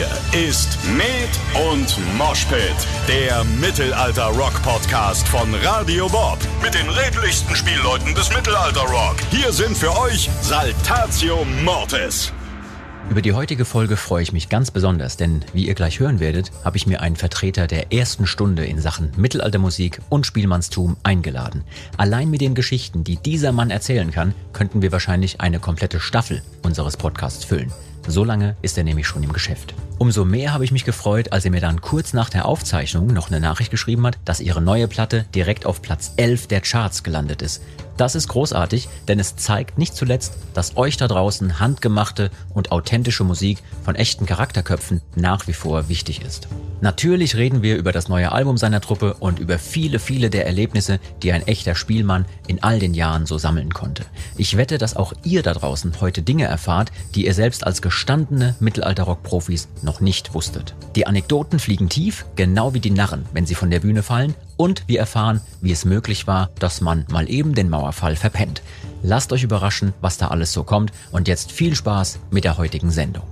Hier ist Med und Moshpit, der Mittelalter-Rock-Podcast von Radio Bob. Mit den redlichsten Spielleuten des Mittelalter-Rock. Hier sind für euch Saltatio Mortis. Über die heutige Folge freue ich mich ganz besonders, denn wie ihr gleich hören werdet, habe ich mir einen Vertreter der ersten Stunde in Sachen Mittelaltermusik und Spielmannstum eingeladen. Allein mit den Geschichten, die dieser Mann erzählen kann, könnten wir wahrscheinlich eine komplette Staffel unseres Podcasts füllen. So lange ist er nämlich schon im Geschäft. Umso mehr habe ich mich gefreut, als er mir dann kurz nach der Aufzeichnung noch eine Nachricht geschrieben hat, dass ihre neue Platte direkt auf Platz 11 der Charts gelandet ist. Das ist großartig, denn es zeigt nicht zuletzt, dass euch da draußen handgemachte und authentische Musik von echten Charakterköpfen nach wie vor wichtig ist. Natürlich reden wir über das neue Album seiner Truppe und über viele, viele der Erlebnisse, die ein echter Spielmann in all den Jahren so sammeln konnte. Ich wette, dass auch ihr da draußen heute Dinge erfahrt, die ihr selbst als gestandene Mittelalter-Rock-Profis noch nicht wusstet. Die Anekdoten fliegen tief, genau wie die Narren, wenn sie von der Bühne fallen und wir erfahren, wie es möglich war, dass man mal eben den Mauerfall verpennt. Lasst euch überraschen, was da alles so kommt und jetzt viel Spaß mit der heutigen Sendung.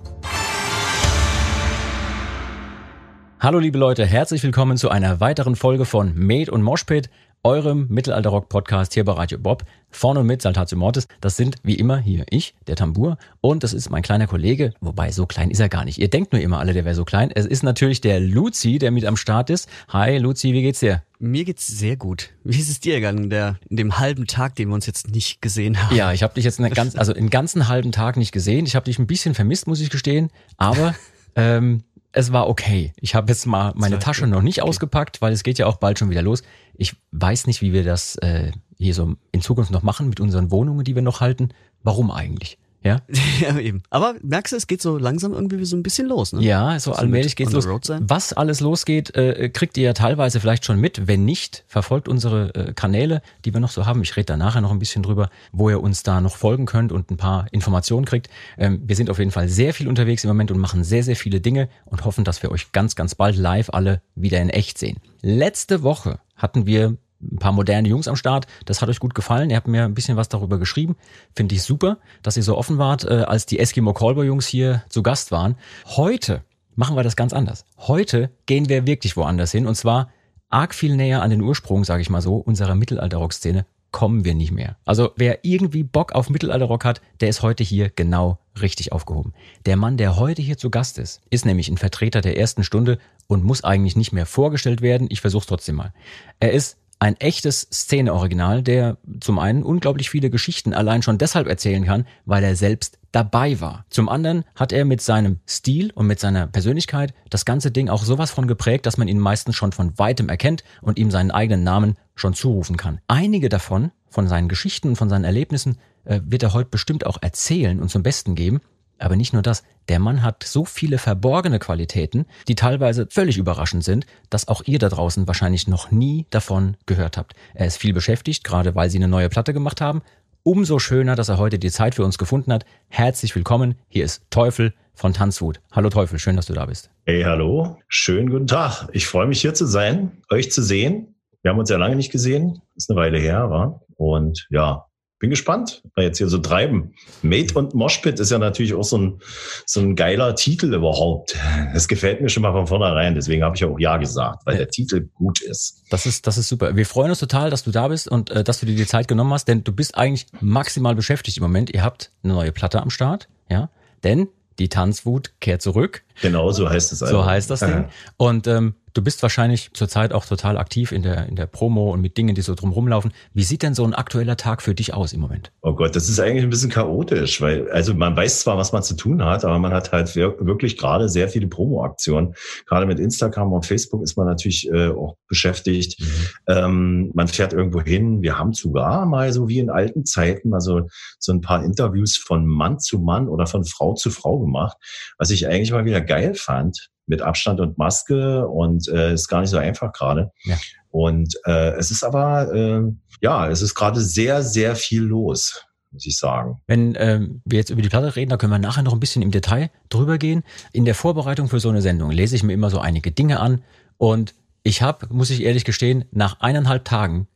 Hallo liebe Leute, herzlich willkommen zu einer weiteren Folge von Made und Moshpit, eurem Mittelalter-Rock-Podcast hier bei Radio Bob. Vorne und mit Saltatio Mortis. Das sind wie immer hier ich, der Tambur, und das ist mein kleiner Kollege, wobei so klein ist er gar nicht. Ihr denkt nur immer alle, der wäre so klein. Es ist natürlich der Luzi, der mit am Start ist. Hi Luzi, wie geht's dir? Mir geht's sehr gut. Wie ist es dir gegangen, der, in dem halben Tag, den wir uns jetzt nicht gesehen haben? Ja, ich habe dich jetzt eine ganz, also einen ganzen halben Tag nicht gesehen. Ich habe dich ein bisschen vermisst, muss ich gestehen. Aber ähm, es war okay. Ich habe jetzt mal meine Tasche noch nicht okay. ausgepackt, weil es geht ja auch bald schon wieder los. Ich weiß nicht, wie wir das äh, hier so in Zukunft noch machen mit unseren Wohnungen, die wir noch halten. Warum eigentlich? Ja? ja, eben. Aber merkst du, es geht so langsam irgendwie so ein bisschen los, ne? Ja, so allmählich geht's los. Was alles losgeht, äh, kriegt ihr ja teilweise vielleicht schon mit. Wenn nicht, verfolgt unsere äh, Kanäle, die wir noch so haben. Ich rede da nachher noch ein bisschen drüber, wo ihr uns da noch folgen könnt und ein paar Informationen kriegt. Ähm, wir sind auf jeden Fall sehr viel unterwegs im Moment und machen sehr, sehr viele Dinge und hoffen, dass wir euch ganz, ganz bald live alle wieder in echt sehen. Letzte Woche hatten wir ein paar moderne Jungs am Start. Das hat euch gut gefallen. Ihr habt mir ein bisschen was darüber geschrieben. Finde ich super, dass ihr so offen wart, äh, als die Eskimo Callboy Jungs hier zu Gast waren. Heute machen wir das ganz anders. Heute gehen wir wirklich woanders hin und zwar arg viel näher an den Ursprung, sage ich mal so, unserer Mittelalter-Rock-Szene kommen wir nicht mehr. Also wer irgendwie Bock auf Mittelalter-Rock hat, der ist heute hier genau richtig aufgehoben. Der Mann, der heute hier zu Gast ist, ist nämlich ein Vertreter der ersten Stunde und muss eigentlich nicht mehr vorgestellt werden. Ich versuche trotzdem mal. Er ist ein echtes Szene-Original, der zum einen unglaublich viele Geschichten allein schon deshalb erzählen kann, weil er selbst dabei war. Zum anderen hat er mit seinem Stil und mit seiner Persönlichkeit das ganze Ding auch sowas von geprägt, dass man ihn meistens schon von weitem erkennt und ihm seinen eigenen Namen schon zurufen kann. Einige davon, von seinen Geschichten und von seinen Erlebnissen, äh, wird er heute bestimmt auch erzählen und zum Besten geben. Aber nicht nur das, der Mann hat so viele verborgene Qualitäten, die teilweise völlig überraschend sind, dass auch ihr da draußen wahrscheinlich noch nie davon gehört habt. Er ist viel beschäftigt, gerade weil sie eine neue Platte gemacht haben. Umso schöner, dass er heute die Zeit für uns gefunden hat. Herzlich willkommen, hier ist Teufel von Tanzwut. Hallo Teufel, schön, dass du da bist. Hey, hallo, schönen guten Tag. Ich freue mich hier zu sein, euch zu sehen. Wir haben uns ja lange nicht gesehen, ist eine Weile her, war. Und ja, bin gespannt, was jetzt hier so treiben. Mate und Moshpit ist ja natürlich auch so ein, so ein geiler Titel überhaupt. Das gefällt mir schon mal von vornherein. Deswegen habe ich auch Ja gesagt, weil der Titel gut ist. Das ist, das ist super. Wir freuen uns total, dass du da bist und äh, dass du dir die Zeit genommen hast, denn du bist eigentlich maximal beschäftigt im Moment. Ihr habt eine neue Platte am Start, ja? Denn die Tanzwut kehrt zurück. Genau, so heißt es. So heißt das Ding. Und ähm, Du bist wahrscheinlich zurzeit auch total aktiv in der, in der Promo und mit Dingen, die so drum rumlaufen. Wie sieht denn so ein aktueller Tag für dich aus im Moment? Oh Gott, das ist eigentlich ein bisschen chaotisch, weil, also man weiß zwar, was man zu tun hat, aber man hat halt wirklich gerade sehr viele Promo-Aktionen. Gerade mit Instagram und Facebook ist man natürlich äh, auch beschäftigt. Mhm. Ähm, man fährt irgendwo hin. Wir haben sogar mal so wie in alten Zeiten also so ein paar Interviews von Mann zu Mann oder von Frau zu Frau gemacht, was ich eigentlich mal wieder geil fand mit Abstand und Maske und äh, ist gar nicht so einfach gerade. Ja. Und äh, es ist aber, äh, ja, es ist gerade sehr, sehr viel los muss ich sagen. Wenn ähm, wir jetzt über die Platte reden, da können wir nachher noch ein bisschen im Detail drüber gehen. In der Vorbereitung für so eine Sendung lese ich mir immer so einige Dinge an und ich habe, muss ich ehrlich gestehen, nach eineinhalb Tagen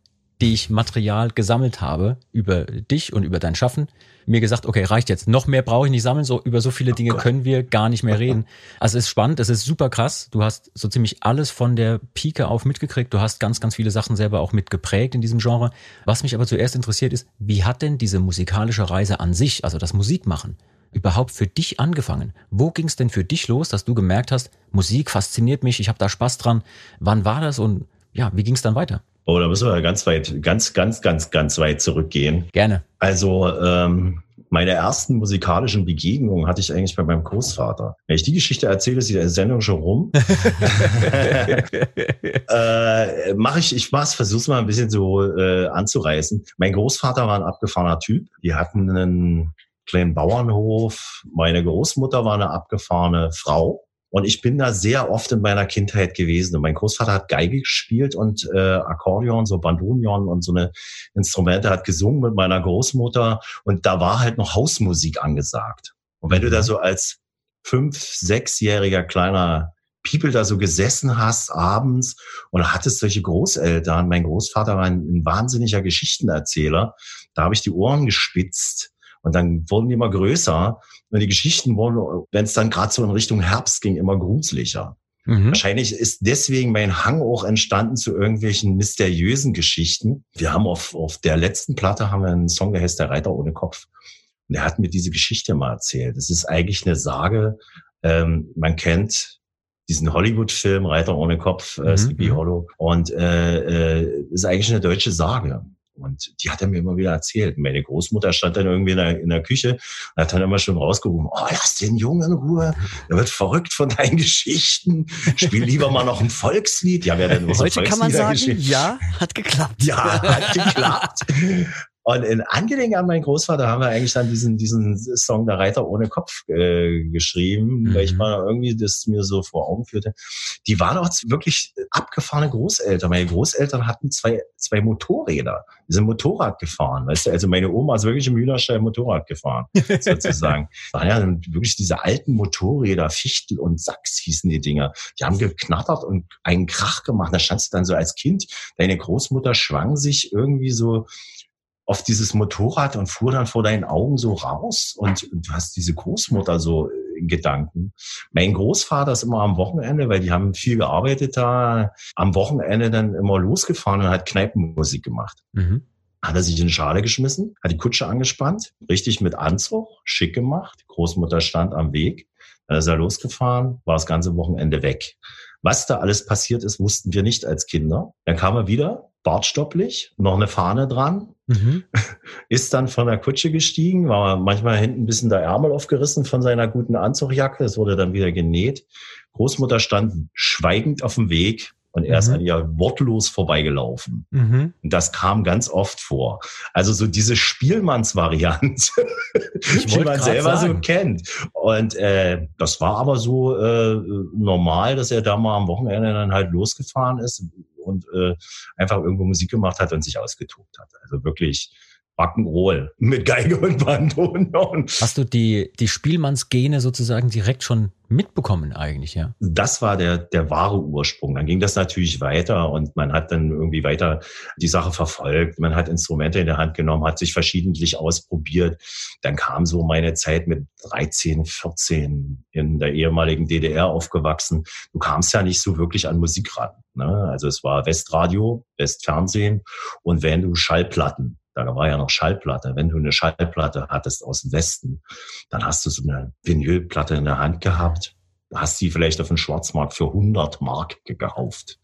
die ich Material gesammelt habe über dich und über dein Schaffen, mir gesagt, okay, reicht jetzt. Noch mehr brauche ich nicht sammeln. So über so viele Dinge können wir gar nicht mehr reden. Also es ist spannend, es ist super krass. Du hast so ziemlich alles von der Pike auf mitgekriegt. Du hast ganz, ganz viele Sachen selber auch mitgeprägt in diesem Genre. Was mich aber zuerst interessiert ist, wie hat denn diese musikalische Reise an sich, also das Musikmachen, überhaupt für dich angefangen? Wo ging es denn für dich los, dass du gemerkt hast, Musik fasziniert mich, ich habe da Spaß dran. Wann war das und ja, wie ging es dann weiter? Oh, da müssen wir ganz weit, ganz, ganz, ganz, ganz weit zurückgehen. Gerne. Also ähm, meine ersten musikalischen Begegnungen hatte ich eigentlich bei meinem Großvater. Wenn ich die Geschichte erzähle, ist die Sendung schon rum. äh, Mache ich, ich mach's, versuch's mal ein bisschen so äh, anzureißen. Mein Großvater war ein abgefahrener Typ. Die hatten einen kleinen Bauernhof. Meine Großmutter war eine abgefahrene Frau. Und ich bin da sehr oft in meiner Kindheit gewesen. Und mein Großvater hat Geige gespielt und äh, Akkordeon, so Bandonion und so eine Instrumente, hat gesungen mit meiner Großmutter. Und da war halt noch Hausmusik angesagt. Und wenn du da mhm. so als fünf, sechsjähriger kleiner People da so gesessen hast abends und hattest solche Großeltern. Mein Großvater war ein, ein wahnsinniger Geschichtenerzähler. Da habe ich die Ohren gespitzt und dann wurden die immer größer. Und die Geschichten wurden, wenn es dann gerade so in Richtung Herbst ging, immer gruseliger. Mhm. Wahrscheinlich ist deswegen mein Hang auch entstanden zu irgendwelchen mysteriösen Geschichten. Wir haben auf, auf der letzten Platte haben wir einen Song, der heißt Der Reiter ohne Kopf. Und er hat mir diese Geschichte mal erzählt. Es ist eigentlich eine Sage. Ähm, man kennt diesen Hollywood-Film Reiter ohne Kopf, äh, mhm. Sleepy mhm. Hollow. Und äh, äh, ist eigentlich eine deutsche Sage. Und die hat er mir immer wieder erzählt. Meine Großmutter stand dann irgendwie in der, in der Küche und hat dann immer schon rausgerufen, oh, lass den Jungen in Ruhe, der wird verrückt von deinen Geschichten, spiel lieber mal noch ein Volkslied. Ja, wer denn Heute kann man sagen, ja, hat geklappt. Ja, hat geklappt. Und in Angelegen an meinen Großvater haben wir eigentlich dann diesen, diesen Song Der Reiter ohne Kopf äh, geschrieben, mhm. weil ich mal irgendwie das mir so vor Augen führte. Die waren auch wirklich abgefahrene Großeltern. Meine Großeltern hatten zwei, zwei Motorräder. Die sind Motorrad gefahren. Weißt du, also meine Oma ist wirklich im Hühnerstall Motorrad gefahren, sozusagen. waren ja wirklich diese alten Motorräder, Fichtel und Sachs hießen die Dinger. Die haben geknattert und einen Krach gemacht. Da standst du dann so als Kind, deine Großmutter schwang sich irgendwie so auf dieses Motorrad und fuhr dann vor deinen Augen so raus und du hast diese Großmutter so in Gedanken. Mein Großvater ist immer am Wochenende, weil die haben viel gearbeitet da, am Wochenende dann immer losgefahren und hat Kneipenmusik gemacht. Mhm. Hat er sich in die Schale geschmissen, hat die Kutsche angespannt, richtig mit Anzug, schick gemacht. Die Großmutter stand am Weg, dann ist er losgefahren, war das ganze Wochenende weg. Was da alles passiert ist, wussten wir nicht als Kinder. Dann kam er wieder, bartstopplich, noch eine Fahne dran, mhm. ist dann von der Kutsche gestiegen, war manchmal hinten ein bisschen der Ärmel aufgerissen von seiner guten Anzugjacke, es wurde dann wieder genäht. Großmutter stand schweigend auf dem Weg, und er ist mhm. an ihr wortlos vorbeigelaufen. Mhm. Und das kam ganz oft vor. Also so diese Spielmannsvariante, die man selber sagen. so kennt. Und äh, das war aber so äh, normal, dass er da mal am Wochenende dann halt losgefahren ist und äh, einfach irgendwo Musik gemacht hat und sich ausgetobt hat. Also wirklich Rock'n'Roll mit Geige und Bandonion. Hast du die, die Spielmannsgene sozusagen direkt schon mitbekommen eigentlich, ja? Das war der, der wahre Ursprung. Dann ging das natürlich weiter und man hat dann irgendwie weiter die Sache verfolgt. Man hat Instrumente in der Hand genommen, hat sich verschiedentlich ausprobiert. Dann kam so meine Zeit mit 13, 14 in der ehemaligen DDR aufgewachsen. Du kamst ja nicht so wirklich an Musik ran. Ne? Also es war Westradio, Westfernsehen und wenn du Schallplatten da war ja noch Schallplatte. Wenn du eine Schallplatte hattest aus dem Westen, dann hast du so eine Vinylplatte in der Hand gehabt, hast die vielleicht auf dem Schwarzmarkt für 100 Mark gekauft.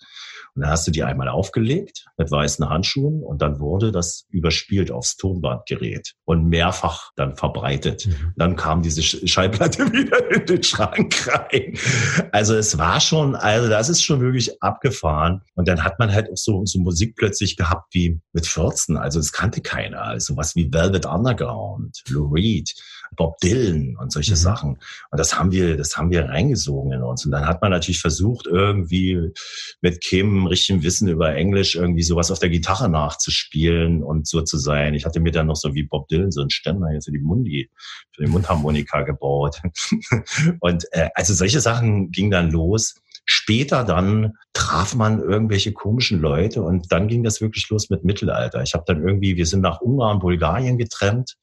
Und dann hast du die einmal aufgelegt mit weißen Handschuhen und dann wurde das überspielt aufs Tonbandgerät und mehrfach dann verbreitet. Mhm. Dann kam diese Schallplatte wieder in den Schrank rein. Also es war schon, also das ist schon wirklich abgefahren. Und dann hat man halt auch so, so Musik plötzlich gehabt wie mit 14. Also es kannte keiner. Also was wie Velvet Underground, Lou Reed. Bob Dylan und solche mhm. Sachen. Und das haben wir, das haben wir reingesogen in uns. Und dann hat man natürlich versucht, irgendwie mit Kim richtigem Wissen über Englisch irgendwie sowas auf der Gitarre nachzuspielen und so zu sein. Ich hatte mir dann noch so wie Bob Dylan so einen Ständer jetzt für die Mundi, für die Mundharmonika gebaut. und äh, also solche Sachen gingen dann los später dann traf man irgendwelche komischen Leute und dann ging das wirklich los mit Mittelalter. Ich habe dann irgendwie, wir sind nach Ungarn, Bulgarien getrennt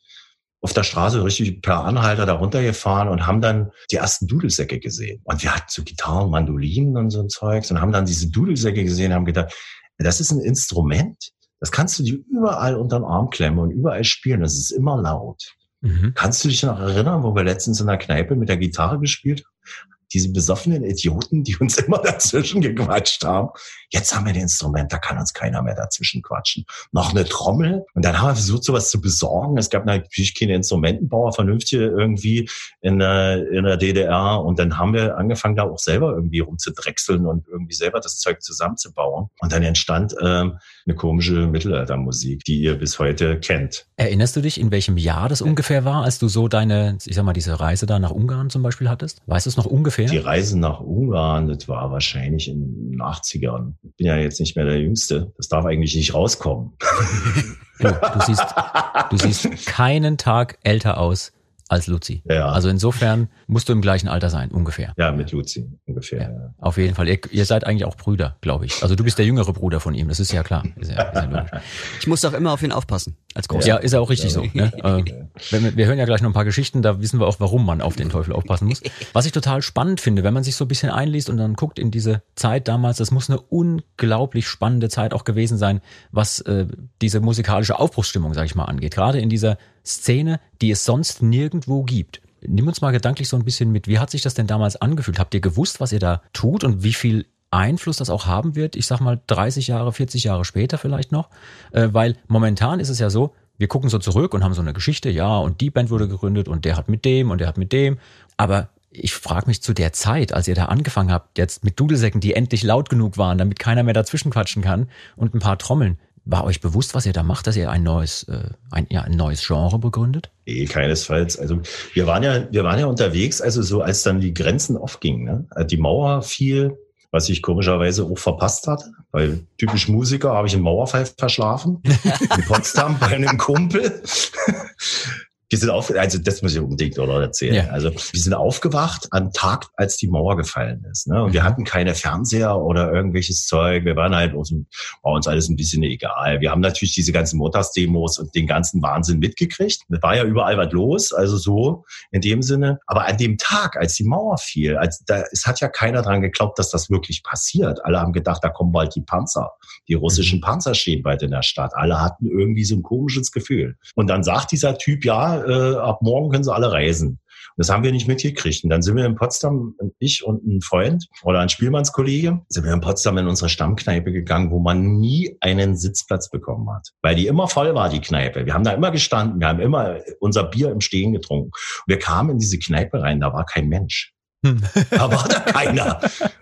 auf der Straße richtig per Anhalter da runtergefahren und haben dann die ersten Dudelsäcke gesehen. Und wir hatten so Gitarren, Mandolinen und so ein Zeugs und haben dann diese Dudelsäcke gesehen und haben gedacht, das ist ein Instrument, das kannst du dir überall unter den Arm klemmen und überall spielen. Das ist immer laut. Mhm. Kannst du dich noch erinnern, wo wir letztens in der Kneipe mit der Gitarre gespielt haben? Diese besoffenen Idioten, die uns immer dazwischen gequatscht haben. Jetzt haben wir ein Instrument, da kann uns keiner mehr dazwischen quatschen. Noch eine Trommel. Und dann haben wir versucht, sowas zu besorgen. Es gab natürlich keine Instrumentenbauer, vernünftige irgendwie in der, in der DDR. Und dann haben wir angefangen, da auch selber irgendwie rumzudrechseln und irgendwie selber das Zeug zusammenzubauen. Und dann entstand ähm, eine komische Mittelaltermusik, die ihr bis heute kennt. Erinnerst du dich, in welchem Jahr das ungefähr war, als du so deine, ich sag mal, diese Reise da nach Ungarn zum Beispiel hattest? Weißt du es noch ungefähr? Die Reise nach Ungarn, das war wahrscheinlich in den 80ern. Ich bin ja jetzt nicht mehr der Jüngste. Das darf eigentlich nicht rauskommen. Du, du, siehst, du siehst keinen Tag älter aus als Luzi. Ja. Also insofern musst du im gleichen Alter sein, ungefähr. Ja, mit Luzi, ungefähr. Ja, ja. Auf jeden Fall. Ihr, ihr, seid eigentlich auch Brüder, glaube ich. Also du bist der jüngere Bruder von ihm, das ist ja klar. Ist ja, ist ja ich muss doch immer auf ihn aufpassen, als Großer. Ja, ist ja auch richtig so. Ne? Äh, wir, wir hören ja gleich noch ein paar Geschichten, da wissen wir auch, warum man auf den Teufel aufpassen muss. Was ich total spannend finde, wenn man sich so ein bisschen einliest und dann guckt in diese Zeit damals, das muss eine unglaublich spannende Zeit auch gewesen sein, was äh, diese musikalische Aufbruchsstimmung, sag ich mal, angeht. Gerade in dieser Szene, die es sonst nirgendwo gibt. Nimm uns mal gedanklich so ein bisschen mit. Wie hat sich das denn damals angefühlt? Habt ihr gewusst, was ihr da tut und wie viel Einfluss das auch haben wird? Ich sag mal 30 Jahre, 40 Jahre später vielleicht noch. Äh, weil momentan ist es ja so, wir gucken so zurück und haben so eine Geschichte, ja, und die Band wurde gegründet und der hat mit dem und der hat mit dem. Aber ich frage mich zu der Zeit, als ihr da angefangen habt, jetzt mit Dudelsäcken, die endlich laut genug waren, damit keiner mehr dazwischen quatschen kann und ein paar Trommeln. War euch bewusst, was ihr da macht, dass ihr ein neues, äh, ein, ja, ein neues Genre begründet? Nee, keinesfalls. Also wir waren ja, wir waren ja unterwegs, also so als dann die Grenzen aufgingen. Ne? Äh, die Mauer fiel, was ich komischerweise auch verpasst hatte, weil typisch Musiker habe ich im Mauerfall verschlafen in Potsdam bei einem Kumpel. Wir sind auf, also das muss ich unbedingt oder erzählen. Ja. Also wir sind aufgewacht am Tag, als die Mauer gefallen ist. Ne? Und wir mhm. hatten keine Fernseher oder irgendwelches Zeug. Wir waren halt dem, war uns alles ein bisschen egal. Wir haben natürlich diese ganzen Montagsdemos und den ganzen Wahnsinn mitgekriegt. Es war ja überall was los, also so in dem Sinne. Aber an dem Tag, als die Mauer fiel, als da, es hat ja keiner dran geglaubt, dass das wirklich passiert. Alle haben gedacht, da kommen bald die Panzer. Die russischen mhm. Panzer stehen bald in der Stadt. Alle hatten irgendwie so ein komisches Gefühl. Und dann sagt dieser Typ, ja, äh, ab morgen können sie alle reisen. Das haben wir nicht mitgekriegt. Und dann sind wir in Potsdam, ich und ein Freund oder ein Spielmannskollege, sind wir in Potsdam in unsere Stammkneipe gegangen, wo man nie einen Sitzplatz bekommen hat. Weil die immer voll war, die Kneipe. Wir haben da immer gestanden, wir haben immer unser Bier im Stehen getrunken. Und wir kamen in diese Kneipe rein, da war kein Mensch. Da war da keiner.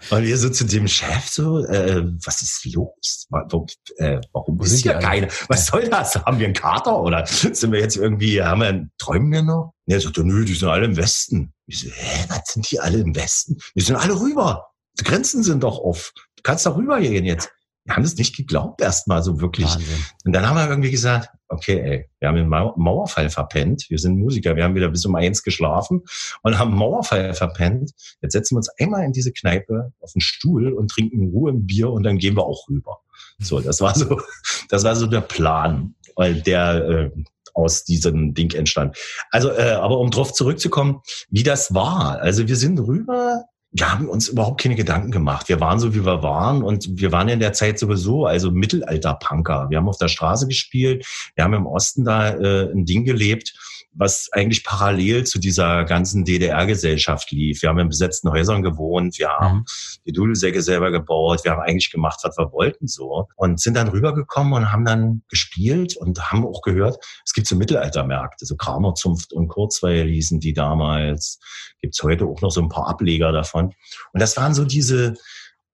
Und wir so zu dem Chef so, äh, was ist los? Warum, äh, warum ist hier keiner? Was soll das? Haben wir einen Kater oder sind wir jetzt irgendwie, haben wir, einen, träumen wir noch? Und er sagt, nö, die sind alle im Westen. Ich so, hä, was sind die alle im Westen? Die sind alle rüber. Die Grenzen sind doch off. Du kannst doch rübergehen jetzt wir haben es nicht geglaubt erstmal so wirklich. Wahnsinn. Und dann haben wir irgendwie gesagt, okay, ey, wir haben den Mauerfall verpennt. Wir sind Musiker, wir haben wieder bis um eins geschlafen und haben Mauerfall verpennt. Jetzt setzen wir uns einmal in diese Kneipe auf den Stuhl und trinken Ruhe im Bier und dann gehen wir auch rüber. So, das war so, das war so der Plan, weil der äh, aus diesem Ding entstand. Also, äh, aber um drauf zurückzukommen, wie das war. Also wir sind rüber wir haben uns überhaupt keine Gedanken gemacht. Wir waren so, wie wir waren und wir waren in der Zeit sowieso, also Mittelalter-Punker. Wir haben auf der Straße gespielt, wir haben im Osten da äh, ein Ding gelebt was eigentlich parallel zu dieser ganzen DDR-Gesellschaft lief. Wir haben in besetzten Häusern gewohnt, wir haben mhm. die Dudelsäcke selber gebaut, wir haben eigentlich gemacht, was wir wollten so und sind dann rübergekommen und haben dann gespielt und haben auch gehört, es gibt so Mittelaltermärkte, so Kramerzunft und Kurzweil hießen die damals, gibt's heute auch noch so ein paar Ableger davon und das waren so diese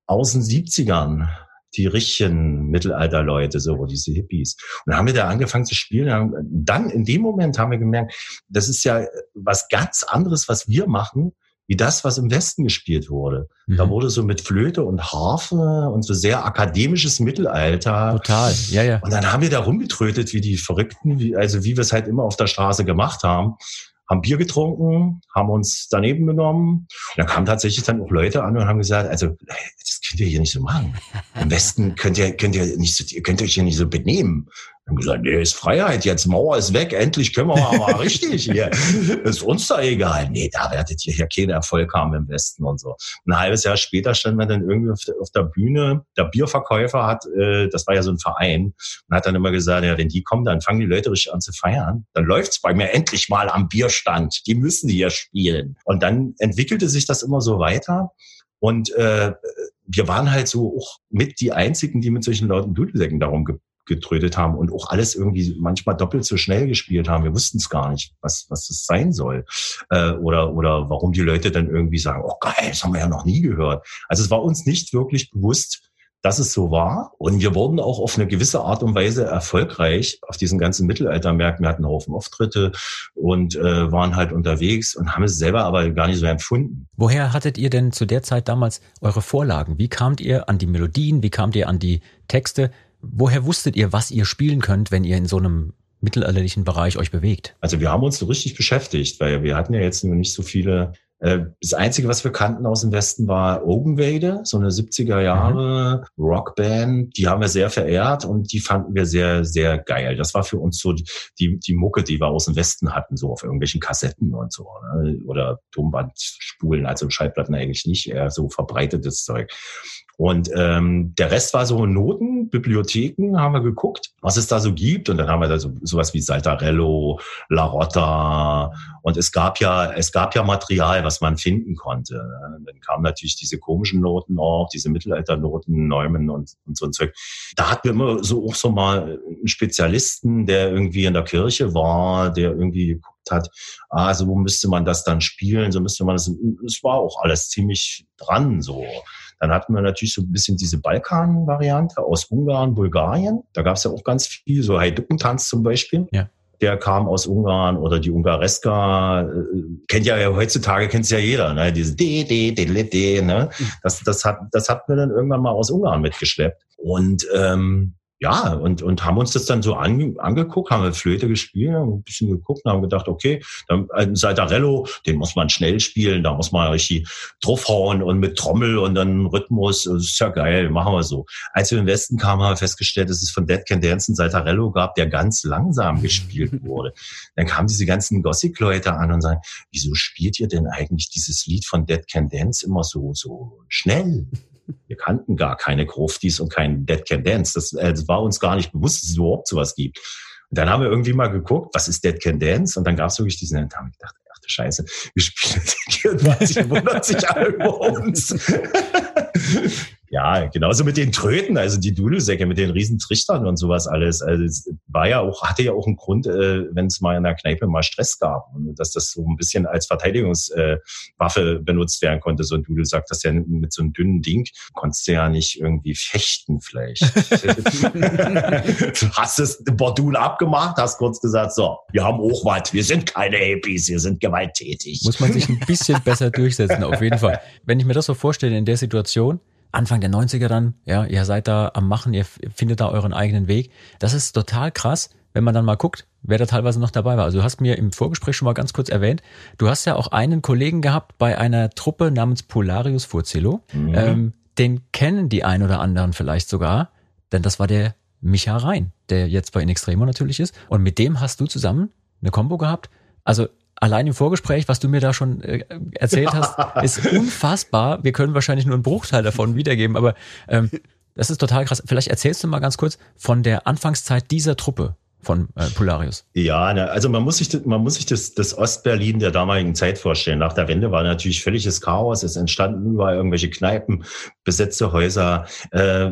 aus den 70ern die richtigen Mittelalterleute, so diese Hippies. Und dann haben wir da angefangen zu spielen. Dann in dem Moment haben wir gemerkt, das ist ja was ganz anderes, was wir machen, wie das, was im Westen gespielt wurde. Mhm. Da wurde so mit Flöte und Harfe und so sehr akademisches Mittelalter. Total, ja, ja. Und dann haben wir da rumgetrötet wie die Verrückten, wie, also wie wir es halt immer auf der Straße gemacht haben haben Bier getrunken, haben uns daneben genommen. Und da kamen tatsächlich dann auch Leute an und haben gesagt, also das könnt ihr hier nicht so machen. Am besten könnt ihr, könnt ihr nicht so, ihr könnt euch hier nicht so benehmen haben gesagt, nee, ist Freiheit, jetzt Mauer ist weg, endlich können wir mal richtig hier. Ist uns doch egal. Nee, da werdet ihr hier keinen Erfolg haben im Westen und so. Ein halbes Jahr später standen wir dann irgendwie auf der, auf der Bühne. Der Bierverkäufer hat, äh, das war ja so ein Verein, und hat dann immer gesagt, ja, wenn die kommen, dann fangen die Leute richtig an zu feiern. Dann läuft's bei mir endlich mal am Bierstand. Die müssen hier spielen. Und dann entwickelte sich das immer so weiter. Und äh, wir waren halt so auch mit die einzigen, die mit solchen lauten Dudelsäcken darum getrödet haben und auch alles irgendwie manchmal doppelt so schnell gespielt haben. Wir wussten es gar nicht, was, was das sein soll. Äh, oder, oder warum die Leute dann irgendwie sagen, oh geil, das haben wir ja noch nie gehört. Also es war uns nicht wirklich bewusst, dass es so war. Und wir wurden auch auf eine gewisse Art und Weise erfolgreich auf diesen ganzen Mittelaltermärkten. Wir hatten einen Haufen Auftritte und äh, waren halt unterwegs und haben es selber aber gar nicht so empfunden. Woher hattet ihr denn zu der Zeit damals eure Vorlagen? Wie kamt ihr an die Melodien? Wie kamt ihr an die Texte? Woher wusstet ihr, was ihr spielen könnt, wenn ihr in so einem mittelalterlichen Bereich euch bewegt? Also wir haben uns so richtig beschäftigt, weil wir hatten ja jetzt nur nicht so viele äh, das Einzige, was wir kannten aus dem Westen, war Ogenwade, so eine 70er Jahre mhm. Rockband. Die haben wir sehr verehrt und die fanden wir sehr, sehr geil. Das war für uns so die, die Mucke, die wir aus dem Westen hatten, so auf irgendwelchen Kassetten und so. Ne? Oder Tonbandspulen, also Schallplatten eigentlich nicht, eher so verbreitetes Zeug. Und ähm, der Rest war so Noten, Bibliotheken, haben wir geguckt, was es da so gibt. Und dann haben wir da so sowas wie Saltarello, La Rotta. Und es gab ja, es gab ja Material, was man finden konnte. Dann kamen natürlich diese komischen Noten auch, diese Mittelalternoten, Neumann und, und so ein Zeug. Da hatten wir immer so auch so mal einen Spezialisten, der irgendwie in der Kirche war, der irgendwie geguckt hat, ah, so müsste man das dann spielen, so müsste man das, es war auch alles ziemlich dran, so. Dann hatten wir natürlich so ein bisschen diese Balkan-Variante aus Ungarn, Bulgarien. Da gab es ja auch ganz viel, so Heiduckentanz zum Beispiel. Ja der kam aus Ungarn oder die Ungareska, äh, kennt ja, ja heutzutage kennt es ja jeder, ne? Diese D, D, D, D, D, ne? Mhm. Das, das hat, das hat mir dann irgendwann mal aus Ungarn mitgeschleppt. Und ähm, ja, und, und haben uns das dann so an, angeguckt, haben wir Flöte gespielt, haben ein bisschen geguckt und haben gedacht, okay, dann ein Saltarello, den muss man schnell spielen, da muss man richtig draufhauen und mit Trommel und dann Rhythmus, das ist ja geil, machen wir so. Als wir im Westen kamen, haben wir festgestellt, dass es von Dead Can Dance einen Saltarello gab, der ganz langsam gespielt wurde. Dann kamen diese ganzen Gothic-Leute an und sagen, wieso spielt ihr denn eigentlich dieses Lied von Dead Can Dance immer so, so schnell? Wir kannten gar keine Groftis und kein Dead Can Dance. Das, äh, das war uns gar nicht bewusst, dass es überhaupt sowas gibt. Und dann haben wir irgendwie mal geguckt, was ist Dead Can Dance? Und dann gab es wirklich diesen, dann haben wir gedacht, ach du Scheiße, wir spielen 24, wundert sich alle über uns. Ja, genauso mit den Tröten, also die Dudelsäcke mit den riesen Trichtern und sowas alles. Also es war ja auch, hatte ja auch einen Grund, äh, wenn es mal in der Kneipe mal Stress gab und dass das so ein bisschen als Verteidigungswaffe äh, benutzt werden konnte. So ein Dudelsack, das ja mit so einem dünnen Ding konntest du ja nicht irgendwie fechten vielleicht. du hast es Bordul abgemacht, hast kurz gesagt, so, wir haben auch was, wir sind keine Hippies, wir sind gewalttätig. Muss man sich ein bisschen besser durchsetzen, auf jeden Fall. Wenn ich mir das so vorstelle in der Situation, Anfang der 90er dann, ja, ihr seid da am Machen, ihr findet da euren eigenen Weg. Das ist total krass, wenn man dann mal guckt, wer da teilweise noch dabei war. Also du hast mir im Vorgespräch schon mal ganz kurz erwähnt, du hast ja auch einen Kollegen gehabt bei einer Truppe namens Polarius Furzello. Mhm. Ähm, den kennen die ein oder anderen vielleicht sogar, denn das war der Micha Rhein, der jetzt bei In Extremo natürlich ist. Und mit dem hast du zusammen eine Combo gehabt. Also allein im Vorgespräch, was du mir da schon äh, erzählt hast, ist unfassbar. Wir können wahrscheinlich nur einen Bruchteil davon wiedergeben, aber ähm, das ist total krass. Vielleicht erzählst du mal ganz kurz von der Anfangszeit dieser Truppe von äh, Polarius. Ja, also man muss sich, man muss sich das, das Ostberlin der damaligen Zeit vorstellen. Nach der Wende war natürlich völliges Chaos. Es entstanden überall irgendwelche Kneipen, besetzte Häuser. Äh,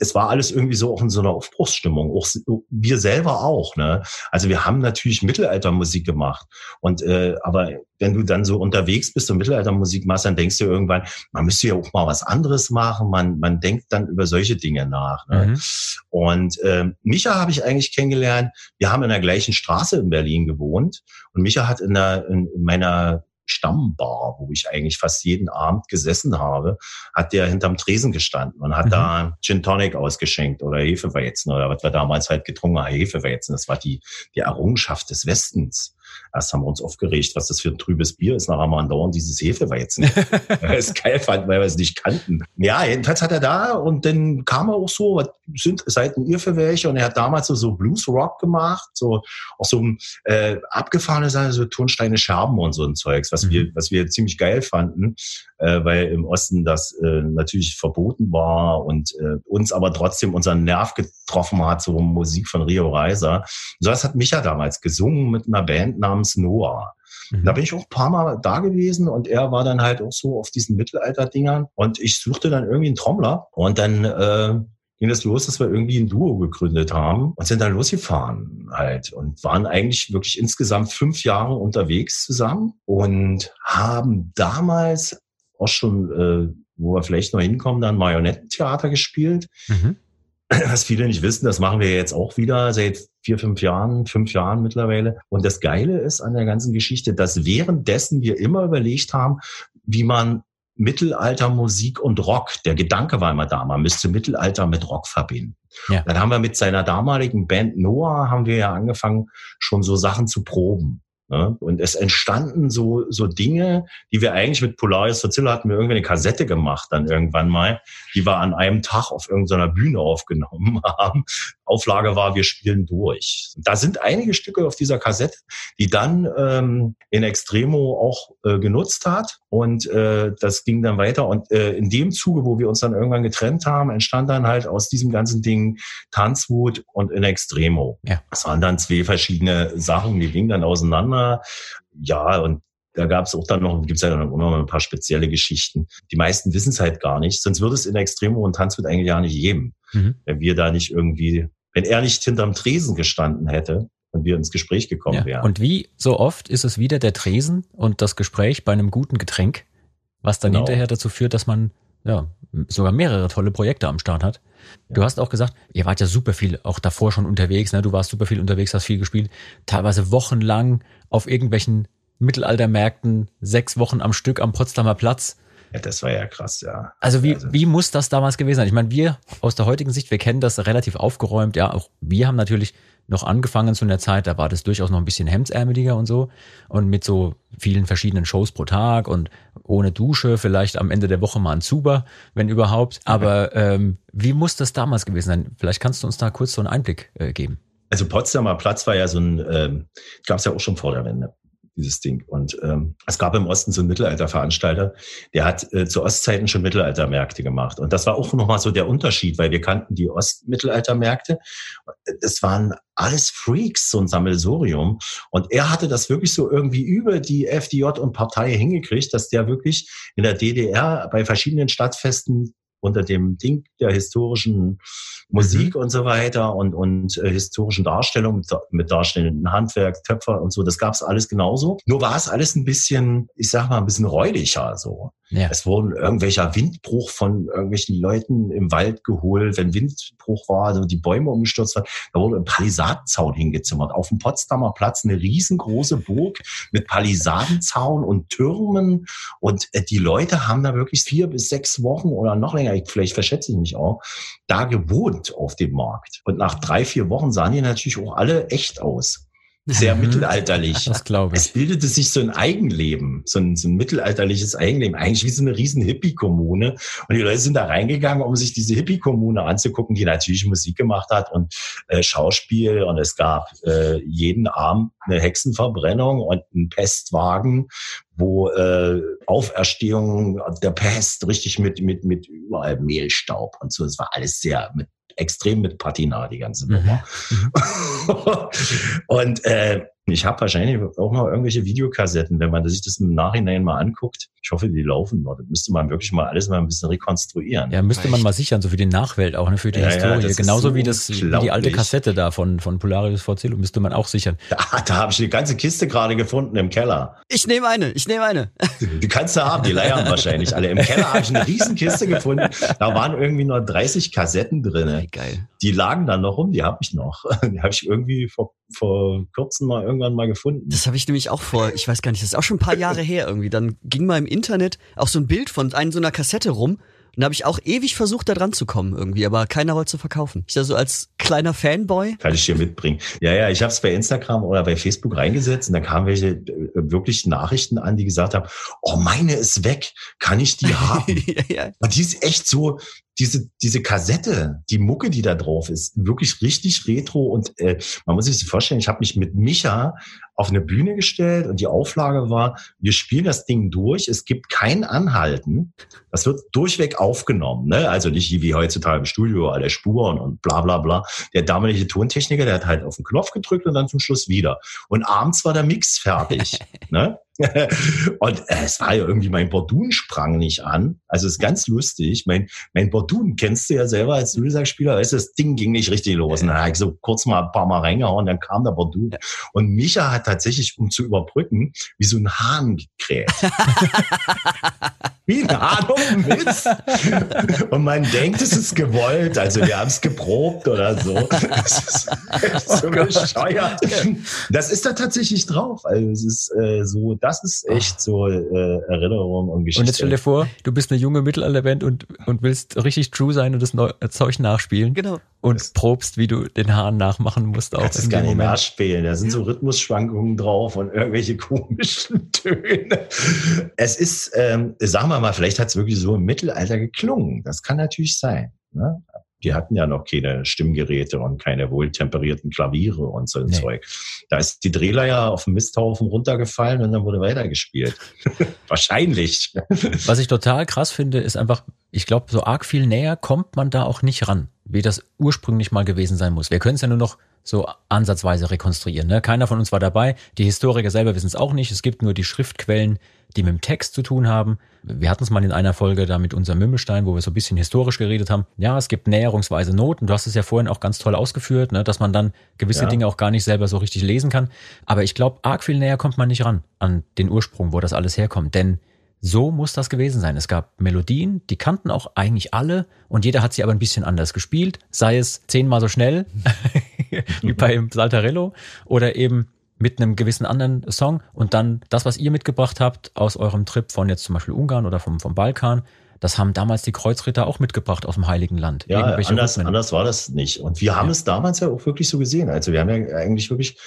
es war alles irgendwie so auch in so einer Aufbruchsstimmung. Auch wir selber auch. Ne? Also wir haben natürlich Mittelaltermusik gemacht. Und äh, aber wenn du dann so unterwegs bist und Mittelaltermusik machst, dann denkst du irgendwann, man müsste ja auch mal was anderes machen. Man, man denkt dann über solche Dinge nach. Ne? Mhm. Und äh, Micha habe ich eigentlich kennengelernt. Wir haben in der gleichen Straße in Berlin gewohnt. Und Micha hat in, der, in, in meiner Stammbar, wo ich eigentlich fast jeden Abend gesessen habe, hat der hinterm Tresen gestanden und hat mhm. da Gin Tonic ausgeschenkt oder Hefeweizen oder was wir damals halt getrunken haben, Hefeweizen. Das war die, die Errungenschaft des Westens. Erst haben wir uns aufgeregt, was das für ein trübes Bier ist. Nachher mal andauernd dieses Hefeweizen. weil wir es geil fanden, weil wir es nicht kannten. Ja, jedenfalls hat er da und dann kam er auch so, was sind, seid ihr für welche? Und er hat damals so, so Blues Rock gemacht, so auch so äh, abgefahrene Sachen, so Tonsteine Scherben und so ein Zeugs, was mhm. wir, was wir ziemlich geil fanden, äh, weil im Osten das äh, natürlich verboten war und äh, uns aber trotzdem unseren Nerv getroffen hat, so Musik von Rio Reiser. So was hat Micha damals gesungen mit einer Band namens Noah. Mhm. Da bin ich auch ein paar Mal da gewesen und er war dann halt auch so auf diesen Mittelalter-Dingern und ich suchte dann irgendwie einen Trommler und dann äh, ging es das los, dass wir irgendwie ein Duo gegründet haben und sind dann losgefahren halt und waren eigentlich wirklich insgesamt fünf Jahre unterwegs zusammen und haben damals auch schon, äh, wo wir vielleicht noch hinkommen, dann Marionettentheater gespielt. Mhm. Was viele nicht wissen, das machen wir jetzt auch wieder seit vier, fünf Jahren, fünf Jahren mittlerweile. Und das Geile ist an der ganzen Geschichte, dass währenddessen wir immer überlegt haben, wie man Mittelaltermusik und Rock, der Gedanke war immer da, man müsste Mittelalter mit Rock verbinden. Ja. Dann haben wir mit seiner damaligen Band Noah, haben wir ja angefangen, schon so Sachen zu proben. Ne? Und es entstanden so, so Dinge, die wir eigentlich mit Polaris Verzilla hatten wir irgendwie eine Kassette gemacht dann irgendwann mal, die wir an einem Tag auf irgendeiner Bühne aufgenommen haben. Auflage war, wir spielen durch. Da sind einige Stücke auf dieser Kassette, die dann ähm, in Extremo auch äh, genutzt hat. Und äh, das ging dann weiter. Und äh, in dem Zuge, wo wir uns dann irgendwann getrennt haben, entstand dann halt aus diesem ganzen Ding Tanzwut und in Extremo. Ja. Das waren dann zwei verschiedene Sachen, die gingen dann auseinander. Ja, und da gab es auch dann noch, gibt es ja dann auch noch ein paar spezielle Geschichten. Die meisten wissen es halt gar nicht. Sonst würde es in Extremo und Tanzwut eigentlich gar nicht geben, mhm. wenn wir da nicht irgendwie wenn er nicht hinterm Tresen gestanden hätte und wir ins Gespräch gekommen ja. wären. Und wie so oft ist es wieder der Tresen und das Gespräch bei einem guten Getränk, was dann genau. hinterher dazu führt, dass man ja, sogar mehrere tolle Projekte am Start hat. Ja. Du hast auch gesagt, ihr wart ja super viel auch davor schon unterwegs, ne? Du warst super viel unterwegs, hast viel gespielt, teilweise wochenlang auf irgendwelchen Mittelaltermärkten, sechs Wochen am Stück am Potsdamer Platz. Ja, das war ja krass, ja. Also wie, also. wie muss das damals gewesen sein? Ich meine, wir aus der heutigen Sicht, wir kennen das relativ aufgeräumt. Ja, auch wir haben natürlich noch angefangen zu einer Zeit, da war das durchaus noch ein bisschen hemdsärmeliger und so. Und mit so vielen verschiedenen Shows pro Tag und ohne Dusche, vielleicht am Ende der Woche mal ein Zuber, wenn überhaupt. Aber ähm, wie muss das damals gewesen sein? Vielleicht kannst du uns da kurz so einen Einblick äh, geben. Also Potsdamer Platz war ja so ein, ähm, gab es ja auch schon vor der Wende dieses Ding. Und ähm, es gab im Osten so einen Mittelalterveranstalter, der hat äh, zu Ostzeiten schon Mittelaltermärkte gemacht. Und das war auch nochmal so der Unterschied, weil wir kannten die Ostmittelaltermärkte. Das waren alles Freaks, so ein Sammelsurium. Und er hatte das wirklich so irgendwie über die FDJ und Partei hingekriegt, dass der wirklich in der DDR bei verschiedenen Stadtfesten unter dem Ding der historischen Musik mhm. und so weiter und, und äh, historischen Darstellungen mit, mit darstellenden Handwerk, Töpfer und so. Das gab's alles genauso. Nur war es alles ein bisschen, ich sag mal, ein bisschen räudiger so. Ja. Es wurden irgendwelcher Windbruch von irgendwelchen Leuten im Wald geholt, wenn Windbruch war, also die Bäume umgestürzt waren, da wurde ein Palisadenzaun hingezimmert. Auf dem Potsdamer Platz eine riesengroße Burg mit Palisadenzaun und Türmen und äh, die Leute haben da wirklich vier bis sechs Wochen oder noch länger, vielleicht verschätze ich mich auch, da gewohnt auf dem Markt. Und nach drei, vier Wochen sahen die natürlich auch alle echt aus sehr mhm. mittelalterlich. Das glaube ich. Es bildete sich so ein Eigenleben, so ein, so ein mittelalterliches Eigenleben, eigentlich wie so eine riesen Hippie-Kommune. Und die Leute sind da reingegangen, um sich diese Hippie-Kommune anzugucken, die natürlich Musik gemacht hat und äh, Schauspiel. Und es gab äh, jeden Abend eine Hexenverbrennung und einen Pestwagen, wo äh, Auferstehung der Pest richtig mit mit mit überall Mehlstaub und so. Es war alles sehr mit extrem mit Patina, die ganze mhm. Nummer. Mhm. und äh, ich habe wahrscheinlich auch noch irgendwelche Videokassetten, wenn man sich das im Nachhinein mal anguckt. Ich hoffe, die laufen noch. Das müsste man wirklich mal alles mal ein bisschen rekonstruieren. Ja, müsste man mal sichern, so für die Nachwelt auch, ne, für die ja, Historie. Ja, Genauso so wie das, wie die alte Kassette da von, von Polarius VC müsste man auch sichern. Da, da habe ich die ganze Kiste gerade gefunden im Keller. Ich nehme eine, ich nehme eine. Die kannst du haben, die leiern wahrscheinlich alle. Im Keller habe ich eine riesen Kiste gefunden. Da waren irgendwie nur 30 Kassetten drin. Geil. Die lagen dann noch rum, die habe ich noch. Die habe ich irgendwie vor, vor kurzem mal irgendwann mal gefunden. Das habe ich nämlich auch vor, ich weiß gar nicht, das ist auch schon ein paar Jahre her irgendwie. Dann ging mal im Internet auch so ein Bild von einer so einer Kassette rum Und da habe ich auch ewig versucht, da dran zu kommen irgendwie, aber keiner wollte zu verkaufen. Ich da so als kleiner Fanboy. Kann ich dir mitbringen. Ja, ja, ich habe es bei Instagram oder bei Facebook reingesetzt und da kamen welche äh, wirklich Nachrichten an, die gesagt haben, oh, meine ist weg, kann ich die haben? ja, ja. Und die ist echt so, diese, diese Kassette, die Mucke, die da drauf ist, wirklich richtig retro und äh, man muss sich das vorstellen, ich habe mich mit Micha auf eine Bühne gestellt und die Auflage war, wir spielen das Ding durch, es gibt kein Anhalten, das wird durchweg aufgenommen, ne? also nicht wie heutzutage im Studio, alle Spuren und bla bla bla. Der damalige Tontechniker, der hat halt auf den Knopf gedrückt und dann zum Schluss wieder. Und abends war der Mix fertig. ne? und äh, es war ja irgendwie, mein Bordun sprang nicht an. Also es ist ganz lustig. Mein, mein Bordun kennst du ja selber als Dudelsackspieler, weißt du, das Ding ging nicht richtig los. Und dann habe ich so kurz mal ein paar Mal reingehauen, dann kam der Bordun. Und Micha hat tatsächlich, um zu überbrücken, wie so ein Hahn gekräht. wie ein Hahn um Mist. Und man denkt, es ist gewollt. Also wir haben es geprobt oder so. Das ist so oh bescheuert. Das ist da tatsächlich drauf. Also es ist äh, so, das ist echt so äh, Erinnerung und Geschichte. Und jetzt stell dir vor, du bist eine junge Mittelalterband und, und willst richtig true sein und das Neu Zeug nachspielen. Genau. Und das probst, wie du den Hahn nachmachen musst. Auch das gar nicht nachspielen. Da sind so Rhythmusschwankungen drauf und irgendwelche komischen Töne. Es ist, ähm, sagen wir mal, vielleicht hat es wirklich so im Mittelalter geklungen. Das kann natürlich sein. Ne? die hatten ja noch keine Stimmgeräte und keine wohltemperierten Klaviere und so ein nee. Zeug. Da ist die Drehleier auf dem Misthaufen runtergefallen und dann wurde weitergespielt. Wahrscheinlich. Was ich total krass finde, ist einfach, ich glaube, so arg viel näher kommt man da auch nicht ran, wie das ursprünglich mal gewesen sein muss. Wir können es ja nur noch so ansatzweise rekonstruieren. Ne? Keiner von uns war dabei. Die Historiker selber wissen es auch nicht. Es gibt nur die Schriftquellen, die mit dem Text zu tun haben. Wir hatten es mal in einer Folge da mit unserem Mümmelstein, wo wir so ein bisschen historisch geredet haben. Ja, es gibt näherungsweise Noten. Du hast es ja vorhin auch ganz toll ausgeführt, ne, dass man dann gewisse ja. Dinge auch gar nicht selber so richtig lesen kann. Aber ich glaube, arg viel näher kommt man nicht ran an den Ursprung, wo das alles herkommt. Denn so muss das gewesen sein. Es gab Melodien, die kannten auch eigentlich alle und jeder hat sie aber ein bisschen anders gespielt, sei es zehnmal so schnell wie beim Saltarello oder eben mit einem gewissen anderen Song und dann das, was ihr mitgebracht habt aus eurem Trip von jetzt zum Beispiel Ungarn oder vom, vom Balkan, das haben damals die Kreuzritter auch mitgebracht aus dem Heiligen Land. Ja, anders, anders war das nicht. Und wir haben ja. es damals ja auch wirklich so gesehen. Also wir haben ja eigentlich wirklich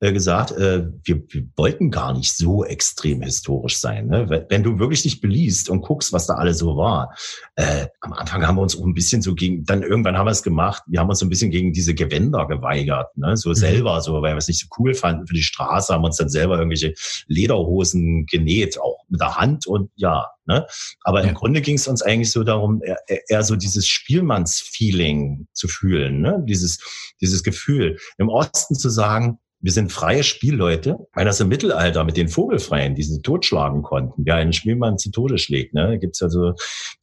äh, gesagt, äh, wir, wir wollten gar nicht so extrem historisch sein. Ne? Wenn, du wirklich dich beliest und guckst, was da alles so war. Äh, am Anfang haben wir uns auch ein bisschen so gegen, dann irgendwann haben wir es gemacht, wir haben uns so ein bisschen gegen diese Gewänder geweigert, ne? so mhm. selber, so weil wir es nicht so cool fanden für die Straße, haben uns dann selber irgendwelche Lederhosen genäht, auch mit der Hand und ja, Ne? Aber ja. im Grunde ging es uns eigentlich so darum, eher, eher so dieses Spielmannsfeeling zu fühlen, ne? dieses, dieses Gefühl. Im Osten zu sagen, wir sind freie Spielleute, weil das im Mittelalter mit den Vogelfreien, die sie totschlagen konnten, wer einen Spielmann zu Tode schlägt, ne, gibt's also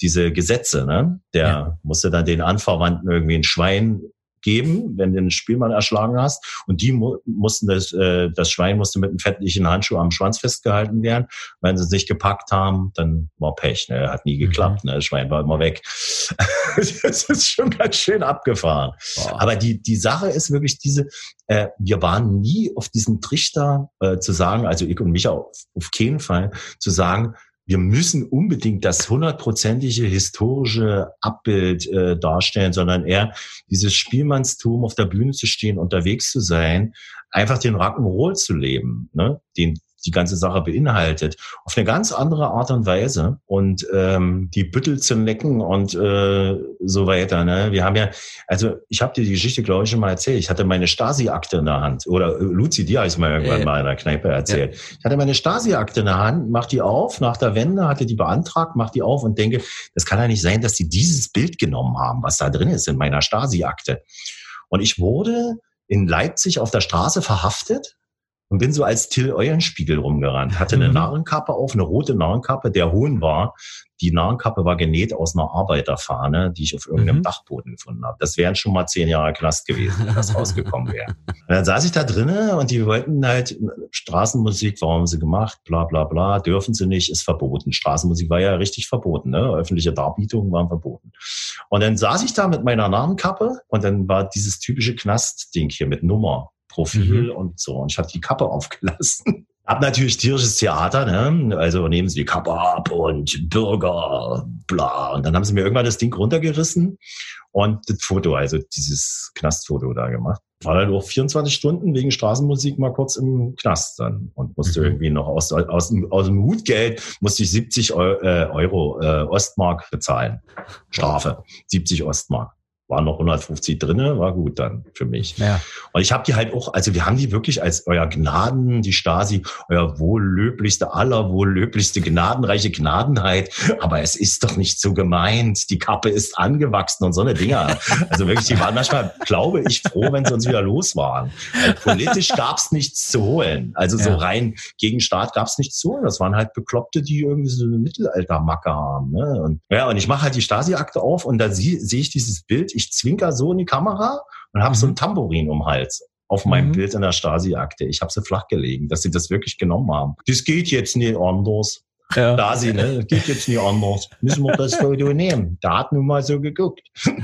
diese Gesetze, ne? Der ja. musste dann den Anverwandten irgendwie ein Schwein geben, wenn du den Spielmann erschlagen hast. Und die mu mussten das, äh, das Schwein musste mit einem fettlichen Handschuh am Schwanz festgehalten werden. Wenn sie es nicht gepackt haben, dann war Pech. Ne? Hat nie geklappt. Mhm. Ne? Das Schwein war immer weg. das ist schon ganz schön abgefahren. Boah. Aber die, die Sache ist wirklich diese, äh, wir waren nie auf diesem Trichter äh, zu sagen, also ich und mich auf, auf keinen Fall, zu sagen, wir müssen unbedingt das hundertprozentige historische Abbild äh, darstellen, sondern eher dieses Spielmannstum auf der Bühne zu stehen, unterwegs zu sein, einfach den Rock'n'Roll zu leben, ne? den die ganze Sache beinhaltet, auf eine ganz andere Art und Weise und ähm, die Büttel zu lecken und äh, so weiter. Ne? Wir haben ja, also ich habe dir die Geschichte, glaube ich, schon mal erzählt. Ich hatte meine Stasi-Akte in der Hand oder äh, Luzi, die habe ich mal irgendwann äh, mal in der Kneipe erzählt. Ja. Ich hatte meine Stasi-Akte in der Hand, mach die auf, nach der Wende hatte die beantragt, mach die auf und denke, das kann ja nicht sein, dass die dieses Bild genommen haben, was da drin ist in meiner Stasi-Akte. Und ich wurde in Leipzig auf der Straße verhaftet und bin so als Till Eulenspiegel rumgerannt. Hatte eine mhm. Narrenkappe auf, eine rote Narrenkappe, der hohen war. Die Narrenkappe war genäht aus einer Arbeiterfahne, die ich auf irgendeinem mhm. Dachboden gefunden habe. Das wären schon mal zehn Jahre Knast gewesen, wenn das rausgekommen wäre. Und dann saß ich da drinnen und die wollten halt Straßenmusik, warum sie gemacht, bla bla bla, dürfen sie nicht, ist verboten. Straßenmusik war ja richtig verboten, ne? öffentliche Darbietungen waren verboten. Und dann saß ich da mit meiner Narrenkappe und dann war dieses typische Knastding hier mit Nummer Profil mhm. und so. Und ich habe die Kappe aufgelassen. Hab natürlich tierisches Theater, ne? Also nehmen sie die Kappe ab und Bürger, bla. Und dann haben sie mir irgendwann das Ding runtergerissen und das Foto, also dieses Knastfoto da gemacht. War dann auch 24 Stunden wegen Straßenmusik mal kurz im Knast dann und musste mhm. irgendwie noch aus, aus, aus dem Hutgeld musste ich 70 Euro, äh, Euro äh, Ostmark bezahlen. Strafe. 70 Ostmark waren noch 150 drinne, war gut dann für mich. Ja. Und ich habe die halt auch, also wir haben die wirklich als euer Gnaden, die Stasi, euer wohllöblichste aller, wohllöblichste gnadenreiche Gnadenheit. Aber es ist doch nicht so gemeint. Die Kappe ist angewachsen und so eine Dinger. Also wirklich, die waren manchmal, glaube ich, froh, wenn sie uns wieder los waren. Weil politisch gab's nichts zu holen. Also ja. so rein gegen Staat gab's nichts zu holen. Das waren halt Bekloppte, die irgendwie so eine Mittelaltermacke haben. Ne? Und, ja, und ich mache halt die Stasi-Akte auf und da sehe seh ich dieses Bild ich zwinker so in die Kamera und habe mhm. so ein Tambourin um den Hals auf meinem mhm. Bild in der Stasi-Akte. Ich habe sie flach gelegen, dass sie das wirklich genommen haben. Das geht jetzt nicht anders. Ja. Stasi, ne? Das geht jetzt nicht anders. Müssen wir das Foto nehmen. Da hat nun mal so geguckt.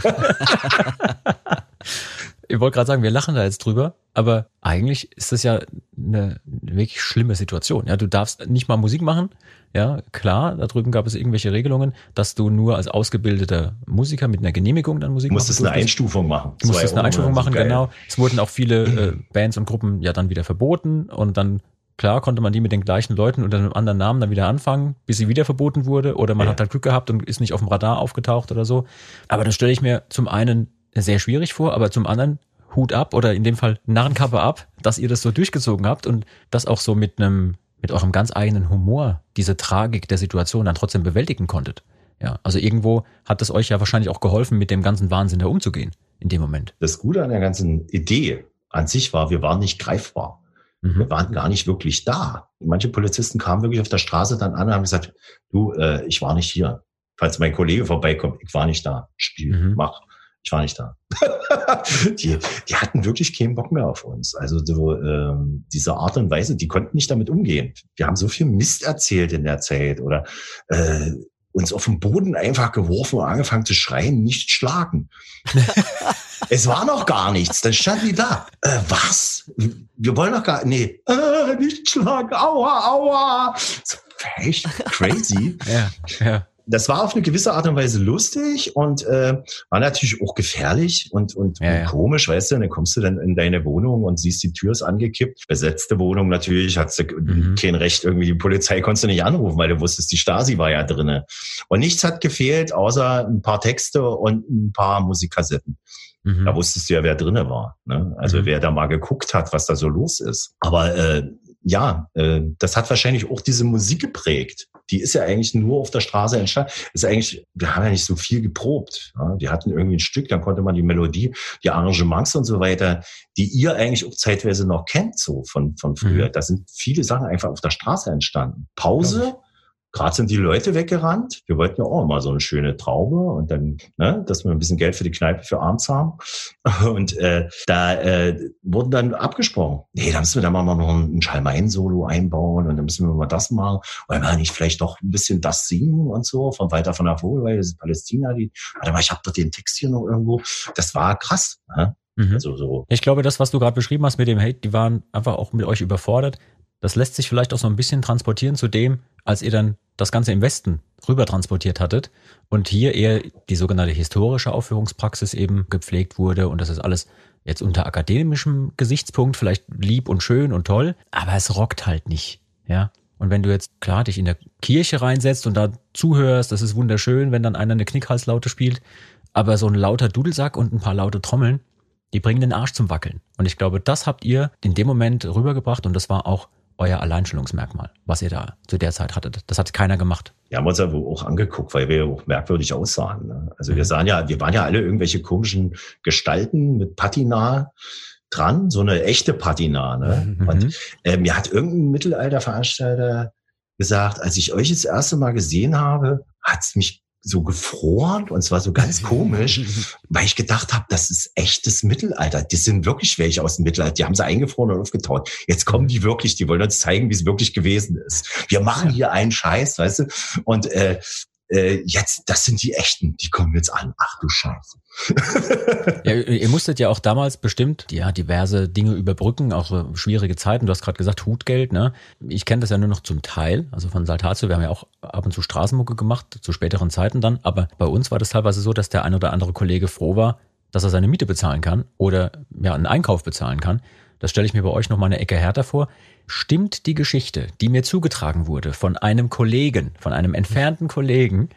ich wollte gerade sagen, wir lachen da jetzt drüber, aber eigentlich ist das ja eine wirklich schlimme Situation. Ja, du darfst nicht mal Musik machen. Ja, klar, da drüben gab es irgendwelche Regelungen, dass du nur als ausgebildeter Musiker mit einer Genehmigung dann Musik machen musstest. Du musstest eine Einstufung machen. Du musstest eine Einstufung machen, geil. genau. Es wurden auch viele äh, Bands und Gruppen ja dann wieder verboten und dann Klar konnte man die mit den gleichen Leuten unter einem anderen Namen dann wieder anfangen, bis sie wieder verboten wurde, oder man ja. hat halt Glück gehabt und ist nicht auf dem Radar aufgetaucht oder so. Aber das stelle ich mir zum einen sehr schwierig vor, aber zum anderen Hut ab oder in dem Fall Narrenkappe ab, dass ihr das so durchgezogen habt und das auch so mit einem, mit eurem ganz eigenen Humor, diese Tragik der Situation dann trotzdem bewältigen konntet. Ja, also irgendwo hat es euch ja wahrscheinlich auch geholfen, mit dem ganzen Wahnsinn da umzugehen in dem Moment. Das Gute an der ganzen Idee an sich war, wir waren nicht greifbar. Mhm. Wir waren gar nicht wirklich da. Manche Polizisten kamen wirklich auf der Straße dann an und haben gesagt, du, äh, ich war nicht hier. Falls mein Kollege vorbeikommt, ich war nicht da. Spiel, mhm. mach. Ich war nicht da. die, die hatten wirklich keinen Bock mehr auf uns. Also so, ähm, diese Art und Weise, die konnten nicht damit umgehen. Wir haben so viel Mist erzählt in der Zeit oder äh, uns auf den Boden einfach geworfen und angefangen zu schreien, nicht schlagen. es war noch gar nichts. Dann standen die da. Äh, was? Wir wollen noch gar nee, äh, nicht schlagen. Aua, aua. So, echt crazy. ja, ja das war auf eine gewisse Art und Weise lustig und äh, war natürlich auch gefährlich und, und, ja, und komisch, weißt du, dann kommst du dann in deine Wohnung und siehst, die Tür ist angekippt. Besetzte Wohnung natürlich, hast du mhm. kein Recht, irgendwie die Polizei konntest du nicht anrufen, weil du wusstest, die Stasi war ja drinne. Und nichts hat gefehlt, außer ein paar Texte und ein paar Musikkassetten. Mhm. Da wusstest du ja, wer drinne war. Ne? Also mhm. wer da mal geguckt hat, was da so los ist. Aber äh, ja, äh, das hat wahrscheinlich auch diese Musik geprägt. Die ist ja eigentlich nur auf der Straße entstanden. Ist eigentlich, wir haben ja nicht so viel geprobt. Ja? Wir hatten irgendwie ein Stück, dann konnte man die Melodie, die Arrangements und so weiter, die ihr eigentlich auch zeitweise noch kennt, so von, von früher. Mhm. Da sind viele Sachen einfach auf der Straße entstanden. Pause, Gerade sind die Leute weggerannt. Wir wollten ja auch mal so eine schöne Traube und dann, ne, dass wir ein bisschen Geld für die Kneipe für abends haben. Und äh, da äh, wurden dann abgesprochen. Nee, da müssen wir da mal noch ein Schalmein-Solo einbauen und dann müssen wir mal das machen. Wollen wir nicht vielleicht doch ein bisschen das singen und so von weiter von der Vogel, weil das ist Palästina. Die, warte mal, ich habe doch den Text hier noch irgendwo. Das war krass. Ne? Mhm. Also so. Ich glaube, das, was du gerade beschrieben hast mit dem Hate, die waren einfach auch mit euch überfordert. Das lässt sich vielleicht auch so ein bisschen transportieren zu dem, als ihr dann das Ganze im Westen rüber transportiert hattet und hier eher die sogenannte historische Aufführungspraxis eben gepflegt wurde und das ist alles jetzt unter akademischem Gesichtspunkt vielleicht lieb und schön und toll, aber es rockt halt nicht, ja. Und wenn du jetzt klar dich in der Kirche reinsetzt und da zuhörst, das ist wunderschön, wenn dann einer eine Knickhalslaute spielt, aber so ein lauter Dudelsack und ein paar laute Trommeln, die bringen den Arsch zum Wackeln. Und ich glaube, das habt ihr in dem Moment rübergebracht und das war auch euer Alleinstellungsmerkmal, was ihr da zu der Zeit hattet. Das hat keiner gemacht. Wir haben uns aber auch angeguckt, weil wir ja auch merkwürdig aussahen. Ne? Also mhm. wir sahen ja, wir waren ja alle irgendwelche komischen Gestalten mit Patina dran, so eine echte Patina. Ne? Mhm. Und äh, mir hat irgendein Mittelalterveranstalter gesagt, als ich euch das erste Mal gesehen habe, hat es mich so gefroren und zwar so ganz komisch, weil ich gedacht habe, das ist echtes Mittelalter. Die sind wirklich welche aus dem Mittelalter. Die haben sie eingefroren und aufgetaut. Jetzt kommen die wirklich, die wollen uns zeigen, wie es wirklich gewesen ist. Wir machen hier einen Scheiß, weißt du? Und äh, äh, jetzt, das sind die echten, die kommen jetzt an. Ach du Scheiße. ja, ihr musstet ja auch damals bestimmt ja diverse Dinge überbrücken, auch so schwierige Zeiten. Du hast gerade gesagt Hutgeld, ne? Ich kenne das ja nur noch zum Teil, also von Saltatio. Wir haben ja auch ab und zu Straßenmucke gemacht zu späteren Zeiten dann. Aber bei uns war das teilweise so, dass der ein oder andere Kollege froh war, dass er seine Miete bezahlen kann oder ja einen Einkauf bezahlen kann. Das stelle ich mir bei euch noch mal eine Ecke härter vor. Stimmt die Geschichte, die mir zugetragen wurde von einem Kollegen, von einem entfernten Kollegen,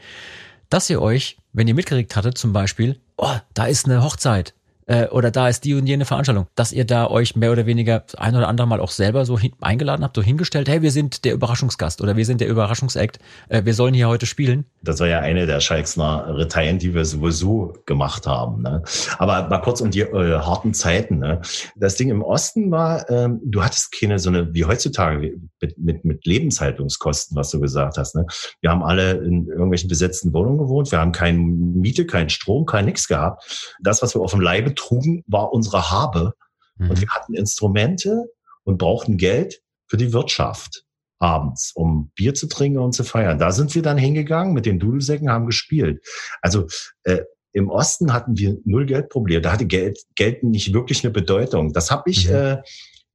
dass ihr euch, wenn ihr mitgekriegt hattet, zum Beispiel, oh, da ist eine Hochzeit, äh, oder da ist die und jene Veranstaltung, dass ihr da euch mehr oder weniger ein oder andere Mal auch selber so hin, eingeladen habt, so hingestellt, hey, wir sind der Überraschungsgast oder wir sind der Überraschungsakt, äh, wir sollen hier heute spielen? Das war ja eine der Schalksner Retaillen, die wir sowieso gemacht haben. Ne? Aber mal kurz um die äh, harten Zeiten. Ne? Das Ding im Osten war, ähm, du hattest keine so eine, wie heutzutage, mit, mit, mit Lebenshaltungskosten, was du gesagt hast. Ne? Wir haben alle in irgendwelchen besetzten Wohnungen gewohnt, wir haben keine Miete, keinen Strom, kein nix gehabt. Das, was wir auf dem Leibe trugen, war unsere Habe. Mhm. Und wir hatten Instrumente und brauchten Geld für die Wirtschaft abends, um Bier zu trinken und zu feiern. Da sind wir dann hingegangen mit den Dudelsäcken, haben gespielt. Also äh, im Osten hatten wir null Geldprobleme. Da hatte Geld, Geld nicht wirklich eine Bedeutung. Das habe ich mhm. äh,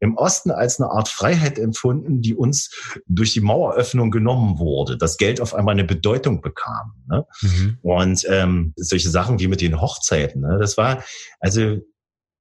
im Osten als eine Art Freiheit empfunden, die uns durch die Maueröffnung genommen wurde, dass Geld auf einmal eine Bedeutung bekam. Ne? Mhm. Und ähm, solche Sachen wie mit den Hochzeiten, ne? das war, also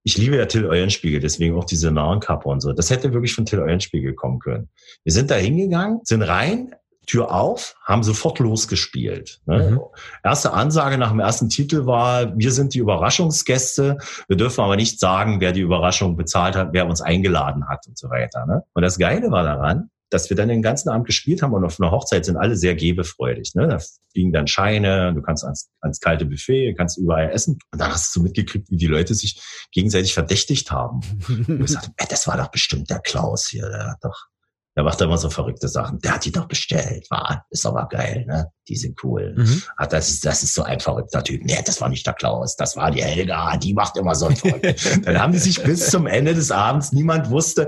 ich liebe ja Till Eulenspiegel, deswegen auch diese Narrenkappe und so. Das hätte wirklich von Till Eulenspiegel kommen können. Wir sind da hingegangen, sind rein, Tür auf, haben sofort losgespielt. Ne? Mhm. Erste Ansage nach dem ersten Titel war, wir sind die Überraschungsgäste, wir dürfen aber nicht sagen, wer die Überraschung bezahlt hat, wer uns eingeladen hat und so weiter. Ne? Und das Geile war daran, dass wir dann den ganzen Abend gespielt haben und auf einer Hochzeit sind alle sehr gebefreudig. Ne? Da fliegen dann Scheine, du kannst ans, ans kalte Buffet, kannst überall essen. Und dann hast du so mitgekriegt, wie die Leute sich gegenseitig verdächtigt haben. und ich sagte, ey, das war doch bestimmt der Klaus hier, der hat doch der macht immer so verrückte Sachen. Der hat die doch bestellt. War, ist aber geil, ne? Die sind cool. Mhm. Ach, das ist, das ist so ein verrückter Typ. Nee, das war nicht der Klaus. Das war die Helga. Die macht immer so ein verrückt. dann haben die sich bis zum Ende des Abends, niemand wusste,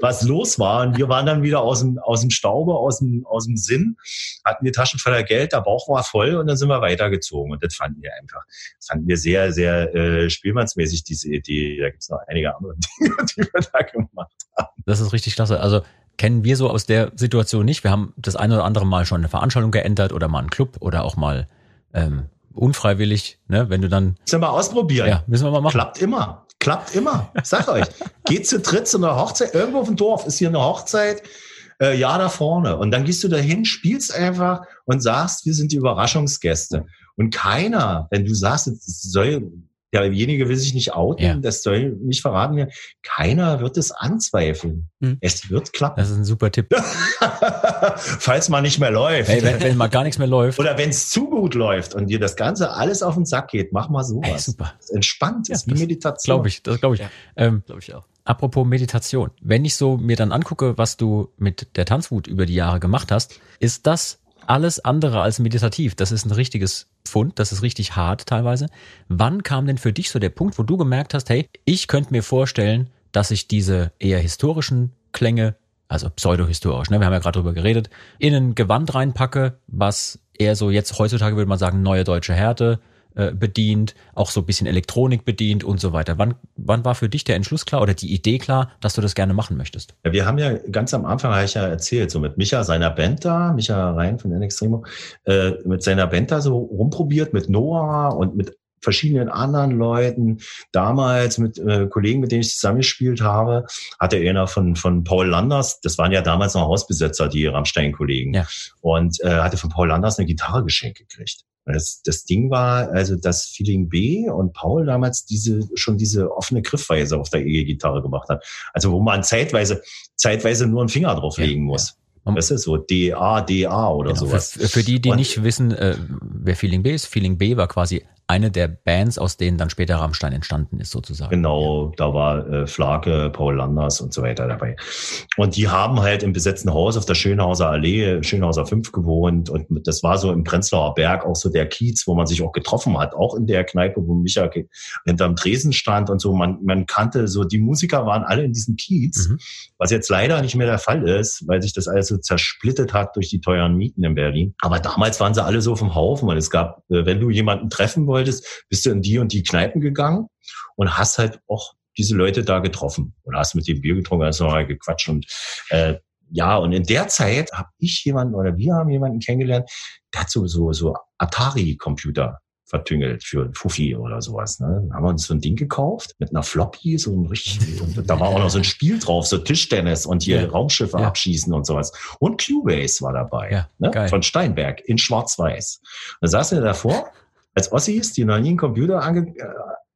was los war. Und wir waren dann wieder aus dem, aus dem Staube, aus dem, aus dem Sinn, hatten die Taschen voller Geld, der Bauch war voll und dann sind wir weitergezogen. Und das fanden wir einfach, das fanden wir sehr, sehr äh, spielmannsmäßig, diese Idee. Da gibt's noch einige andere Dinge, die wir da gemacht haben. Das ist richtig klasse. Also kennen wir so aus der Situation nicht. Wir haben das eine oder andere Mal schon eine Veranstaltung geändert oder mal einen Club oder auch mal ähm, unfreiwillig, ne, wenn du dann. Müssen wir mal ausprobieren. Ja, müssen wir mal machen. Klappt immer. Klappt immer. Sag euch. Geht zu dritt zu einer Hochzeit. Irgendwo auf dem Dorf ist hier eine Hochzeit. Äh, ja, da vorne. Und dann gehst du dahin, spielst einfach und sagst, wir sind die Überraschungsgäste. Und keiner, wenn du sagst, es soll derjenige will sich nicht outen, ja. das soll nicht verraten werden. Keiner wird es anzweifeln. Hm. Es wird klappen. Das ist ein super Tipp. Falls mal nicht mehr läuft. Hey, wenn, wenn mal gar nichts mehr läuft. Oder wenn es zu gut läuft und dir das Ganze alles auf den Sack geht, mach mal sowas. Hey, super. Das ist entspannt, ja, ist wie Meditation. Glaube ich, das glaube ich. Ja, ähm, glaube ich auch. Apropos Meditation. Wenn ich so mir dann angucke, was du mit der Tanzwut über die Jahre gemacht hast, ist das alles andere als meditativ. Das ist ein richtiges Pfund, das ist richtig hart teilweise. Wann kam denn für dich so der Punkt, wo du gemerkt hast, hey, ich könnte mir vorstellen, dass ich diese eher historischen Klänge, also pseudohistorisch, ne, wir haben ja gerade drüber geredet, in ein Gewand reinpacke, was eher so jetzt heutzutage würde man sagen, neue deutsche Härte, äh, bedient, auch so ein bisschen Elektronik bedient und so weiter. Wann, wann war für dich der Entschluss klar oder die Idee klar, dass du das gerne machen möchtest? Ja, wir haben ja ganz am Anfang, habe ich ja erzählt, so mit Micha, seiner Band da, Micha Rhein von Extremo, äh, mit seiner Band da so rumprobiert, mit Noah und mit verschiedenen anderen Leuten. Damals mit äh, Kollegen, mit denen ich zusammengespielt habe, hatte einer von, von Paul Landers, das waren ja damals noch Hausbesetzer, die Rammstein-Kollegen, ja. und äh, hatte von Paul Landers eine Gitarre geschenkt gekriegt. Das, das Ding war, also dass Feeling B und Paul damals diese schon diese offene Griffweise auf der E-Gitarre gemacht hat. Also wo man zeitweise zeitweise nur einen Finger drauflegen ja, muss. Ja. Das ist so DA, DA oder genau, sowas. Für, für die, die und, nicht wissen, äh, wer Feeling B ist, Feeling B war quasi eine der Bands, aus denen dann später Rammstein entstanden ist, sozusagen. Genau, da war äh, Flake, Paul Landers und so weiter dabei. Und die haben halt im besetzten Haus auf der Schönhauser Allee, Schönhauser 5 gewohnt und das war so im Prenzlauer Berg auch so der Kiez, wo man sich auch getroffen hat, auch in der Kneipe, wo Micha hinterm Tresen stand und so. Man, man kannte so, die Musiker waren alle in diesem Kiez, mhm. was jetzt leider nicht mehr der Fall ist, weil sich das alles so zersplittet hat durch die teuren Mieten in Berlin. Aber damals waren sie alle so vom Haufen und es gab, äh, wenn du jemanden treffen wolltest, bist du in die und die Kneipen gegangen und hast halt auch diese Leute da getroffen und hast mit dem Bier getrunken, hast nochmal gequatscht und äh, ja, und in der Zeit habe ich jemanden oder wir haben jemanden kennengelernt, der hat so, so, so Atari-Computer vertüngelt für Fuffi oder sowas. Ne? Dann haben wir uns so ein Ding gekauft mit einer Floppy, so ein richtig, und da war auch noch so ein Spiel drauf, so Tischtennis und hier ja. Raumschiffe ja. abschießen und sowas. Und Cubase war dabei, ja, ne? von Steinberg in Schwarz-Weiß. Da saßen wir davor als Ossis, die noch nie einen Computer ange äh,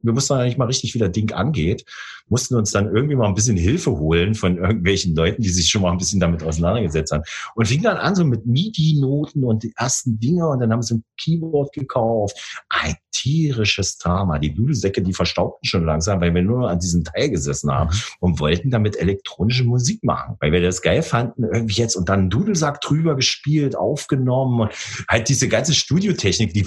wir wussten ja nicht mal richtig, wie das Ding angeht, mussten uns dann irgendwie mal ein bisschen Hilfe holen von irgendwelchen Leuten, die sich schon mal ein bisschen damit auseinandergesetzt haben. Und fing dann an so mit MIDI-Noten und die ersten Dinge und dann haben sie ein Keyboard gekauft. Ein tierisches Drama. Die Dudelsäcke, die verstaubten schon langsam, weil wir nur an diesem Teil gesessen haben mhm. und wollten damit elektronische Musik machen, weil wir das geil fanden irgendwie jetzt und dann einen Dudelsack drüber gespielt, aufgenommen und halt diese ganze Studiotechnik, die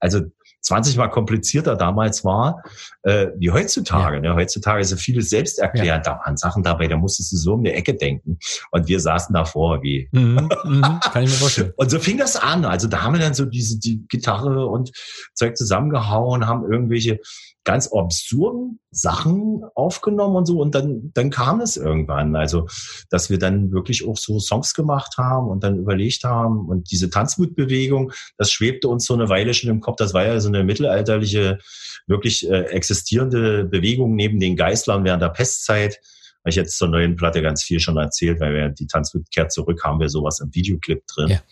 also 20 mal komplizierter damals war äh, wie heutzutage. Ja. Ne? Heutzutage ist ja vieles selbsterklärend. Ja. Da waren Sachen dabei, da musstest du so um die Ecke denken. Und wir saßen davor wie. Mhm, mhm, kann ich mir vorstellen. und so fing das an. Also da haben wir dann so diese die Gitarre und Zeug zusammengehauen, haben irgendwelche ganz absurden Sachen aufgenommen und so. Und dann, dann kam es irgendwann. Also, dass wir dann wirklich auch so Songs gemacht haben und dann überlegt haben. Und diese Tanzmutbewegung, das schwebte uns so eine Weile schon im Kopf. Das war ja so eine mittelalterliche, wirklich äh, existierende Bewegung neben den Geißlern während der Pestzeit. Habe ich jetzt zur neuen Platte ganz viel schon erzählt, weil wir die Tanzmut kehrt zurück, haben wir sowas im Videoclip drin. Ja.